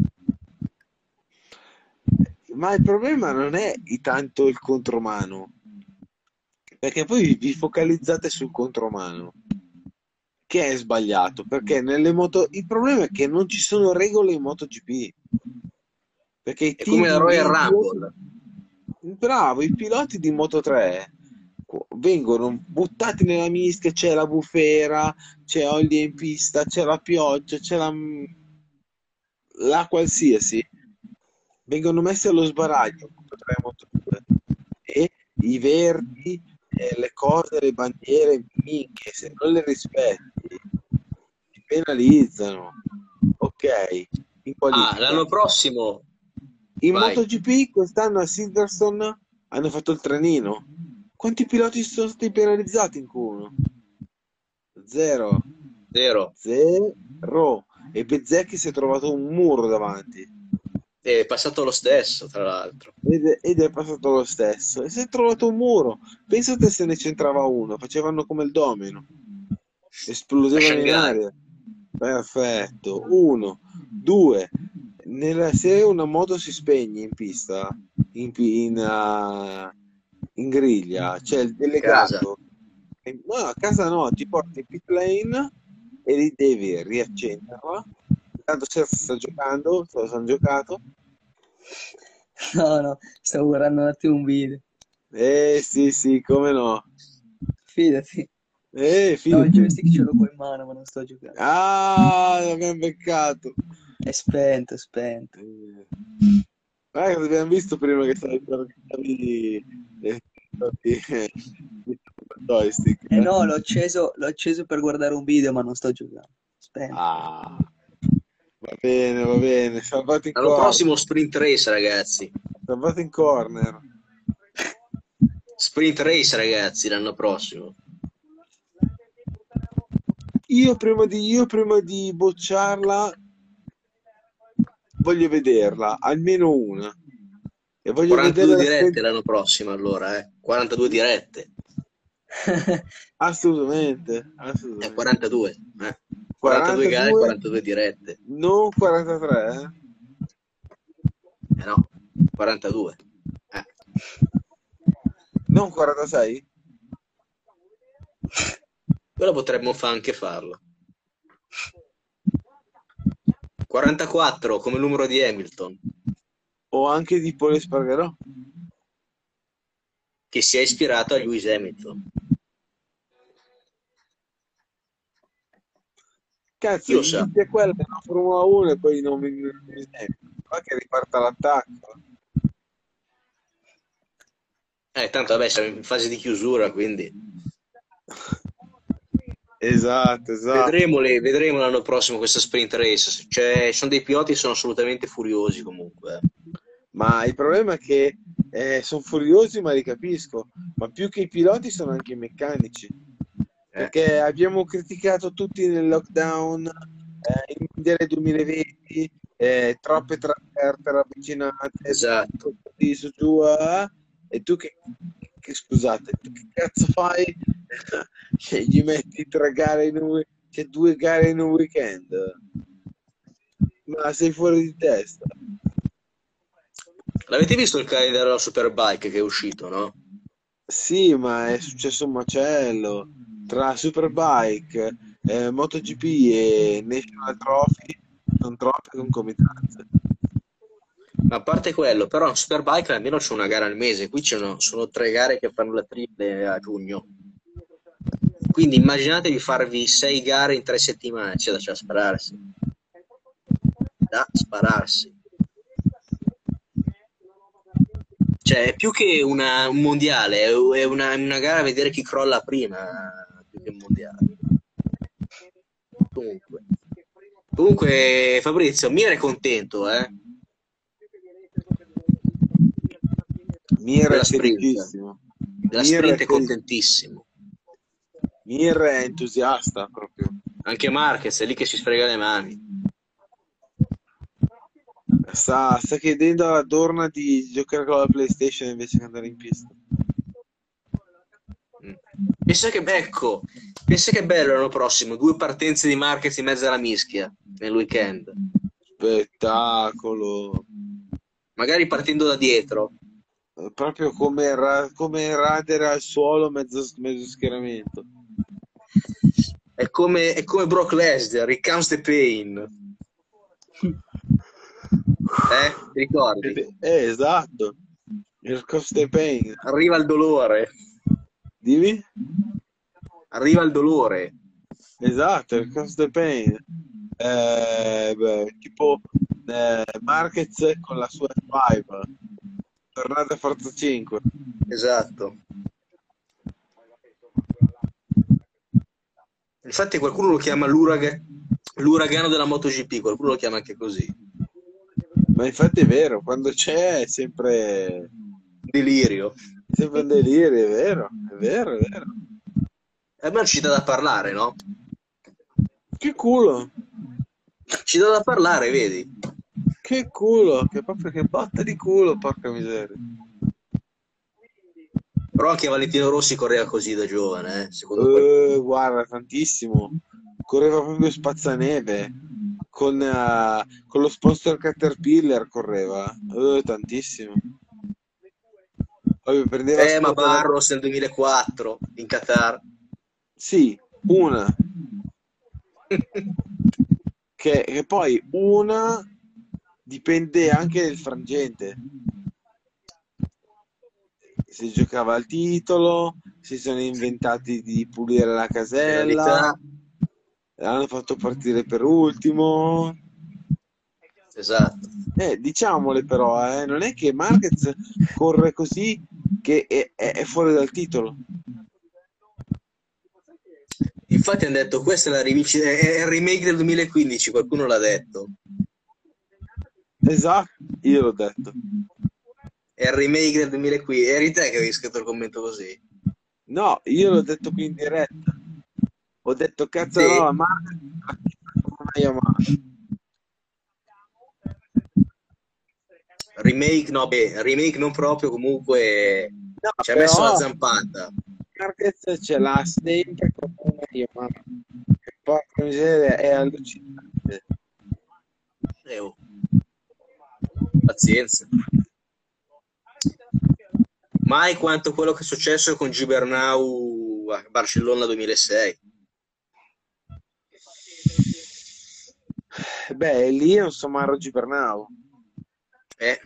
Ma il problema non è tanto il contromano, perché poi vi focalizzate sul contromano, che è sbagliato, perché nelle moto... Il problema è che non ci sono regole in MotoGP, perché i È come la Royal Rumble. Bravo, i piloti di Moto 3 vengono buttati nella mischia, c'è la bufera, c'è olio in pista, c'è la pioggia, c'è la, la qualsiasi. Vengono messi allo sbaraglio Moto 3 e Moto 2 e i verdi, le cose, le bandiere, minchie, se non le rispetti ti penalizzano. Ok, Ah, l'anno prossimo In Vai. MotoGP quest'anno a Silverstone hanno fatto il trenino. Quanti piloti sono stati penalizzati in Q1? Zero. zero. Zero. E Bezzecchi si è trovato un muro davanti. È passato lo stesso, tra l'altro. Ed è, ed è passato lo stesso. E si è trovato un muro. Pensate se ne c'entrava uno. Facevano come il domino. Esplodevano in aria. Perfetto. Uno. Due. Nella, se una moto si spegne in pista, in, in, ah, in griglia, c'è il delegato. No, a casa no, ti porti in pit lane e li devi riaccenderla. Tanto se sta giocando, se lo hanno giocato, No, no, stavo guardando un attimo un video. Eh sì, sì, come no. Fidati. Eh, No, il fidati. joystick ce l'ho qua in mano, ma non sto giocando. Ah, l'abbiamo beccato. È spento, è spento. Eh. Che abbiamo visto prima che stavi per di joystick. Eh no, l'ho acceso, l'ho acceso per guardare un video, ma non sto giocando. Spento. Ah, va bene, va bene. Salvato in L'anno corner. prossimo sprint race, ragazzi. Salvato in corner. Sprint race, ragazzi, l'anno prossimo. Io prima di, io prima di bocciarla voglio vederla, almeno una. E voglio 42 vedere dirette l'anno prossimo, allora, eh. 42 dirette. [laughs] assolutamente, Eh, assolutamente. 42. Eh. 42 gare, 42 dirette. non 43, eh? Eh no, 42. Eh. Non 46? Quello potremmo fa- anche farlo. 44 come numero di Hamilton, O anche di Paul Espargarò? che si è ispirato a Lewis Hamilton. Cazzo, lo sa? inizia quella della Formula 1 e poi non mi... Qua che riparta l'attacco. Eh, tanto vabbè, siamo in fase di chiusura, quindi [laughs] Esatto, esatto. vedremo, le- vedremo l'anno prossimo questa sprint race. Cioè, ci sono dei piloti che sono assolutamente furiosi comunque. eh. Ma il problema è che sono furiosi, ma li capisco. Ma più che i piloti sono anche i meccanici. Eh. Perché abbiamo criticato tutti nel lockdown, eh, il mondiale 2020, eh, troppe trasferte ravvicinate, Esatto. su giù, eh, e tu che, che- scusate, che cazzo fai? [laughs] Che gli metti tre gare in un, c'è due gare in un weekend? Ma sei fuori di testa. L'avete visto il calendario della Superbike che è uscito, no? Sì, ma è successo un macello tra Superbike, eh, MotoGP e National Trophy, sono troppe concomitanze. Ma a parte quello, però in Superbike almeno c'è una gara al mese, qui ci sono, tre gare che fanno la triple a giugno. Quindi immaginatevi farvi sei gare in tre settimane, c'è da c'è da spararsi. Da spararsi. Cioè, è più che una- un mondiale, è una, una gara a vedere chi crolla prima, più che un mondiale. Comunque. Comunque, Fabrizio, Mir è contento, eh? Mir è sprint. Della Mir sprint è è contentissimo. Mir è entusiasta proprio. Anche Marquez è lì che si sfrega le mani. Sta, sta chiedendo alla Dorna di giocare con la PlayStation invece che andare in pista. Mm. Pensa che becco, pensa che bello l'anno prossimo, due partenze di Marquez in mezzo alla mischia nel weekend. Spettacolo. Magari partendo da dietro. Eh, Proprio come, ra- come radere al suolo mezzo, mezzo schieramento. È come, è come Brock Lesnar, it comes the pain. [laughs] Eh, ti ricordi? Eh, esatto. Il cost the pain. Arriva il dolore, Dimmi? arriva il dolore. Esatto, il cost the pain. Eh, beh, tipo eh, Marquez con la sua 5. Tornata a Forza 5. Esatto. Infatti qualcuno lo chiama l'uraga- l'uragano della MotoGP, qualcuno lo chiama anche così. Ma infatti è vero, quando c'è è sempre, Delirio. è sempre un delirio, è vero, è vero, è vero. E a me ci dà da parlare, no? Che culo, Ci dà da parlare, vedi? Che culo, che proprio che botta di culo, porca miseria. Però anche Valentino Rossi correva così da giovane, eh? Secondo me. Eh, guarda, tantissimo. Correva proprio spazzaneve. Con, eh, con lo sponsor Caterpillar correva. Eh, tantissimo. Poi prendeva Eh, ma Barros nel 2004 in Qatar. Sì, una. Che, che poi una dipende anche dal frangente. Se giocava al titolo, si sono inventati di pulire la casella, l'hanno fatto partire per ultimo. Esatto. Eh, diciamole però, eh, non è che Marquez corre così che è, è- fuori dal titolo. Infatti hanno detto questa è la rivincita, è il remake del 2015, qualcuno l'ha detto. Esatto, io l'ho detto. È il remake del 2015. Eri te che avevi scritto il commento così. No, io l'ho detto qui in diretta. Ho detto cazzo Sì. no, non ha Yamaha. Remake, no, beh, remake non proprio, comunque No, ci ha messo la zampata. Marquez ce l'ha sempre con Yamaha. Che Porca miseria, è allucinante. Eh, oh. Pazienza. Mai quanto quello che è successo con Gibernau a Barcellona 2006. Beh, lì è un somaro Gibernau. Eh.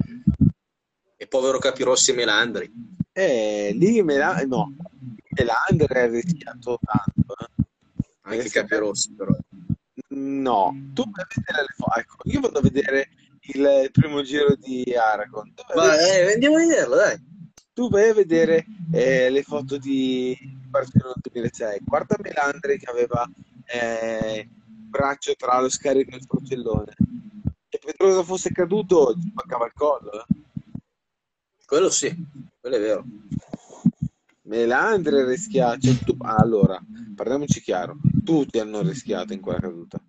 E povero Capirossi e Melandri. Eh, lì Mela- no, Melander è rischiato tanto. eh. Anche Capirossi, però. No, tu vai a vedere le foto. Ecco, io vado a vedere il, primo giro di Aragon. Ma eh, andiamo a vederlo, dai. tu vai a vedere eh, le foto di Barcellona 2006. Guarda Melandri che aveva eh, il braccio tra lo scarico e il porcellone. Se Pedrosa fosse caduto, gli spaccava il collo. eh. Quello sì, quello è vero. Melandri cioè, tu- allora, parliamoci chiaro. Tutti hanno rischiato in quella caduta.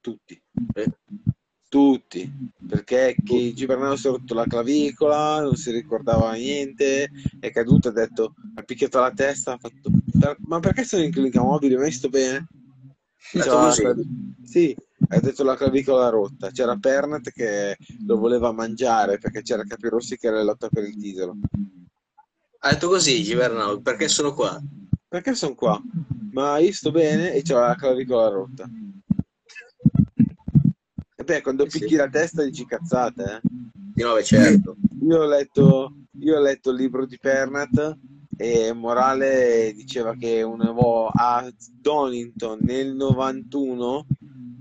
Tutti. Eh. Tutti. Perché chi Gibernau si è rotto la clavicola, non si ricordava niente, è caduto, ha detto, ha picchiato la testa, ha fatto, "Per- ma perché sono in clinica mobile? Mi sto bene? C'era così. clavi- Sì, ha detto la clavicola rotta. C'era Pernat che lo voleva mangiare perché c'era Capirossi che era in lotta per il titolo. Ha detto così, Gibernau, perché sono qua? Perché sono qua? Ma io sto bene e c'ho la clavicola rotta. E beh, quando Eh sì. picchi la testa dici cazzate, eh. Di nove, certo. Io ho letto, io ho letto il libro di Pernat e Morale diceva che una vo- a Donington nel 91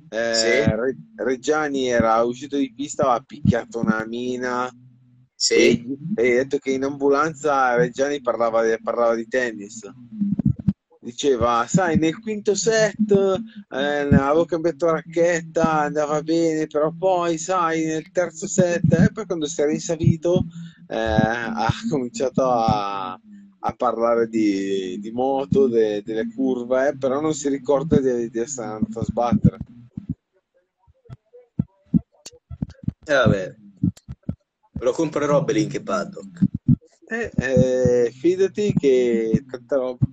eh, Sì. Re- Reggiani era uscito di pista, aveva picchiato una mina Sì, e, e ha detto che in ambulanza Reggiani parlava, parlava di tennis. Diceva, sai, nel quinto set eh, avevo cambiato racchetta, andava bene, però poi, sai, nel terzo set, e poi quando si era rinsavito, eh, ha cominciato a, a parlare di, di moto, de- delle curve, eh, però non si ricorda di, di essere andato a sbattere. e vabbè. Me lo comprerò Belink e Paddock. Eh, eh, fidati che tanta roba.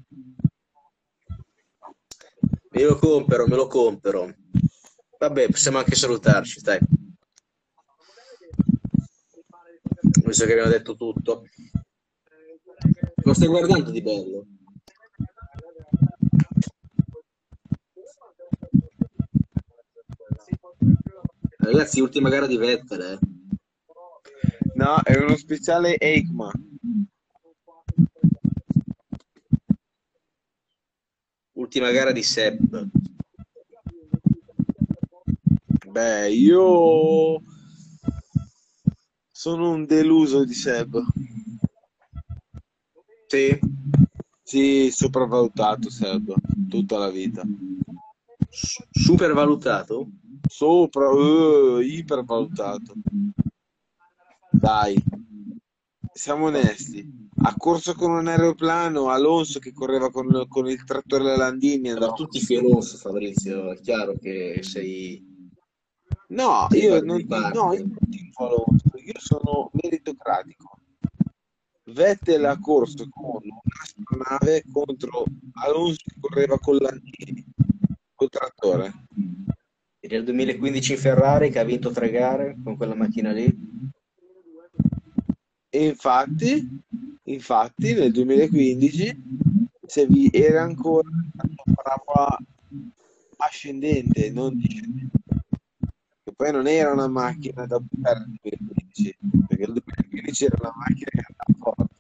Me lo compro, me lo compro. Vabbè, possiamo anche salutarci, dai. Visto che abbiamo detto tutto. Lo stai guardando di bello? Ragazzi, ultima gara di Vettel, eh. No, è uno speciale EICMA. Ultima gara di Sepp. Beh, io sono un deluso di Seb. Sì. Sì, sopravvalutato Seb, tutta la vita. S- super valutato? Sopra, eh, ipervalutato. Dai, siamo onesti. Ha corso con un aeroplano, Alonso che correva con, con il trattore Landini. Ma andava- tutti Alonso, Fabrizio, è chiaro che sei... No, Sì, io non, no, io non Alonso, io sono meritocratico. Vettel ha corso con un'astronave contro Alonso che correva con Landini, col trattore. E nel 2015 in Ferrari che ha vinto tre gare con quella macchina lì. E infatti, infatti nel 2015 se vi era ancora una parabola ascendente, non discendente. poi non era una macchina da buttare nel 2015, perché il 2015 era una macchina che andava forte.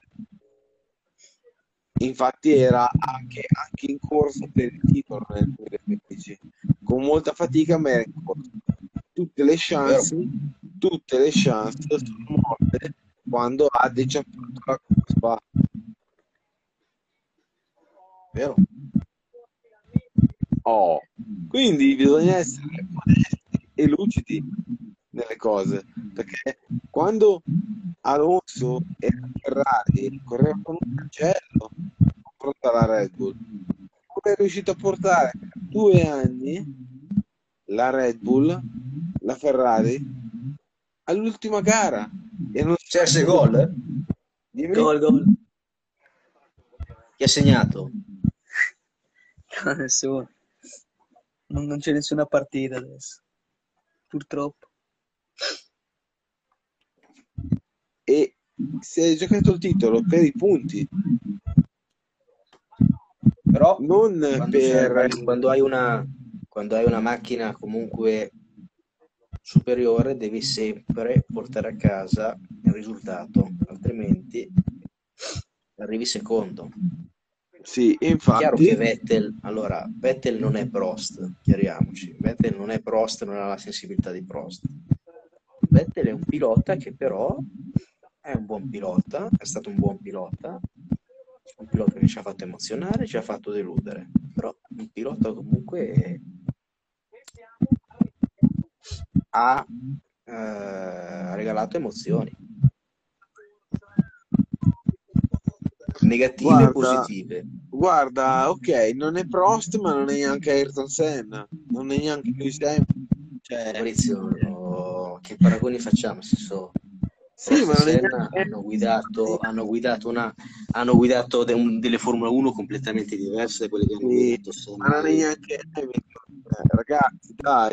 Infatti era anche, anche in corsa per il titolo nel 2015, con molta fatica, ma era in corsa. Tutte le chance, tutte le chance sono morte quando ha deciato la Spa. Vero? Oh. Quindi bisogna essere modesti e lucidi nelle cose, perché quando Alonso era Ferrari correva con un cancello pronta la Red Bull, come è riuscito a portare per due anni la Red Bull, la Ferrari, all'ultima gara e non si Cerse gol? Dimmi. Gol, gol. Chi ha segnato? Nessuno. Non, non c'è nessuna partita adesso. Purtroppo. e si è giocato il titolo per i punti, Però non quando, per quando- quando hai una, quando hai una macchina comunque superiore, devi sempre portare a casa il risultato, altrimenti arrivi secondo. sì, È chiaro infatti che Vettel, allora, Vettel non è Prost, chiariamoci, Vettel non è Prost, non ha la sensibilità di Prost. Vettel è un pilota che però è un buon pilota, è stato un buon pilota, un pilota che ci ha fatto emozionare, ci ha fatto deludere, però un pilota comunque ha eh, regalato emozioni negative Guarda, e positive. guarda, ok, non è Prost, ma non è neanche Ayrton Senna, non è neanche Lewis Hamilton. Cioè, Maurizio, no, che paragoni facciamo? Nel senso, sì, ma non è hanno guidato, hanno guidato, una, hanno guidato de- un- delle Formula 1 completamente diverse da quelle che hanno Sì, guidato ma non è neanche Hamilton. Eh, ragazzi, dai,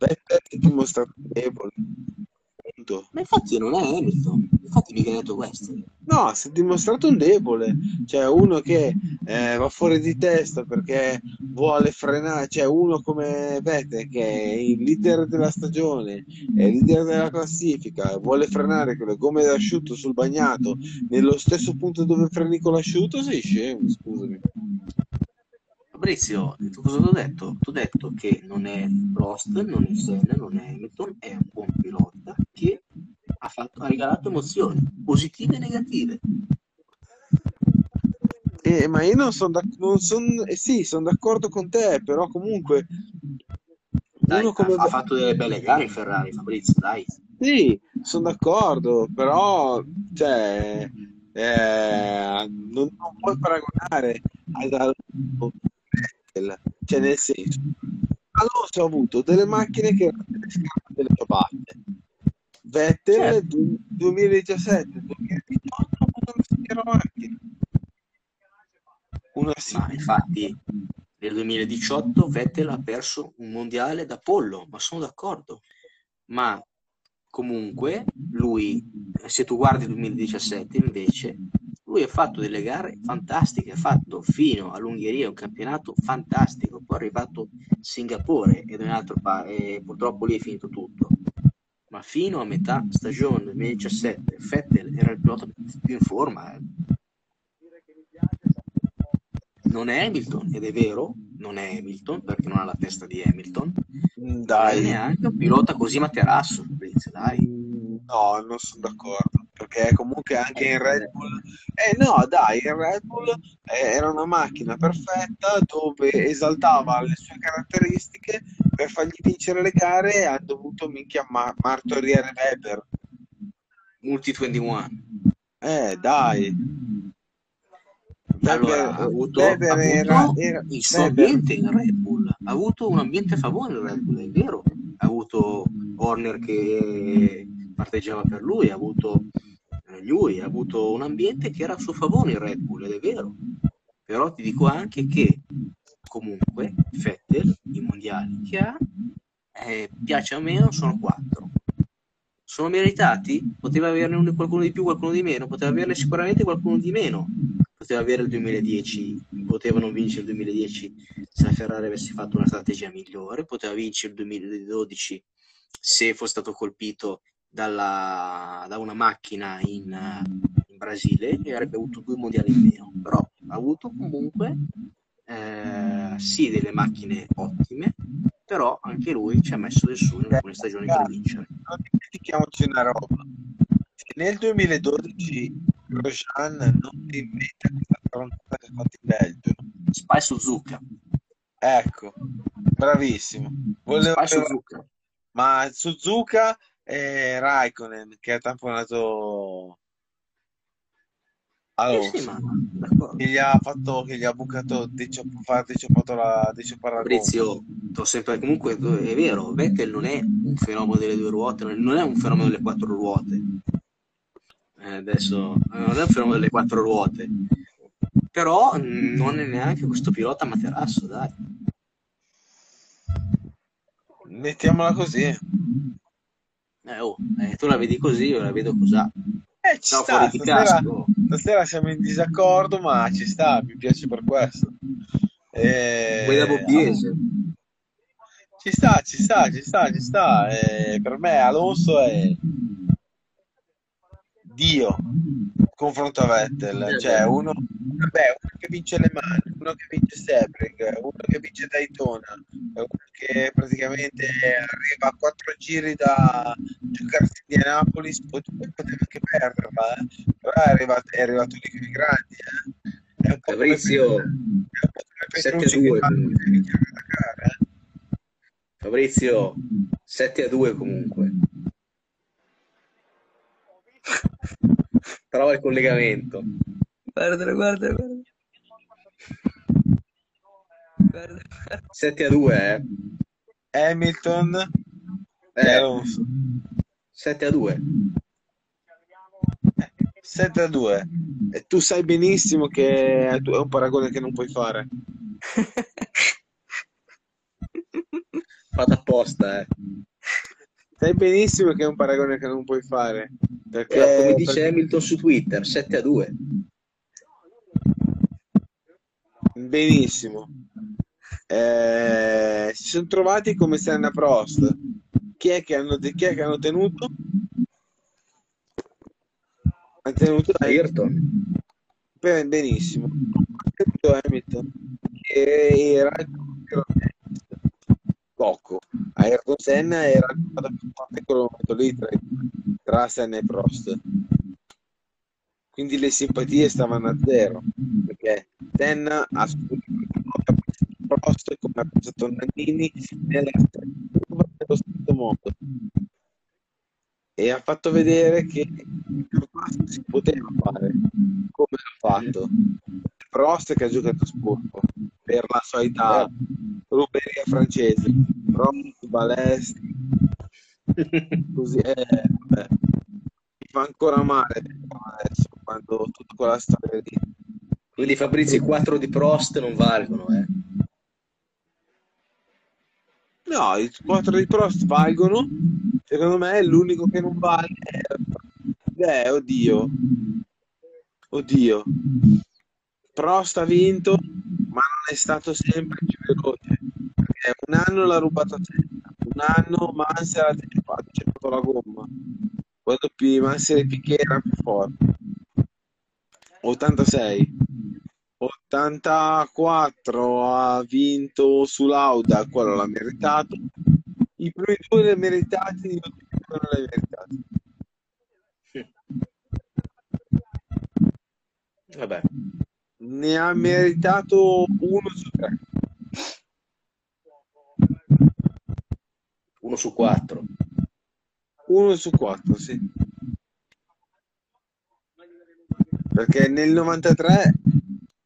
Vettel è dimostrato debole. Punto. Ma infatti non è Hamilton, infatti mica ha detto questo. No, si è dimostrato un debole, cioè uno che eh, va fuori di testa perché vuole frenare, cioè uno come Vettel che è il leader della stagione, è il leader della classifica, vuole frenare con le gomme d'asciutto sul bagnato nello stesso punto dove freni con l'asciutto, sei scemo, scusami. Fabrizio, tu cosa ti ho detto? Ti ho detto che non è Prost, non è Senna, non è Hamilton, è un buon pilota che ha, fatto- ha regalato emozioni positive e negative. Eh, ma io non sono d'accordo, eh, sì, sono d'accordo con te, però comunque Dai, uno ha, come ha fatto delle belle gare il Ferrari, Fabrizio, dai. Sì, sono d'accordo, però cioè, eh, non, non puoi paragonare ad. Cioè nel senso, Alonso ha avuto delle macchine che erano delle scarpe delle ciabatte. Vettel Certo. du- 2017, 2018 ha avuto una signora macchina. Una Ma infatti nel 2018 Vettel ha perso un mondiale da pollo, ma sono d'accordo. Ma comunque lui, se tu guardi il 2017 invece, lui ha fatto delle gare fantastiche, ha fatto fino all'Ungheria un campionato fantastico, poi è arrivato a Singapore ed un altro pa- e purtroppo lì è finito tutto. Ma fino a metà stagione 2017 Vettel era il pilota più in forma. eh. Non è Hamilton, ed è vero, non è Hamilton perché non ha la testa di Hamilton, non è Dai, neanche un pilota così materasso, Fabrizio, dai. No, non sono d'accordo, perché comunque anche in Red Bull, eh no, dai, in Red Bull eh, era una macchina perfetta dove esaltava le sue caratteristiche per fargli vincere le gare ha dovuto minchia ma- martoriare Weber. Multi 21. Eh, dai, Weber, Allora, ha avuto, Weber ha era, era il suo Weber, ambiente in Red Bull, ha avuto un ambiente a favore in Red Bull, è vero. Ha avuto Horner che parteggiava per lui, ha avuto eh, Newey, ha avuto un ambiente che era a suo favore in Red Bull, ed è vero. Però ti dico anche che comunque Vettel, i mondiali che ha, eh, piace o meno, sono quattro. Sono meritati? Poteva averne uno- qualcuno di più, qualcuno di meno, poteva averne sicuramente qualcuno di meno. Poteva avere il 2010, poteva non vincere il 2010 se la Ferrari avesse fatto una strategia migliore, poteva vincere il 2012 se fosse stato colpito dalla- da una macchina in, in Brasile e avrebbe avuto due mondiali in meno. Però ha avuto comunque eh, sì delle macchine ottime, però anche lui ci ha messo del suo in alcune stagioni per vincere. Non dimentichiamoci una roba. Se nel 2012 Grosjean non inventa questa stronzata che fatto in Belgio. Spy Suzuka. Ecco, bravissimo. Volevo- Spy Suzuka. Ma Suzuka e Raikkonen che ha tamponato Eh Alonso. sì, ma che gli ha fatto che gli ha bucato dicioppato la gomma. Fabrizio, t'ho sempre comunque è vero, Vettel non è un fenomeno delle due ruote, non è- un fenomeno delle quattro ruote. Eh, adesso eh, non è un fenomeno delle quattro ruote. Però mh, non è neanche questo pilota materasso, dai. Mettiamola così. Eh, oh, eh, tu la vedi così, io la vedo così. Eh, ci No, sta, stasera, stasera siamo in disaccordo, ma ci sta, mi piace per questo. Eh, Vuoi da bobbiese? Ci sta, ci sta, ci sta, ci sta. Eh, per me Alonso è Dio confronto a Vettel, cioè uno, vabbè, uno che vince le mani, uno che vince Sebring, uno che vince Daytona, uno che praticamente arriva a quattro giri da giocarsi di Indianapolis, poteva anche perderla, eh. però è arrivato, è arrivato lì con i grandi. Eh. È un po' Fabrizio, Petru- è un po' come Petrucci 7-2 che fa comunque. che vince la gara, eh. Fabrizio, 7 a 2 comunque. Trova il collegamento. Guardalo, guarda, guarda. Guarda, guarda. 7 a 2, eh? Hamilton Eh, Alonso 7 a 2. 7 a 2 e tu sai benissimo che è un paragone che non puoi fare Fatto apposta, eh. sai benissimo che è un paragone che non puoi fare perché, Eh, come dice perché- Hamilton su Twitter, 7 a 2. benissimo. Eh, si sono trovati come Senna Prost. Chi è che hanno, chi è che hanno tenuto? hanno tenuto Ayrton. Ben- benissimo. Detto Hamilton. Che era poco Ayrton Senna era più forte in quel momento lì tra, tra Senna e Prost. Quindi le simpatie stavano a zero perché Senna ha subito Prost come ha pensato Nannini nella curva nello stesso modo. E ha fatto vedere che il passo si poteva fare come l'ha fatto Prost che ha giocato spurco per la età ruberia francese. Prost, Balesti [laughs] così eh, vabbè. mi fa ancora male adesso quando tutta quella storia lì Quindi Fabrizio, i 4 di Prost non valgono, eh. no i 4 di Prost valgono. Secondo me l'unico che non vale è eh, oddio. Oddio Prost ha vinto ma non è stato sempre più veloce perché un anno l'ha rubato a Senna un anno Mansell ha fatto la gomma. Dopo Mansell e Piquet era più forte 86 84 ha vinto su Lauda quello l'ha meritato. I primi due li ha meritati gli ultimi due non li ha meritati. Vabbè. Ne ha meritato uno su tre. 1 su 4. uno su quattro sì. Perché nel 93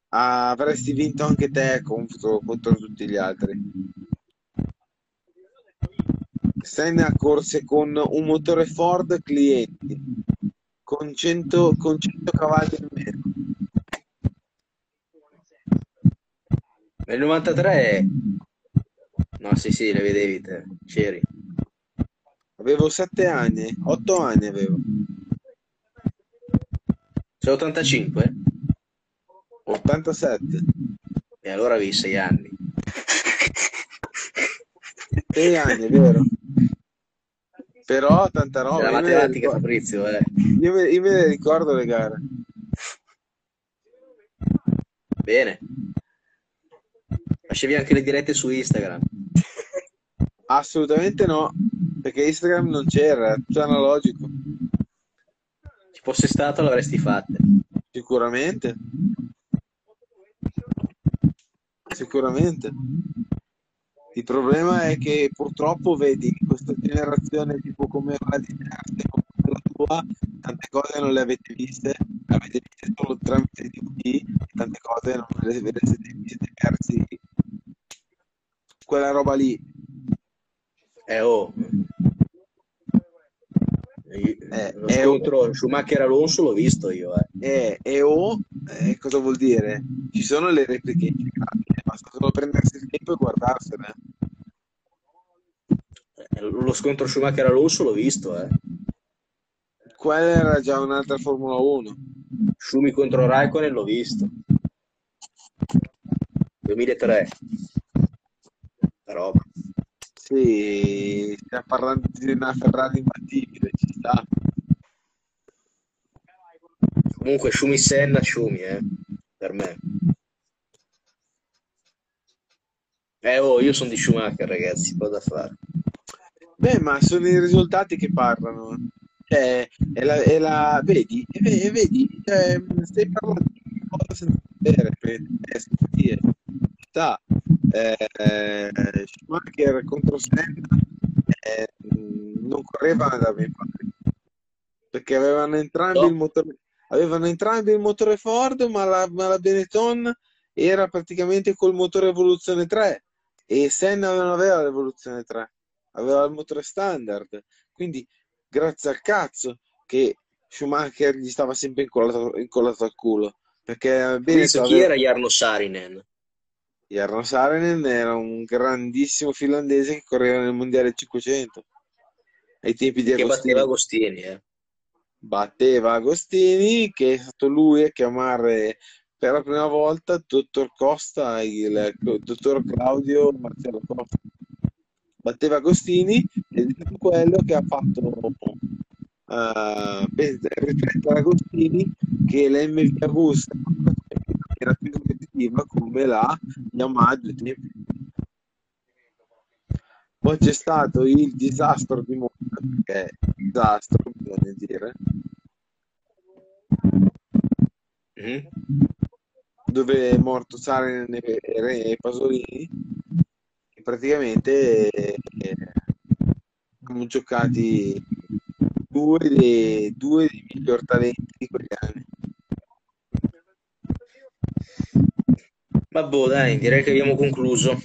avresti vinto anche te contro, contro tutti gli altri. Senna corse con un motore Ford clienti con 100, con 100 cavalli in meno Nel 93 No, sì, sì, le vedevi te. C'eri. avevo 7 anni 8 anni avevo Sei 85? 87 E allora avevi 6 anni. 6 anni vero Però tanta roba. Le matematica, Fabrizio, eh. io me, io me le ricordo le gare. Bene. Facevi anche le dirette su Instagram. [laughs] Assolutamente no, perché Instagram non c'era, era tutto analogico. Ci fosse stato l'avresti fatte. Sicuramente. Sicuramente. Il problema è che purtroppo vedi questa generazione tipo come la di te, come la tua, tante cose non le avete viste, le avete viste solo tramite DVD, tante cose non le, ve le siete, vi siete persi quella roba lì. Eh oh. Eh, Lo è scontro Schumacher Alonso l'ho visto io, eh. E, e o eh, cosa vuol dire? Ci sono le repliche basta solo prendersi il tempo e guardarsene. Eh, Lo scontro Schumacher Alonso l'ho visto, eh. Quella era già un'altra Formula 1. Schumi contro Raikkonen l'ho visto. 2003. Roba. Sì, stiamo parlando di una Ferrari imbattibile, ci sta. Comunque Schumi Senna, Schumi, eh. Per me. Eh oh, io sono di Schumacher, ragazzi, cosa fare? Beh, ma sono i risultati che parlano. Cioè, è la, è la- vedi, e ve- e vedi, cioè, stai parlando di una cosa senza sapere, per eh, dire. Ci sta. Eh, eh, Schumacher contro Senna eh, non correva da fare, perché avevano entrambi No. il motore, avevano entrambi il motore Ford, ma la, ma la Benetton era praticamente col motore Evoluzione 3 e Senna non aveva l'Evoluzione 3, aveva il motore standard. Quindi, grazie al cazzo che Schumacher gli stava sempre incollato, incollato al culo, perché Benetton chi aveva... era Jarno Sarinen? Jarno Saarinen era un grandissimo finlandese che correva nel mondiale 500 ai tempi di Che batteva Agostini. Agostini, eh. Batteva Agostini, che è stato lui a chiamare per la prima volta dottor Costa, il, dottor Claudio Marcello Costa. Batteva Agostini ed è quello che ha fatto eh, riflettere Agostini che l'MV Agusta era più competitiva come la Yamaha a due tempi. Poi c'è stato il disastro di Monza, che è un disastro, bisogna dire, Mhm. dove è morto Sarinen e, Pasolini, e praticamente eh, abbiamo giocati due dei, due dei miglior talenti di quegli anni. Vabbè, dai, direi che abbiamo concluso.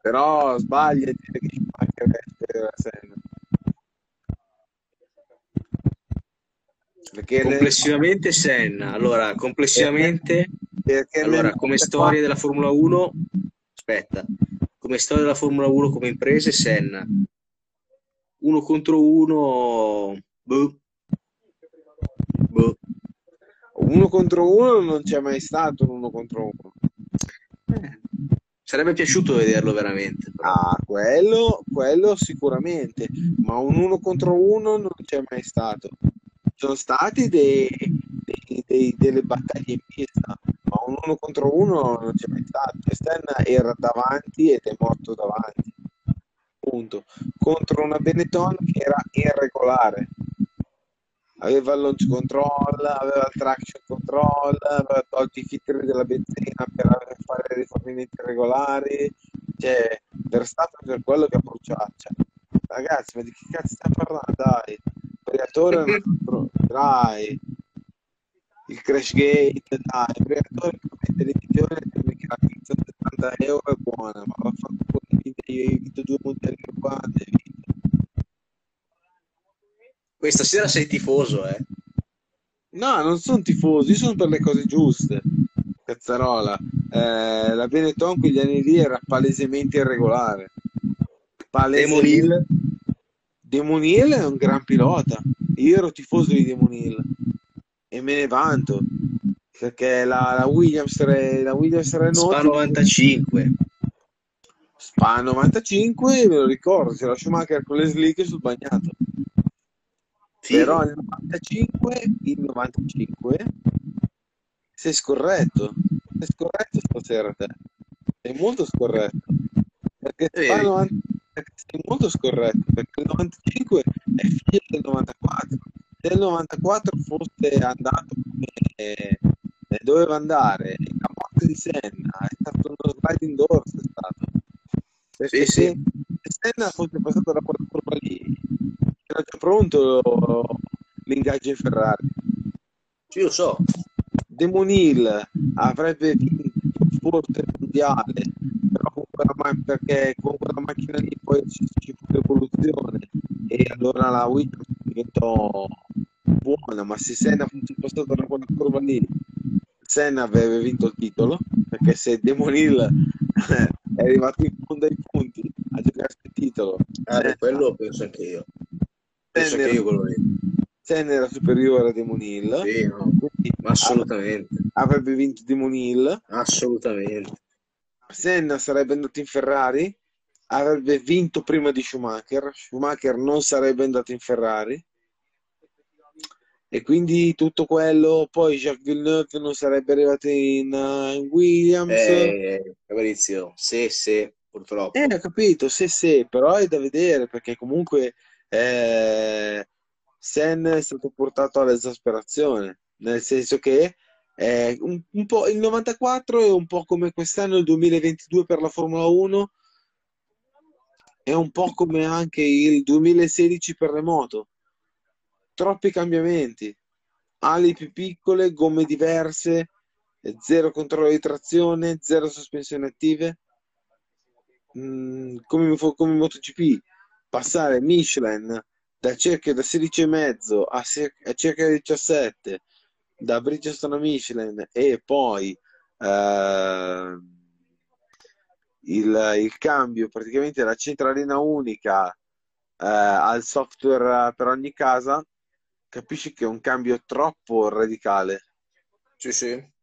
Però sbaglia dire che Schumacher è superiore a Senna. Perché le- Complessivamente Senna. Allora, complessivamente, perché allora, come 94 storia della Formula 1, aspetta, come storia della Formula 1 come imprese, Senna. Uno contro uno, boh. Boh. Uno contro uno non c'è mai stato un uno contro uno. Eh, Sarebbe piaciuto vederlo veramente. però. Ah, quello, quello sicuramente, ma un uno contro uno non c'è mai stato. Sono stati dei- dei- dei- delle battaglie in pista, ma un uno contro uno non c'è mai stato. Senna era davanti ed è morto davanti. Punto. Contro una Benetton che era irregolare. Aveva il launch control, aveva il traction control, aveva tolto i filtri della benzina per fare rifornimenti regolari. Cioè, Verstappen per quello che ha bruciato. Cioè, ragazzi, ma di che cazzo stiamo parlando? Dai, il Briatore è un altro- dai, il crash gate, dai, il Briatore promette l'edizione che la pizza da 70 euro è buona, ma vaffanculo, vinto- hai vinto due hai vinto. Questa sera sei tifoso, eh? No, non sono tifoso, io sono per le cose giuste. Cazzarola. Eh, la Benetton quegli anni lì era palesemente irregolare. Damon Hill è un gran pilota. Io ero tifoso di Damon Hill e me ne vanto perché la, la Williams, la Williams Spa Renault 95. Spa 95, me lo ricordo, c'era Schumacher con le slick sul bagnato. Sì. Però il 95, il 95, sei scorretto. Sei scorretto stasera te. Sei molto scorretto. Perché, Vedi? Spa 90 perché sei molto scorretto, perché il 95 è figlio del 94. Se il 94 fosse andato come eh, doveva andare, la morte di Senna è stato uno sliding doors, è stato. Perché Sì, se, sì. se Senna fosse passato da quella curva lì, già pronto l'ingaggio in Ferrari. Lo so. Demon Hill avrebbe vinto forse il mondiale, però con quella, ma- perché con quella macchina lì poi ci, ci fu l'evoluzione e allora la Williams diventò buona, ma se Senna fosse passato da quella curva lì, Senna avrebbe vinto il titolo, perché se Demon Hill è arrivato in fondo ai punti a giocarsi il titolo, Ah, Senna- quello penso anche io. Anche era. Senna era superiore a Demon Hill, Sì, no, assolutamente. avrebbe vinto Demon Hill. Assolutamente. Senna sarebbe andato in Ferrari, avrebbe vinto prima di Schumacher, Schumacher non sarebbe andato in Ferrari e quindi tutto quello, poi Jacques Villeneuve non sarebbe arrivato in, uh, in Williams. Eh, Fabrizio, sì, sì, purtroppo. Eh, ho capito, sì, sì, però è da vedere perché comunque eh, Sen è stato portato all'esasperazione, nel senso che eh, un, un po' il 94 è un po' come quest'anno il 2022 per la Formula 1, è un po' come anche il 2016 per le moto. Troppi cambiamenti, ali più piccole, gomme diverse, zero controllo di trazione, zero sospensioni attive. Mm, come, come MotoGP, passare Michelin da cerchio da 16,5 a, a cerca 17, da Bridgestone a Michelin e poi eh, il, il cambio, praticamente la centralina unica eh, al software per ogni casa, capisci che è un cambio troppo radicale. Sì, sì.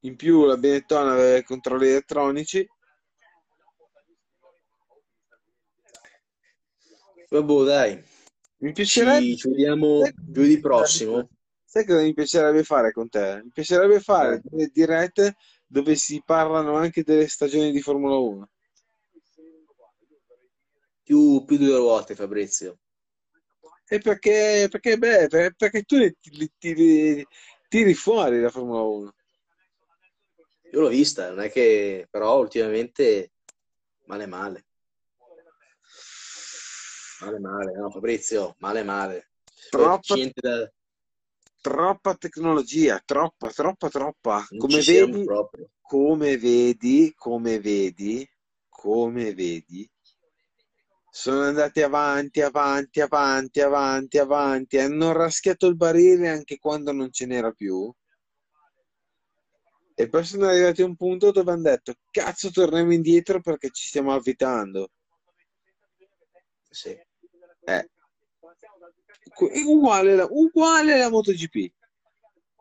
In più la Benetton aveva i controlli elettronici. Vabbè, dai, Mi piacerebbe. ci, ci vediamo Sai- giovedì prossimo. Sai cosa mi piacerebbe fare con te? Mi piacerebbe fare Eh. delle dirette dove si parlano anche delle stagioni di Formula 1. Più, più due volte, Fabrizio. E perché, perché, beh, per- perché tu ne tiri, tiri- tiri fuori la Formula 1. Io l'ho vista, non è che però ultimamente male male. Male male, no Fabrizio, male male. Troppa, da... troppa tecnologia, troppa, troppa, troppa. Come vedi, come vedi, come vedi, come vedi, sono andati avanti, avanti, avanti, avanti, avanti, hanno raschiato il barile anche quando non ce n'era più. E poi sono arrivati a un punto dove hanno detto, cazzo, torniamo indietro perché ci stiamo avvitando. Sì. Eh, è uguale, la- uguale la MotoGP.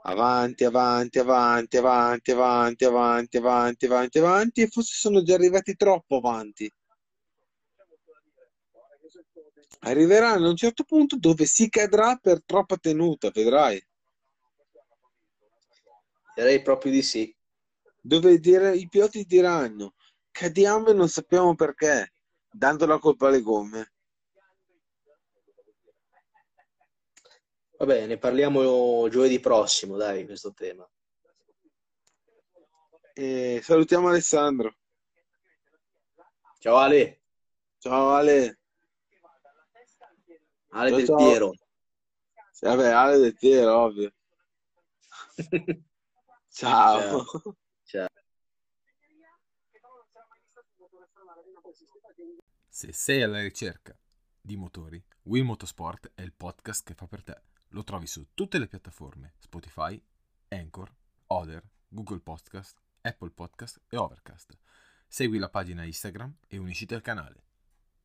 Avanti, avanti, avanti, avanti, avanti, avanti, avanti, avanti, avanti, e forse sono già arrivati troppo avanti. Arriveranno a un certo punto dove si cadrà per troppa tenuta, vedrai. Direi proprio di sì. Dove dire- i piloti diranno, cadiamo e non sappiamo perché, dando la colpa alle gomme. Vabbè, ne parliamo giovedì prossimo, dai, questo tema. E salutiamo Alessandro. Ciao Ale, Ciao Ale. Ale Ciao, del ciao. Piero. Vabbè, Ale del Piero, ovvio. [laughs] Ciao. Ciao. Se sei alla ricerca di motori, Will Motorsport è il podcast che fa per te. Lo trovi su tutte le piattaforme Spotify, Anchor, Other, Google Podcast, Apple Podcast e Overcast. Segui la pagina Instagram e unisciti al canale.